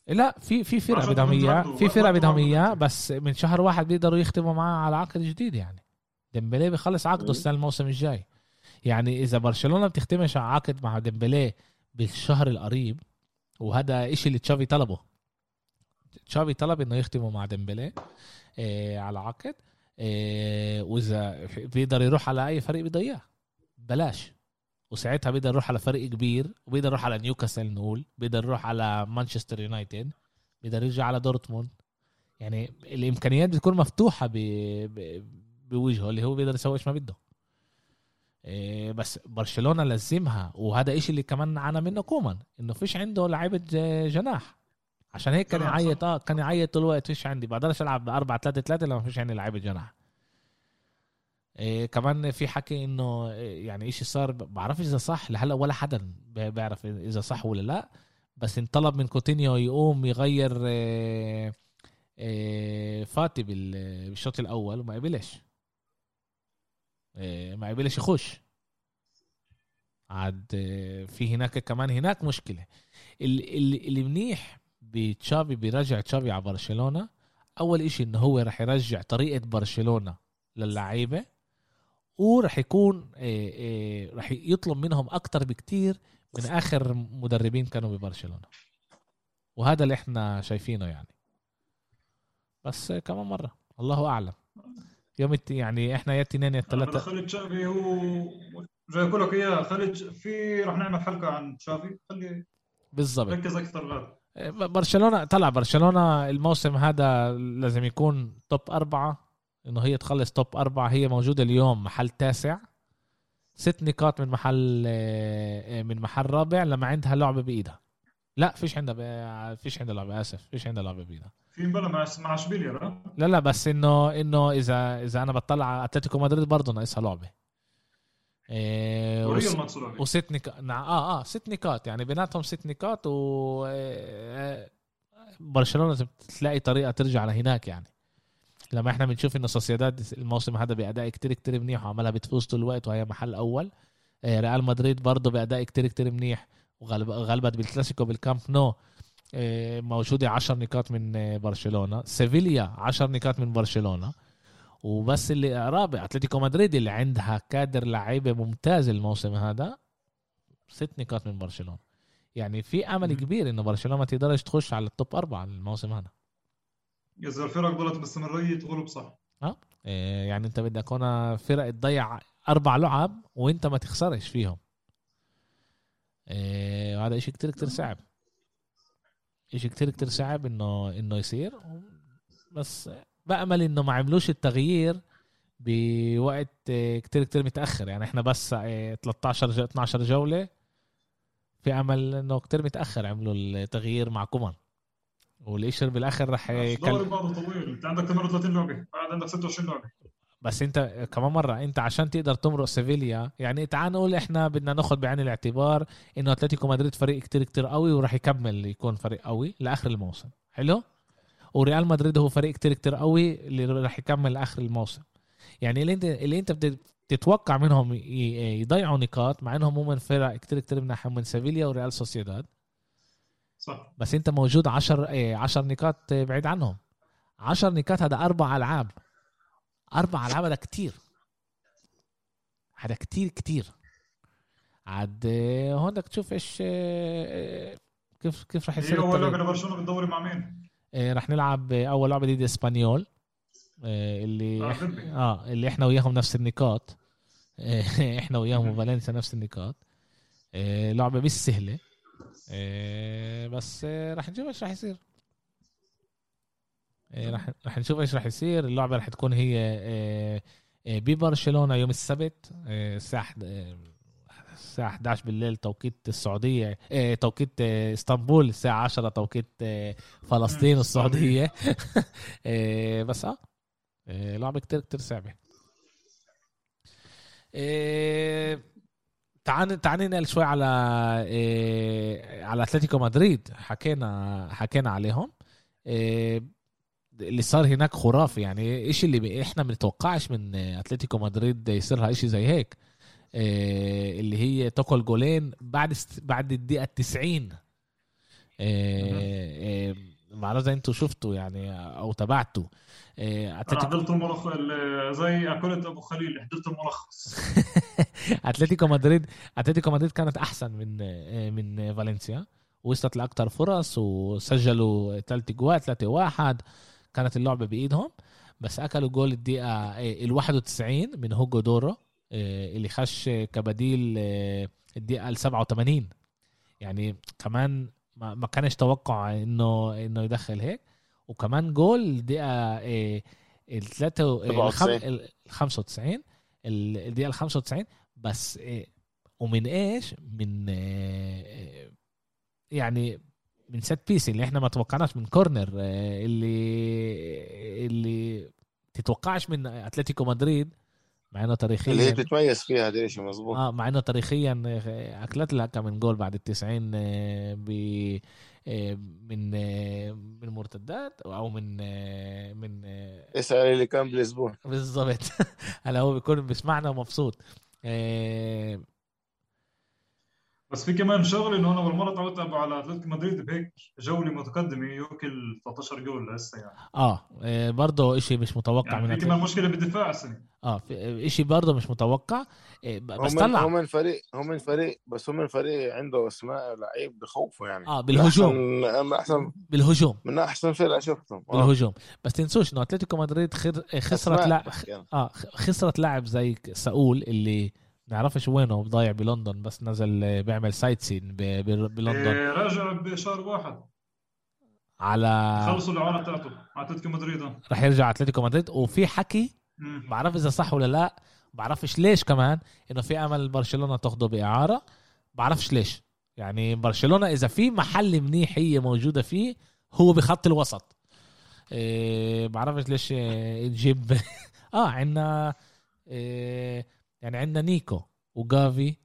لا في في فرق بدهم إياه في فرق بدهم إياه. بس من شهر واحد بيقدروا يختموا معاه على عقد جديد يعني. ديمبلي بيخلص عقده. السنة الموسم الجاي. يعني إذا برشلونة بتختمش عقد مع ديمبلي بالشهر القريب وهذا إشي اللي تشافي طلبه. تشافي طلب إنه يختموا مع ديمبلي إيه على عقد إيه وإذا بيقدر يروح على أي فريق بده إياه. بلاش. وساعتها بيقدر يروح على فريق كبير وبيقدر يروح على نيوكاسل نقول بيقدر يروح على مانشستر يونايتد بيقدر يرجع على دورتموند. يعني الإمكانيات بتكون مفتوحة ب... ب... بوجهه اللي هو بيقدر يسوي إيش ما بده. إيه بس برشلونة لزمها وهذا إشي اللي كمان عانى منه كومان إنه فيش عنده لعيبة جناح. عشان هيك كان. يعيط آه كان يعيط طول الوقت فيش عندي. بقدرش ألعب ب 4 3 3 لما فيش عندي لعيبة جناح. إيه كمان في حكي إنه إيه يعني إشي صار بعرفش إذا صح لهلأ ولا حدا بي- بيعرف إذا صح ولا لأ. بس انطلب من كوتينيو يقوم يغير إيه إيه فاتي بال- بالشوط الأول وما قبلش. ما قبلش يخش. عاد إيه، في هناك كمان هناك مشكلة. اللي, اللي, منيح بتشافي بيرجع تشافي على برشلونة أول إشي إنه هو رح يرجع طريقة برشلونة للعيبة ورح يكون إيه رح يطلب منهم أكتر بكتير من آخر مدربين كانوا ببرشلونة. وهذا اللي إحنا شايفينه يعني. بس كمان مرة. الله أعلم. يوم الت... يعني إحنا يا اثنين يا أنا الثلاثة. خالد تشافي هو جاي أقول لك إياه خالد في رح نعمل حلقة عن تشافي خلي بالضبط. ركز أكثر غاد برشلونة طلع برشلونة الموسم هذا لازم يكون توب أربعة إنه هي تخلص توب أربعة. هي موجودة اليوم محل تاسع. ست نقاط من محل آه، من محل رابع لما عندها لعبة بإيدها. لا فيش عندها ب... فيش عندها لعبة آسف فيش عندها لعبة بإيدها في مبلا مع مع إشبيليا لا؟ لا لا بس إنه إنه إذا إذا أنا بطلع على أتلتيكو مدريد برضه ناقصها لعبة. إيه وس... وريال لعبه وست نقاط آه آه ست نقاط يعني بيناتهم ست نقاط و آه، برشلونة تلاقي طريقة ترجع لهناك يعني. لما إحنا بنشوف إنه سوسيداد الموسم هذا بأداء كتير كتير منيح وعملها بتفوز طول الوقت وهي محل أول. آه، ريال مدريد برضه بأداء كتير كتير منيح. وغلبت بالكلاسيكو بالكامب نو. آه، موجوده 10 نقاط من آه، برشلونة. سيفيليا 10 نقاط من برشلونة. وبس اللي رابع أتلتيكو مدريد اللي عندها كادر لعيبة ممتاز الموسم هذا ست نقاط من برشلونة. يعني في أمل مم. كبير إنه برشلونة ما تقدرش تخش على ال top أربعة الموسم هذا. اذا الفرق ضلت باستمراريه تغلب صح. إيه، يعني أنت بدك هنا فرق تضيع أربع لعب وأنت ما تخسرش فيهم. إيه، وهذا إشي كتير كتير صعب. إشي كتير كتير صعب إنه إنه يصير. بس بأمل إنه ما عملوش التغيير بوقت إيه، كتير كتير متأخر. يعني إحنا بس إيه، 13 ج- 12 جولة في أمل إنه كتير متأخر عملوا التغيير مع كومان. والإشي بالآخر رح يكل... الدوري بعده طويل. أنت عندك 38 لعبه بعد عندك 26 لعبه بس انت كمان مرة انت عشان تقدر تمرق سيفيليا يعني تعال نقول إحنا بدنا ناخذ بعين الاعتبار انه أتلتيكو مدريد فريق كتير كتير قوي وراح يكمل يكون فريق قوي لآخر الموسم. حلو؟ وريال مدريد هو فريق كتير كتير قوي اللي راح يكمل لاخر الموسم. يعني اللي انت اللي انت بدك تتوقع منهم يضيعوا نقاط مع انهم هم من فرق كتير كتير مناح من سيفيليا وريال سوسيداد. صح. بس انت موجود 10 10 نقاط بعيد عنهم. 10 نقاط هذا أربع ألعاب. أربع ألعاب هذا كتير. هذا كتير كتير. عاد آه، هون بدك تشوف إيش آه، كيف كيف رح يصير اول التغيير. لعبة لبرشلونه بالدوري مع مين؟ آه، رح نلعب آه، أول لعبة ضد إسبانيول. آه، اللي آه،. آه اللي إحنا وياهم نفس النقاط. آه، إحنا وياهم وفالنسيا نفس النقاط. آه، لعبة مش سهلة. آه، بس آه، رح نشوف إيش رح يصير. آه، رح رح نشوف إيش رح يصير. اللعبة رح تكون هي آه، آه، ببرشلونة يوم السبت الساعة الساعة 11 بالليل توقيت السعودية آه، توقيت إسطنبول الساعة 10 توقيت فلسطين آه، بس آه لعبة كتير كتير صعبة. إيه تعال تعال ننقل شوي على إيه على أتلتيكو مدريد. حكينا حكينا عليهم. إيه اللي صار هناك خرافي يعني إيش اللي ب- إحنا ما بنتوقعش من أتلتيكو مدريد يصيرها إشي زي هيك. إيه اللي هي تاكل جولين بعد بعد الدقيقة 90 إيه إيه ما إذا أنتوا شفتوا يعني أو تابعتوا. إيه أتلتيكو حضرت الملخص زي اكلت أبو خليل حضرت الملخص أتلتيكو مدريد أتلتيكو مدريد كانت أحسن من من فالنسيا. وصلت لاكثر فرص وسجلوا ثلاث جوال 3 1 كانت اللعبة بإيدهم بس أكلوا جول الدقيقة ال 91 من هوجو دورو إيه، اللي خش كبديل إيه، الدقيقة ال 87 يعني كمان ما ما كانش توقع إنه إنه يدخل هيك وكمان جول الدقيقة إيه، الخم- 97. ال 95 ال- الدقيقة ال 95 بس إيه، ومن إيش؟ من إيه، يعني من set piece اللي إحنا ما توقعناش من corner إيه، اللي اللي تتوقعش من اتلتيكو مدريد مع انه تاريخيا اللي هي بتتميز فيها هذا الشيء مظبوط. آه مع انه تاريخيا آه، اكلت لها كم من جول بعد ال 90 آه، ب آه، من آه، من مرتدات أو من آه، من آه، اسأل اللي كان بلشبونه بالضبط. هلا هو بيكون بيسمعنا ومبسوط. آه، بس في كمان شغلة إنه أنا اول مره تعودت ابقى على أتلتيكو مدريد بهيك جولة متقدمة يوكل 13 جول لسه يعني. آه آه، برضه إشي مش متوقع يعني من في كمان. مشكلة بالدفاع السنة آه في- إشي برضه مش متوقع ب- بس هم طلع. هم من فريق هم من فريق بس هم من فريق عنده أسماء لعيب بخوفه يعني. آه بالهجوم. من احسن بالهجوم. من أحسن فرقة شفتهم. آه. بالهجوم. بس تنسوش إنه أتلتيكو مدريد خر- خسرت أسماء لا بحكي أنا. آه خ- خسرت لاعب زي ساول اللي نعرفش وينه ضايع بلندن بس نزل آه، بيعمل sightseeing بلندن. إيه، راجع بشهر واحد. على خلصوا الإعارة بتاعته مع أتلتيكو مدريد. آه. رح يرجع أتلتيكو مدريد. وفي حكي. بعرف إذا صح ولا لا بعرفش ليش كمان إنه في أمل برشلونة تاخده بإعارة. بعرفش ليش. يعني برشلونة إذا في محل منيح هي موجودة فيه هو بخط الوسط. إيه بعرفش ليش إيه، نجيب آه عندنا إيه يعني عندنا نيكو وجافي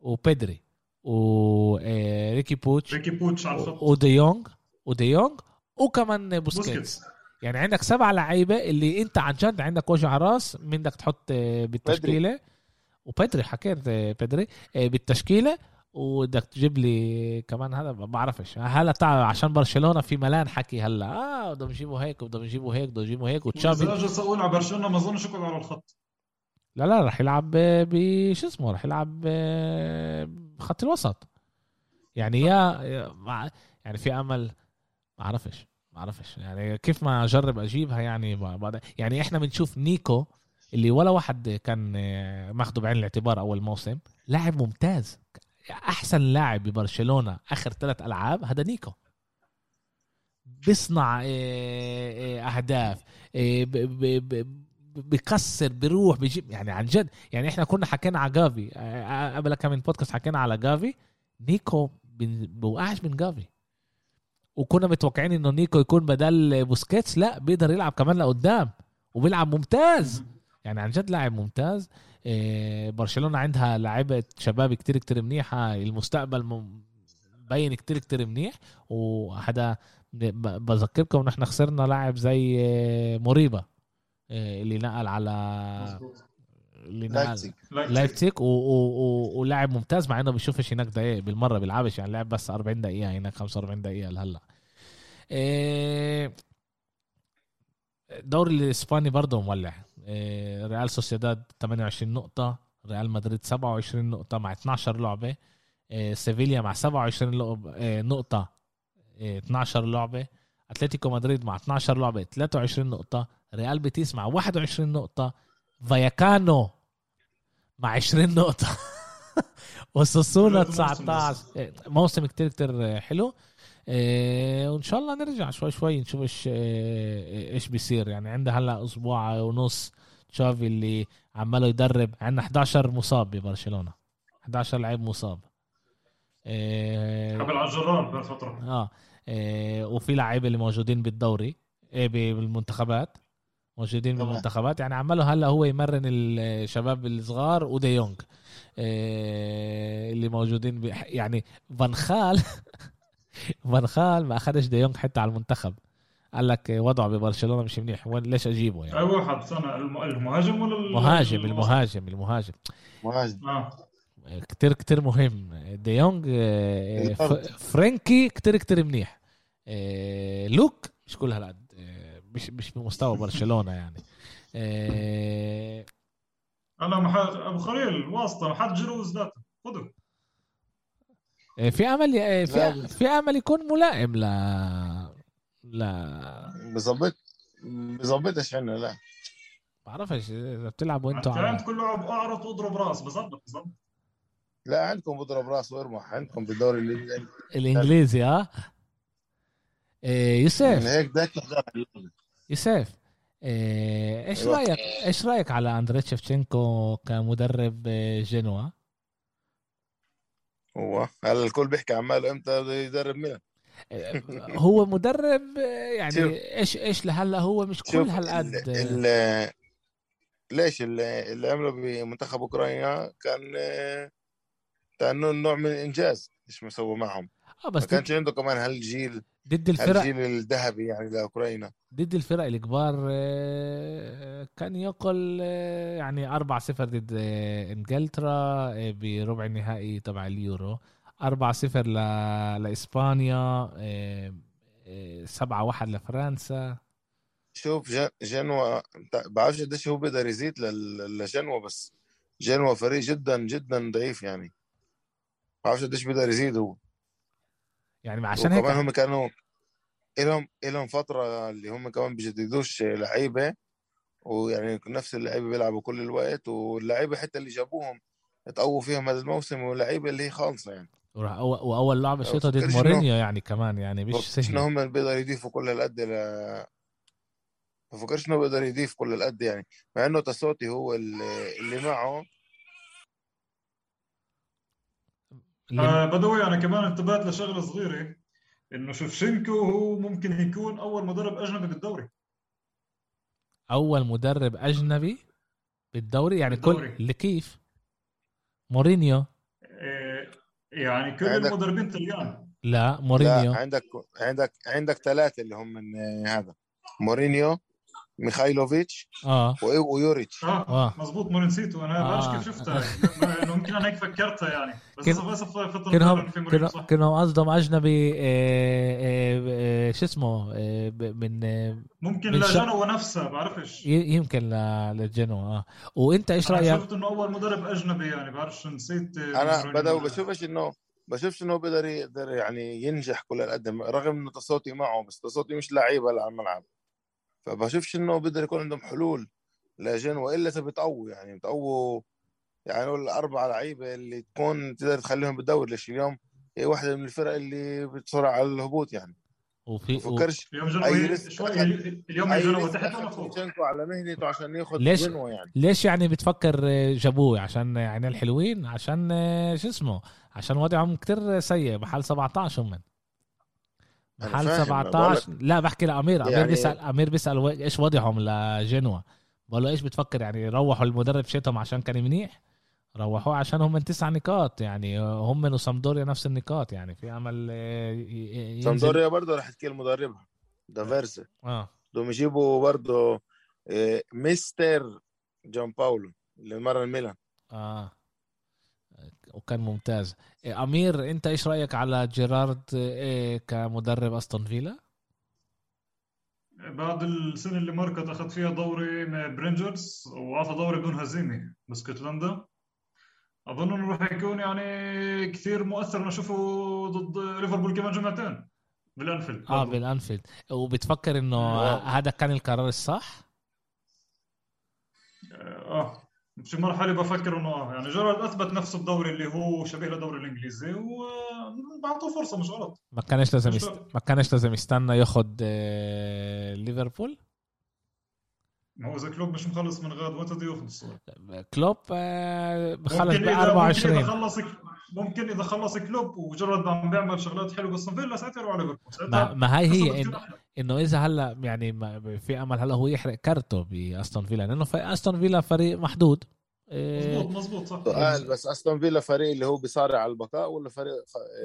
وبيدري وريكي بوتش ريكي بوتش على الخط. ودي يونغ ودي يونغ وكمان بوسكيتس. يعني عندك سبع لعيبة اللي انت عن جد عندك وجه على راس مين بدك تحط آه، بالتشكيلة. وبدري حكيت آه، بدري آه، بالتشكيلة. وبدك تجيب لي كمان هذا ما بعرفش. هلا تعال عشان برشلونة في ملان حكي هلا. آه بدهم يجيبوا هيك وبدهم يجيبوا هيك بدهم يجيبوا هيك. اذا وتشافي اجى سؤال على برشلونة ما أظنش يقعد على الخط. لا لا رح يلعب بشو اسمه رح يلعب بخط الوسط. يعني يا يعني في أمل. ما أعرفش ما أعرفش يعني كيف ما أجرب أجيبها يعني يعني إحنا بنشوف نيكو اللي ولا واحد كان آه، ماخده بعين الاعتبار أول موسم. لاعب ممتاز. أحسن لاعب ببرشلونة آخر ثلاث ألعاب هذا نيكو. بيصنع آه، آه، أهداف آه، ب- ب- ب- بكسر بيروح بيجيب. يعني عن جد يعني إحنا كنا حكينا على جافي. آه، قبل كم من بودكاست حكينا على جافي. نيكو بوقعش من جافي. وكنا متوقعين إنه نيكو يكون بدل بوسكيتس. لا بيقدر يلعب كمان لقدام وبيلعب ممتاز. يعني عن جد لاعب ممتاز. إيه، برشلونة عندها لعيبة شباب كتير كتير منيحة. المستقبل مبين كتير كتير منيح. وهذا بذكركم نحن خسرنا لاعب زي آه، موريبا. آه، اللي نقل على مظبوط. اللي نقل لايبزيك ولاعب ممتاز مع انه بيشوفش هناك دقائق بالمرة بيلعبش يعني لعب بس 40 دقيقة هناك 45 دقيقة لهلا. الدوري الإسباني برضه مولع. إيه، ريال سوسيداد 28 نقطة ريال مدريد 27 نقطة مع 12 لعبة. سيفيليا مع 27 لعب- إيه، نقطة إيه، 12 لعبة. أتلتيكو مدريد مع 12 لعبة 23 نقطة. ريال بيتيس مع 21 نقطة فاياكانو مع 20 نقطة. وساسونا موسم 19 إيه، موسم كتير كتير حلو. إيه، وإن شاء الله نرجع شوي شوي نشوف إيش إيه، إيش بيصير. يعني عندنا هلا أسبوع ونص تشافي اللي عماله يدرب. عندنا 11 مصاب ببرشلونة. 11 لعيب مصاب. إيه، قبل على بهالفترة. آه إيه، وفي لعيبة اللي موجودين بالدوري إيه، بالمنتخبات. موجودين. بالمنتخبات يعني عمله هلا هو يمرن الشباب الصغار ودي يونغ. آه، اللي موجودين يعني فان خال فان خال ما اخذش دي يونغ حتى على المنتخب. قال لك وضعه ببرشلونة مش منيح. وين ليش أجيبه أي يعني واحد؟ سنة الم- المهاجم ولا ال- مهاجم الوسط؟ المهاجم المهاجم. مهاجم. آه. كتير كتير مهم. دي يونغ آه،. فرانكي كتير كتير منيح. آه، لوك مش كل هالقد. آه، مش مش بمستوى برشلونة يعني. هلا ما حد أبو خليل واسطة ما حد جروز ذاته. خذه آه، في أمل آه، في. في أمل يكون ملائم ل لا. بظبط بظبطش عنا لا. بعرفش إذا بتلعبوا انت أنتوا على عند كل لاعب أعرض وأضرب رأس بظبط بظبط. لا عندكم بضرب رأس وارمح عندكم بالدوري الإنجليزي. الإنجليزي آه. آه، يوسف. هيك ذاك يوسف آه، إيش أيوة. رايك إيش رأيك على اندري شيفتشينكو كمدرب آه، جنوا؟ هو هلا الكل بيحكي عماله إمتى بده يدرب ميلان؟ آه، هو مدرب شوف. يعني إيش إيش لهلأ هو مش كل هالقد. ال- ال- ليش اللي, اللي عمله بمنتخب أوكرانيا كان آه، كان نوع من الإنجاز إيش ما معهم؟ آه بس ما كانش عنده كمان هالجيل. ضد الفرق هالجيل الذهبي يعني لأوكرانيا. ضد الفرق الكبار آه، كان يقل آه، يعني 4 0 ضد آه، إنجلترا بربع النهائي تبع اليورو. 4 0 ل... لإسبانيا 7 1 لفرنسا. شوف جن- جنوا بعرفش قديش هو بيقدر يزيد لجنوا بس جنوا فريق جدا جدا ضعيف يعني. بعرفش قديش بيقدر يزيد هو. يعني عشان هيك هم كانوا إلهم إلهم فترة اللي هم كمان بيجددوش لعيبة ويعني نفس اللعيبة بيلعبوا كل الوقت واللعيبة حتى اللي جابوهم اتقووا فيهم هذا الموسم واللعيبة اللي هي خالصة يعني. وراح- أول- وأول لعبة شيطه ضد فكرش مورينيو يعني كمان يعني مش سهل. هم بيقدروا يضيفوا كل هالقد ل بفكرش إنه بيقدر يضيف كل هالقد يعني مع إنه تسوتي هو اللي معه اللي- آه بدوي أنا كمان انتبهت لشغلة صغيرة إنه شفشنكو هو ممكن يكون أول مدرب أجنبي بالدوري. أول مدرب أجنبي بالدوري؟ يعني بالدوري. كل اللي كيف مورينيو. آه يعني كل عندك- المدربين طليان لا مورينيو. لا عندك عندك عندك ثلاثة اللي هم من هذا. مورينيو ميخايلوفيتش آه و- ويوريتش آه آه. مزبوط ما نسيته أنا ما آه. بعرفش كيف شفتها انه يمكن أنا هيك فكرتها يعني بس كن- بس صح كانوا قصدهم اجنبي شو اسمه ب- من ممكن من شا- لجنوا نفسها بعرفش ي- يمكن ل- للجنوة آه وانت إيش أنا رايك شفت انه اول مدرب اجنبي يعني بعرفش نسيت أنا بدأ بشوفش انه بشوفش إنه بيقدر يقدر يعني ينجح كل القدم رغم انه تصوتي معه بس تصوتي مش لعيبه على الملعب. فبشوفش إنه بيقدر يكون عندهم حلول لجن وإلا إذا بتقووا يعني بتقووا يعني نقول الاربع لعيبة اللي تكون تقدر تخليهم بالدوري ليش اليوم هي واحدة من الفرق اللي بتصارع على الهبوط يعني. وفي و... بفكرش اليوم risk شوي اليوم risk تحت ولا فوق على مهنته عشان ياخذ ليش؟ جنوة يعني. ليش يعني بتفكر آه، جابوه؟ عشان عينيه الحلوين عشان آه، شو اسمه؟ عشان وضعهم كتير سيء محل 17 هم. محل فاهم، 17 لا بحكي لأمير. أمير يعني- بيسال أمير بيسأل إيش وضعهم لجنوا. بقول له إيش بتفكر؟ يعني روحوا المدرب شيتهم عشان كان منيح؟ روحوه عشان هم من تسع نقاط. يعني هم من وسامدوريا نفس النقاط. يعني في أمل آه، ينزل. سامدوريا برضه رح تقيل مدربها. دافيرسا آه. بدهم يجيبوا برضه آه، مستر جامباولو اللي مرن ميلان آه. وكان ممتاز. إيه، أمير أنت إيش رأيك على جيرارد إيه كمدرب أستون فيلا؟ بعد السنة اللي مرقت أخذ فيها دوري من ب رينجرز وأعطى دوري بدون هزيمة باسكتلندا أظن إنه راح يكون يعني كثير مؤثر أنا أشوفه ضد ليفربول كمان جمعتين. بالأنفيلد. آه. بالأنفيلد. وبتفكر إنه واو. هذا كان القرار الصح؟ آه. في مرحلة بفكر إنه آه يعني جيرارد أثبت نفسه بدوري اللي هو شبيه للدوري الإنجليزي وبعطوه فرصة مش غلط. ما كانش لازم يست... ما كانش لازم يستنى ياخد آه، ليفربول؟ ما هو إذا كلوب مش مخلص من غاد وقت بده ياخذ الصورة. كلوب آه، بخلص ب اذا ممكن إذا 24 خلص ممكن إذا خلص كلوب وجيرارد عم بيعمل شغلات حلوة باستون فيلا ساعتها يروح على ليفربول. ما, ما هاي هي قصته إن. إنه إذا هلأ يعني ما- في أمل هلأ هو يحرق كارته باستون فيلا لأنه في أستون فيلا فريق محدود. إيه، مزبوط مزبوط صح. سؤال بس أستون فيلا فريق اللي هو بيصارع على البقاء ولا فريق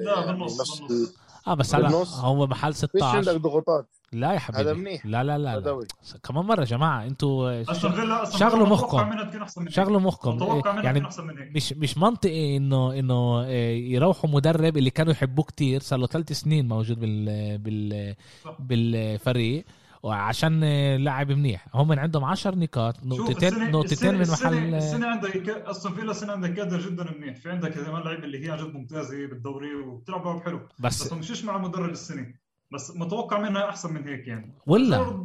لا يعني بالنص نص- بالنص. آه بس هلأ. هو محل فيش عندك 16 ضغوطات. لا يا حبيبي. هذا منيح. لا لا لا, لا. كمان مرة يا جماعة أنتوا شغلوا مخكم. من شغلوا مخكم. يعني من مش مش منطقي إنه إنه إيه، يروحوا مدرب اللي كانوا يحبوه كتير صار له ثلاث سنين موجود بال بال. بالفريق وعشان إيه، لاعب منيح. هم عندهم 10 نقاط نقطتين نقطتين من محل السنة عندك استون فيلا السنة عندك كادر جدا منيح. في عندك كمان لعيبة اللي هي عن جد ممتازة بالدوري وبتلعب لعب حلو. بس بس مشيش مع المدرب السنة؟ بس متوقع منها أحسن من هيك يعني. ولا؟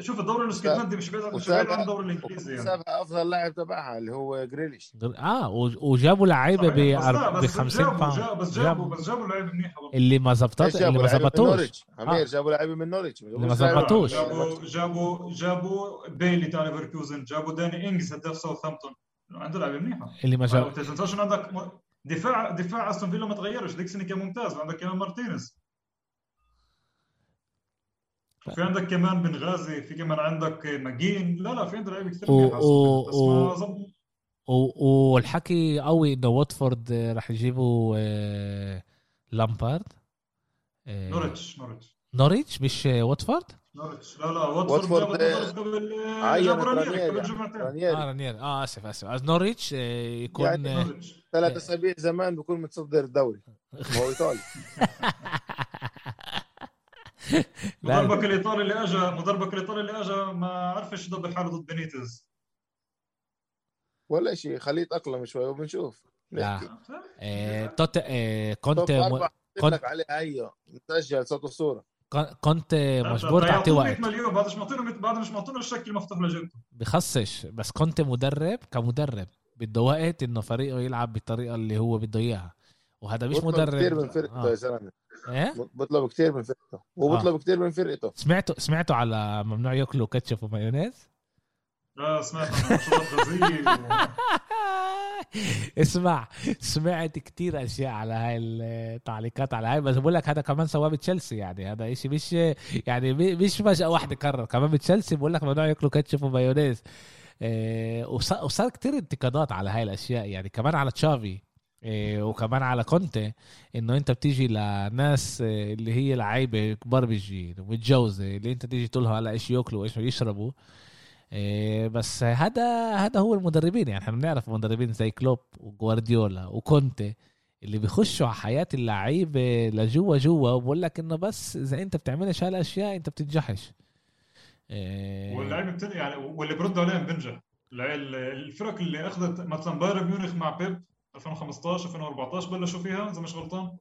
شوف الدوري الاسكتلندي مش بعيد مش بعيد عن الدوري الإنجليزي يعني. سابها أفضل لاعب تبعها اللي هو جريليش آه وجابوا لعيبة ب صحيح، بس لا، ب بس 50 جابوا- بوينديا جابوا- بس جابوا بس جابوا لعيبة منيحة برضه. اللي ما إيش زبطت اللي جابوا ما زبطوش. نوريتش آه. جابوا لعيبة من نوريتش اللي ما زبطوش. جابوا جابوا جابوا بيلي تاع ليفركوزن جابوا داني انجز هداف ساوثهامبتون عنده لعيبة منيحة. اللي ما ما جاب تنساش عندك دفاع دفاع استون فيلا ما تغيرش. ديك السنة كان ممتاز. وعندك كمان مارتينيز. في عندك كمان الغازي في كمان عندك ماكجين. لا لا في عندك لعيبة كثير و- منيحة و- بس ما زبط والحكي قوي إنه واتفورد آه، رح يجيبوا آه، لامبارد. آه، نورتش نورتش نوريتش؟ مش واتفورد؟ نورتش لا لا واتفورد قبل. قبل جمعتين آه رانييري رانير آه آسف آسف. نوريتش يكون يعني نورتش ثلاث أسابيع زمان بيكون متصدر الدوري هو إيطالي. مدربك الإيطالي اللي اجى مدربك الإيطالي اللي اجى ما عرفش يدبر حاله ضد بينيتز ولا شيء خليه يتاقلم شوي وبنشوف. لا. نحكي. آه، توت توب كنت أربع كنت- قلت لك عليها هي مسجل صوت وصوره كنت مجبور تعطيه وقت. 100 مليون. بعد مش معطينه بعد مش معطينه الشكل مفتوح لجيبته. بخصش بس كنت مدرب كمدرب. بده وقت إنه فريقه يلعب بالطريقة اللي هو بده إياها. وهذا مش بطلب مدرب. كثير من فرقته آه. يا زلمة. إيه؟ بطلب كثير من فرقته. وبطلب كثير من فرقته. سمعتوا سمعتوا على ممنوع ياكلوا كاتشب ومايونيز؟ لا سمعت اسمع سمعت كتير أشياء على هاي التعليقات على هاي بس بقول لك هذا كمان سواه بتشيلسي يعني. هذا إشي مش يعني مش فجأة واحد قرر كمان بتشيلسي بقول لك ممنوع ياكلوا كاتشب ومايونيز. وصار كتير انتقادات على هاي الأشياء. يعني كمان على تشافي إيه وكمان على كونتي إنه أنت بتيجي لناس إيه، اللي هي لعيبة كبار بالجيل ومتجوزة اللي أنت تيجي تقول لهم هلا إيش يأكلوا وإيش يشربوا. بس هذا هذا هو المدربين. يعني إحنا بنعرف مدربين زي كلوب وجوارديولا وكونتي اللي بيخشوا على حياة اللعيبة لجوا جوا وبقول لك إنه بس إذا أنت بتعملش هالاشياء أنت بتنجحش. إيه. واللعيبه بتن... يعني واللي بردوا عليهم بنجح الفرق اللي أخذت مثلا بايرن ميونخ مع بيب 2015 2014 بلشوا فيها؟ إذا مش غلطان.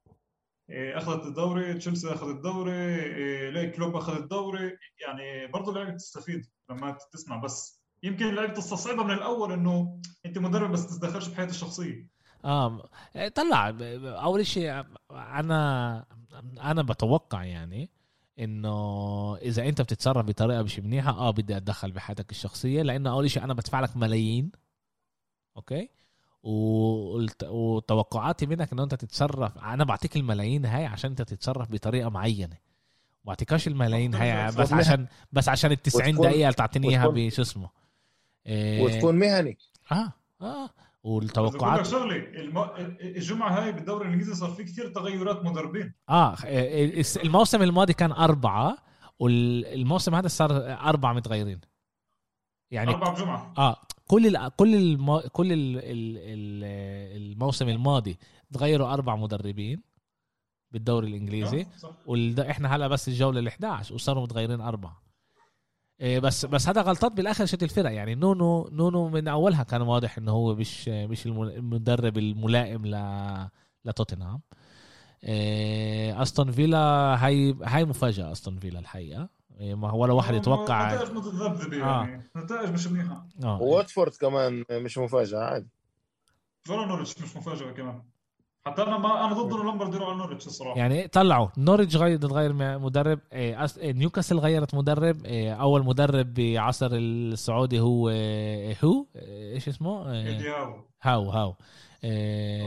إيه، أخذت الدوري تشيلسي اخذ الدوري إيه، ليه كلوب اخذ الدوري. يعني برضه اللعيبه بتستفيد لما تسمع بس يمكن اللعيبه تستصعبها من الأول إنه أنت مدرب بس تتدخلش بحياتي الشخصية. آه طلع أول شيء أنا أنا بتوقع يعني إنه إذا أنت بتتصرف بطريقة مش منيحة آه بدي أتدخل بحياتك الشخصية لأنه أول شيء أنا بدفع لك ملايين. أوكي؟ وتوقعاتي منك إنه أنت تتصرف أنا بعطيك الملايين هاي عشان أنت تتصرف بطريقة معينة. ما بعطيكش الملايين هاي بس عشان بس عشان ال 90 وتكون- دقيقة اللي تعطيني إياها بشو اسمه. إيه. وتكون مهني. آه آه. والتوقعات شغله الم... الجمعة هاي بالدوري الإنجليزي صار في كثير تغيرات مدربين آه الس- الموسم الماضي كان أربعة والموسم هذا صار أربعة متغيرين. يعني أربع جمعه آه كل ال كل الم كل ال ال ال الموسم الماضي تغيروا أربع مدربين بالدوري الإنجليزي آه، صح. وإحنا هلا بس الجولة ال 11 وصاروا متغيرين أربعة. إيه بس بس هذا غلطات بالآخر شت الفرق. يعني نونو نونو من أولها كان واضح إنه هو مش مش الم- المدرب الملائم ل لتوتنهام. إيه أستون فيلا هاي هاي مفاجأة أستون فيلا الحقيقة. إيه ما ولا واحد آه، يتوقع نتائج متذبذبه آه. يعني نتائج مش منيحة. آه. وواتفورد كمان مش مفاجأة عادي. ولا نورتش مش مفاجأة كمان. حتى أنا ما أنا ضد انه لامبرد يروح على نورتش الصراحة. يعني طلعوا. نوريتش غير تغير مدرب إيه، أس- إيه، نيوكاسل غيرت مدرب إيه، أول مدرب بعصر السعودي هو إيه، هو؟ إيش اسمه؟ إيدي هاو. هاو هاو.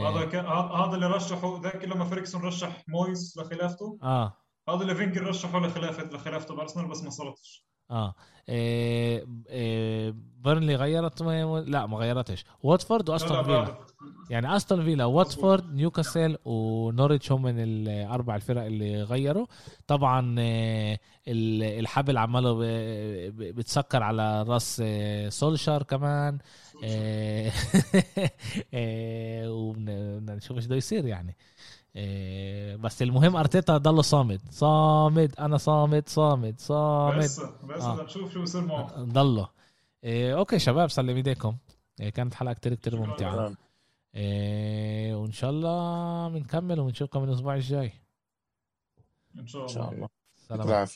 هذا كان هذا اللي رشحه ذاك لما فريكسون رشح مويس لخلافته آه. هذا اللي فينجر رشحه لخلافه لخلافته بأرسنال بس ما صارتش. آه. إيه إيه بيرنلي غيرت لا ما غيرتش. واتفورد واستون لا فيلا يعني استون فيلا واتفورد نيوكاسل ونوريتش هم من الأربع الفرق اللي غيروا. طبعا آه، ال- الحبل عماله بتسكر على راس آه، سولشار كمان. آه، آه، وبن- بدنا نشوف إيش بده يصير يعني. آه، بس المهم أرتيتا ضله صامد. صامد أنا صامد صامد صامد. بس بس آه. نشوف شو بصير معه. ضله آه، أوكي شباب سلم إيديكم. آه، كانت حلقة كتير كتير. ممتعة. إيه وإن شاء الله بنكمل ونشوفكم الأسبوع الجاي. إن شاء إن الله شاء الله. سلام.